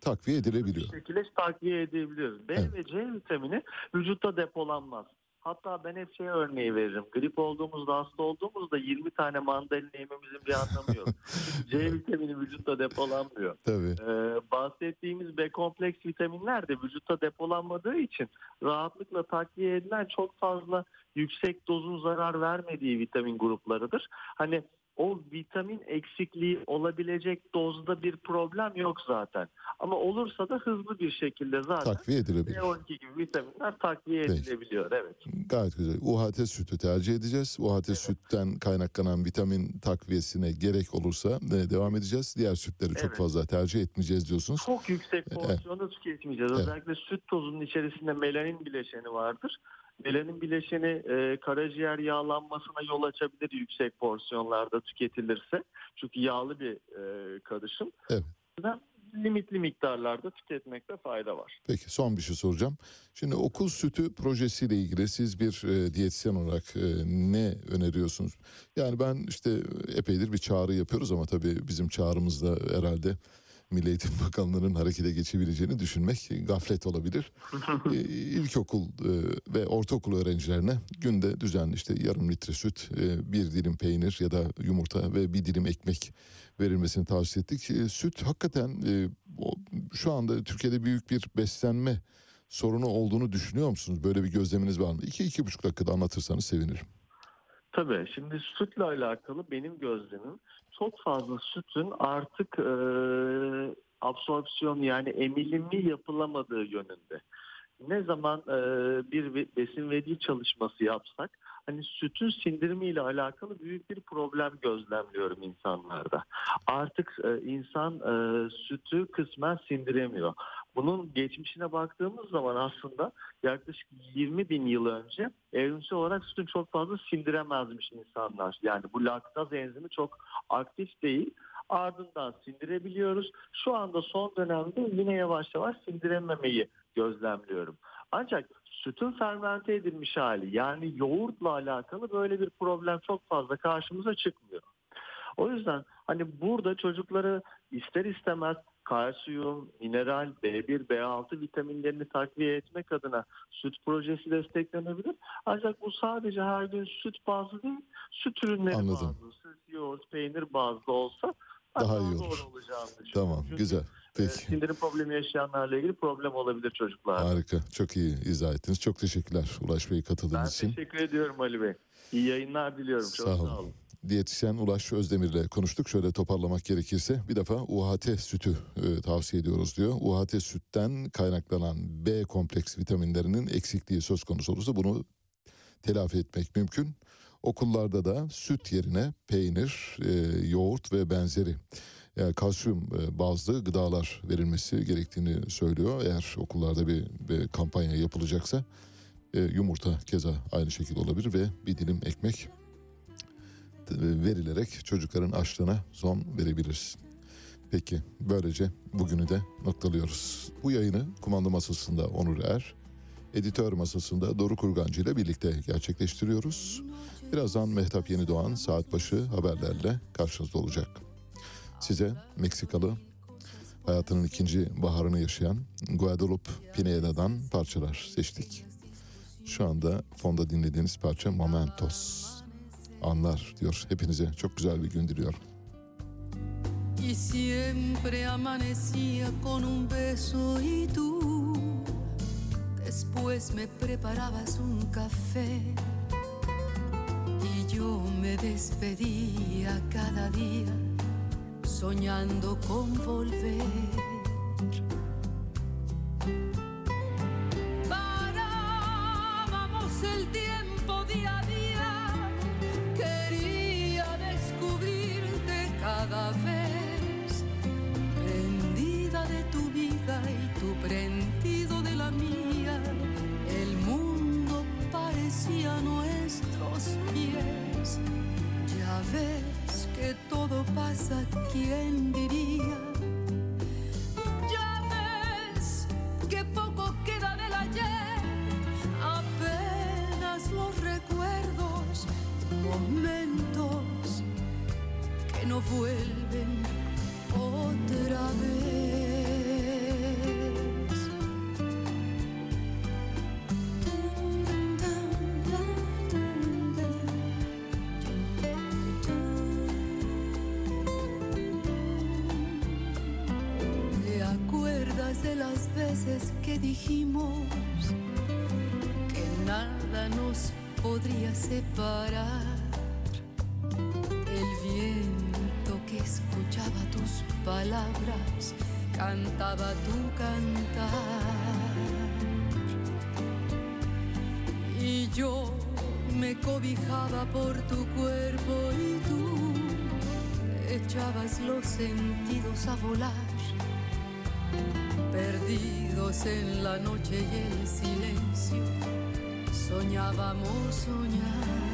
Takviye edilebiliyor. şekilde takviye edebiliyoruz. B ve C vitamini vücutta depolanmaz. Hatta ben hep şey örneği veririm. Grip olduğumuzda, hasta olduğumuzda 20 tane mandalina yememizin bir anlamı yok. C vitamini vücutta depolanmıyor. Tabii. Ee, bahsettiğimiz B kompleks vitaminler de vücutta depolanmadığı için rahatlıkla takviye edilen çok fazla yüksek dozun zarar vermediği vitamin gruplarıdır. Hani o vitamin eksikliği olabilecek dozda bir problem yok zaten. Ama olursa da hızlı bir şekilde zaten Takviye edilebilir. B12 gibi vitaminler takviye Peki. edilebiliyor. Evet. Gayet güzel. UHT sütü tercih edeceğiz. UHT sütten kaynaklanan vitamin takviyesine gerek olursa e, devam edeceğiz. Diğer sütleri çok Evet. fazla tercih etmeyeceğiz diyorsunuz. Çok yüksek Evet. porsiyonda tüketmeyeceğiz. Evet. Özellikle süt tozunun içerisinde melanin bileşeni vardır. Melanin bileşeni e, karaciğer yağlanmasına yol açabilir yüksek porsiyonlarda tüketilirse. Çünkü yağlı bir e, karışım. Evet. Limitli miktarlarda tüketmekte fayda var. Peki son bir şey soracağım. Şimdi okul sütü projesiyle ilgili siz bir e, diyetisyen olarak e, ne öneriyorsunuz? Yani ben işte epeydir bir çağrı yapıyoruz ama tabii bizim çağrımız da herhalde Milli Eğitim Bakanlığı'nın harekete geçebileceğini düşünmek gaflet olabilir. e, ilkokul e, ve ortaokul öğrencilerine günde düzenli işte yarım litre süt, e, bir dilim peynir ya da yumurta ve bir dilim ekmek verilmesini tavsiye ettik. Süt hakikaten şu anda Türkiye'de büyük bir beslenme sorunu olduğunu düşünüyor musunuz? Böyle bir gözleminiz var mı? İki, iki buçuk dakikada anlatırsanız sevinirim. Tabii şimdi sütle alakalı benim gözlemim çok fazla sütün artık e, absorpsiyon yani emilimi yapılamadığı yönünde. Ne zaman e, bir besin veri çalışması yapsak hani sütün sindirimiyle alakalı büyük bir problem gözlemliyorum insanlarda. Artık e, insan e, sütü kısmen sindiremiyor. Bunun geçmişine baktığımız zaman aslında yaklaşık 20 bin yıl önce evrimsel olarak sütün çok fazla sindiremezmiş insanlar. Yani bu laktaz enzimi çok aktif değil. Ardından sindirebiliyoruz. Şu anda son dönemde yine yavaş yavaş sindirememeyi gözlemliyorum. Ancak sütün fermente edilmiş hali yani yoğurtla alakalı böyle bir problem çok fazla karşımıza çıkmıyor. O yüzden hani burada çocukları ister istemez kalsiyum, mineral, B1, B6 vitaminlerini takviye etmek adına süt projesi desteklenebilir. Ancak bu sadece her gün süt bazlı değil, süt ürünleri Anladım. bazlı, süt, yoğurt, peynir bazlı olsa Daha iyi olur. Tamam, güzel. Peki. Sindirim problemi yaşayanlarla ilgili problem olabilir çocuklar. Harika. Çok iyi izah ettiniz. Çok teşekkürler Ulaş Bey Ben katıldığınız için. teşekkür ediyorum Ali Bey. İyi yayınlar diliyorum. Çok Sağ sağ olun. Diyetisyen Ulaş Özdemir'le konuştuk. Şöyle toparlamak gerekirse bir defa UHT sütü e, tavsiye ediyoruz diyor. UHT sütten kaynaklanan B kompleks vitaminlerinin eksikliği söz konusu olursa bunu telafi etmek mümkün. Okullarda da süt yerine peynir, e, yoğurt ve benzeri yani kalsiyum e, bazlı gıdalar verilmesi gerektiğini söylüyor. Eğer okullarda bir, bir kampanya yapılacaksa e, yumurta keza aynı şekilde olabilir ve bir dilim ekmek e, verilerek çocukların açlığına son verebiliriz. Peki böylece bugünü de noktalıyoruz. Bu yayını kumanda masasında Onur Er, editör masasında Doruk Urgancı ile birlikte gerçekleştiriyoruz. Birazdan Mehtap Yeni Doğan saat başı haberlerle karşınızda olacak. Size Meksikalı hayatının ikinci baharını yaşayan Guadalupe Pineda'dan parçalar seçtik. Şu anda fonda dinlediğiniz parça Momentos. Anlar diyor. Hepinize çok güzel bir gün diliyorum. Y siempre amanecía con un beso y tú después me preparabas un café y yo me despedía cada día soñando con volver. Parábamos el tiempo día a día, Ya ves que todo pasa, ¿quién diría? Ya ves que poco queda del ayer, apenas los recuerdos, momentos que no vuelven otra vez. Veces que dijimos que nada nos podría separar? El viento que escuchaba tus palabras cantaba tu cantar. Y yo me cobijaba por tu cuerpo y tú echabas los sentidos a volar, perdidos en la noche y el silencio, soñábamos soñar.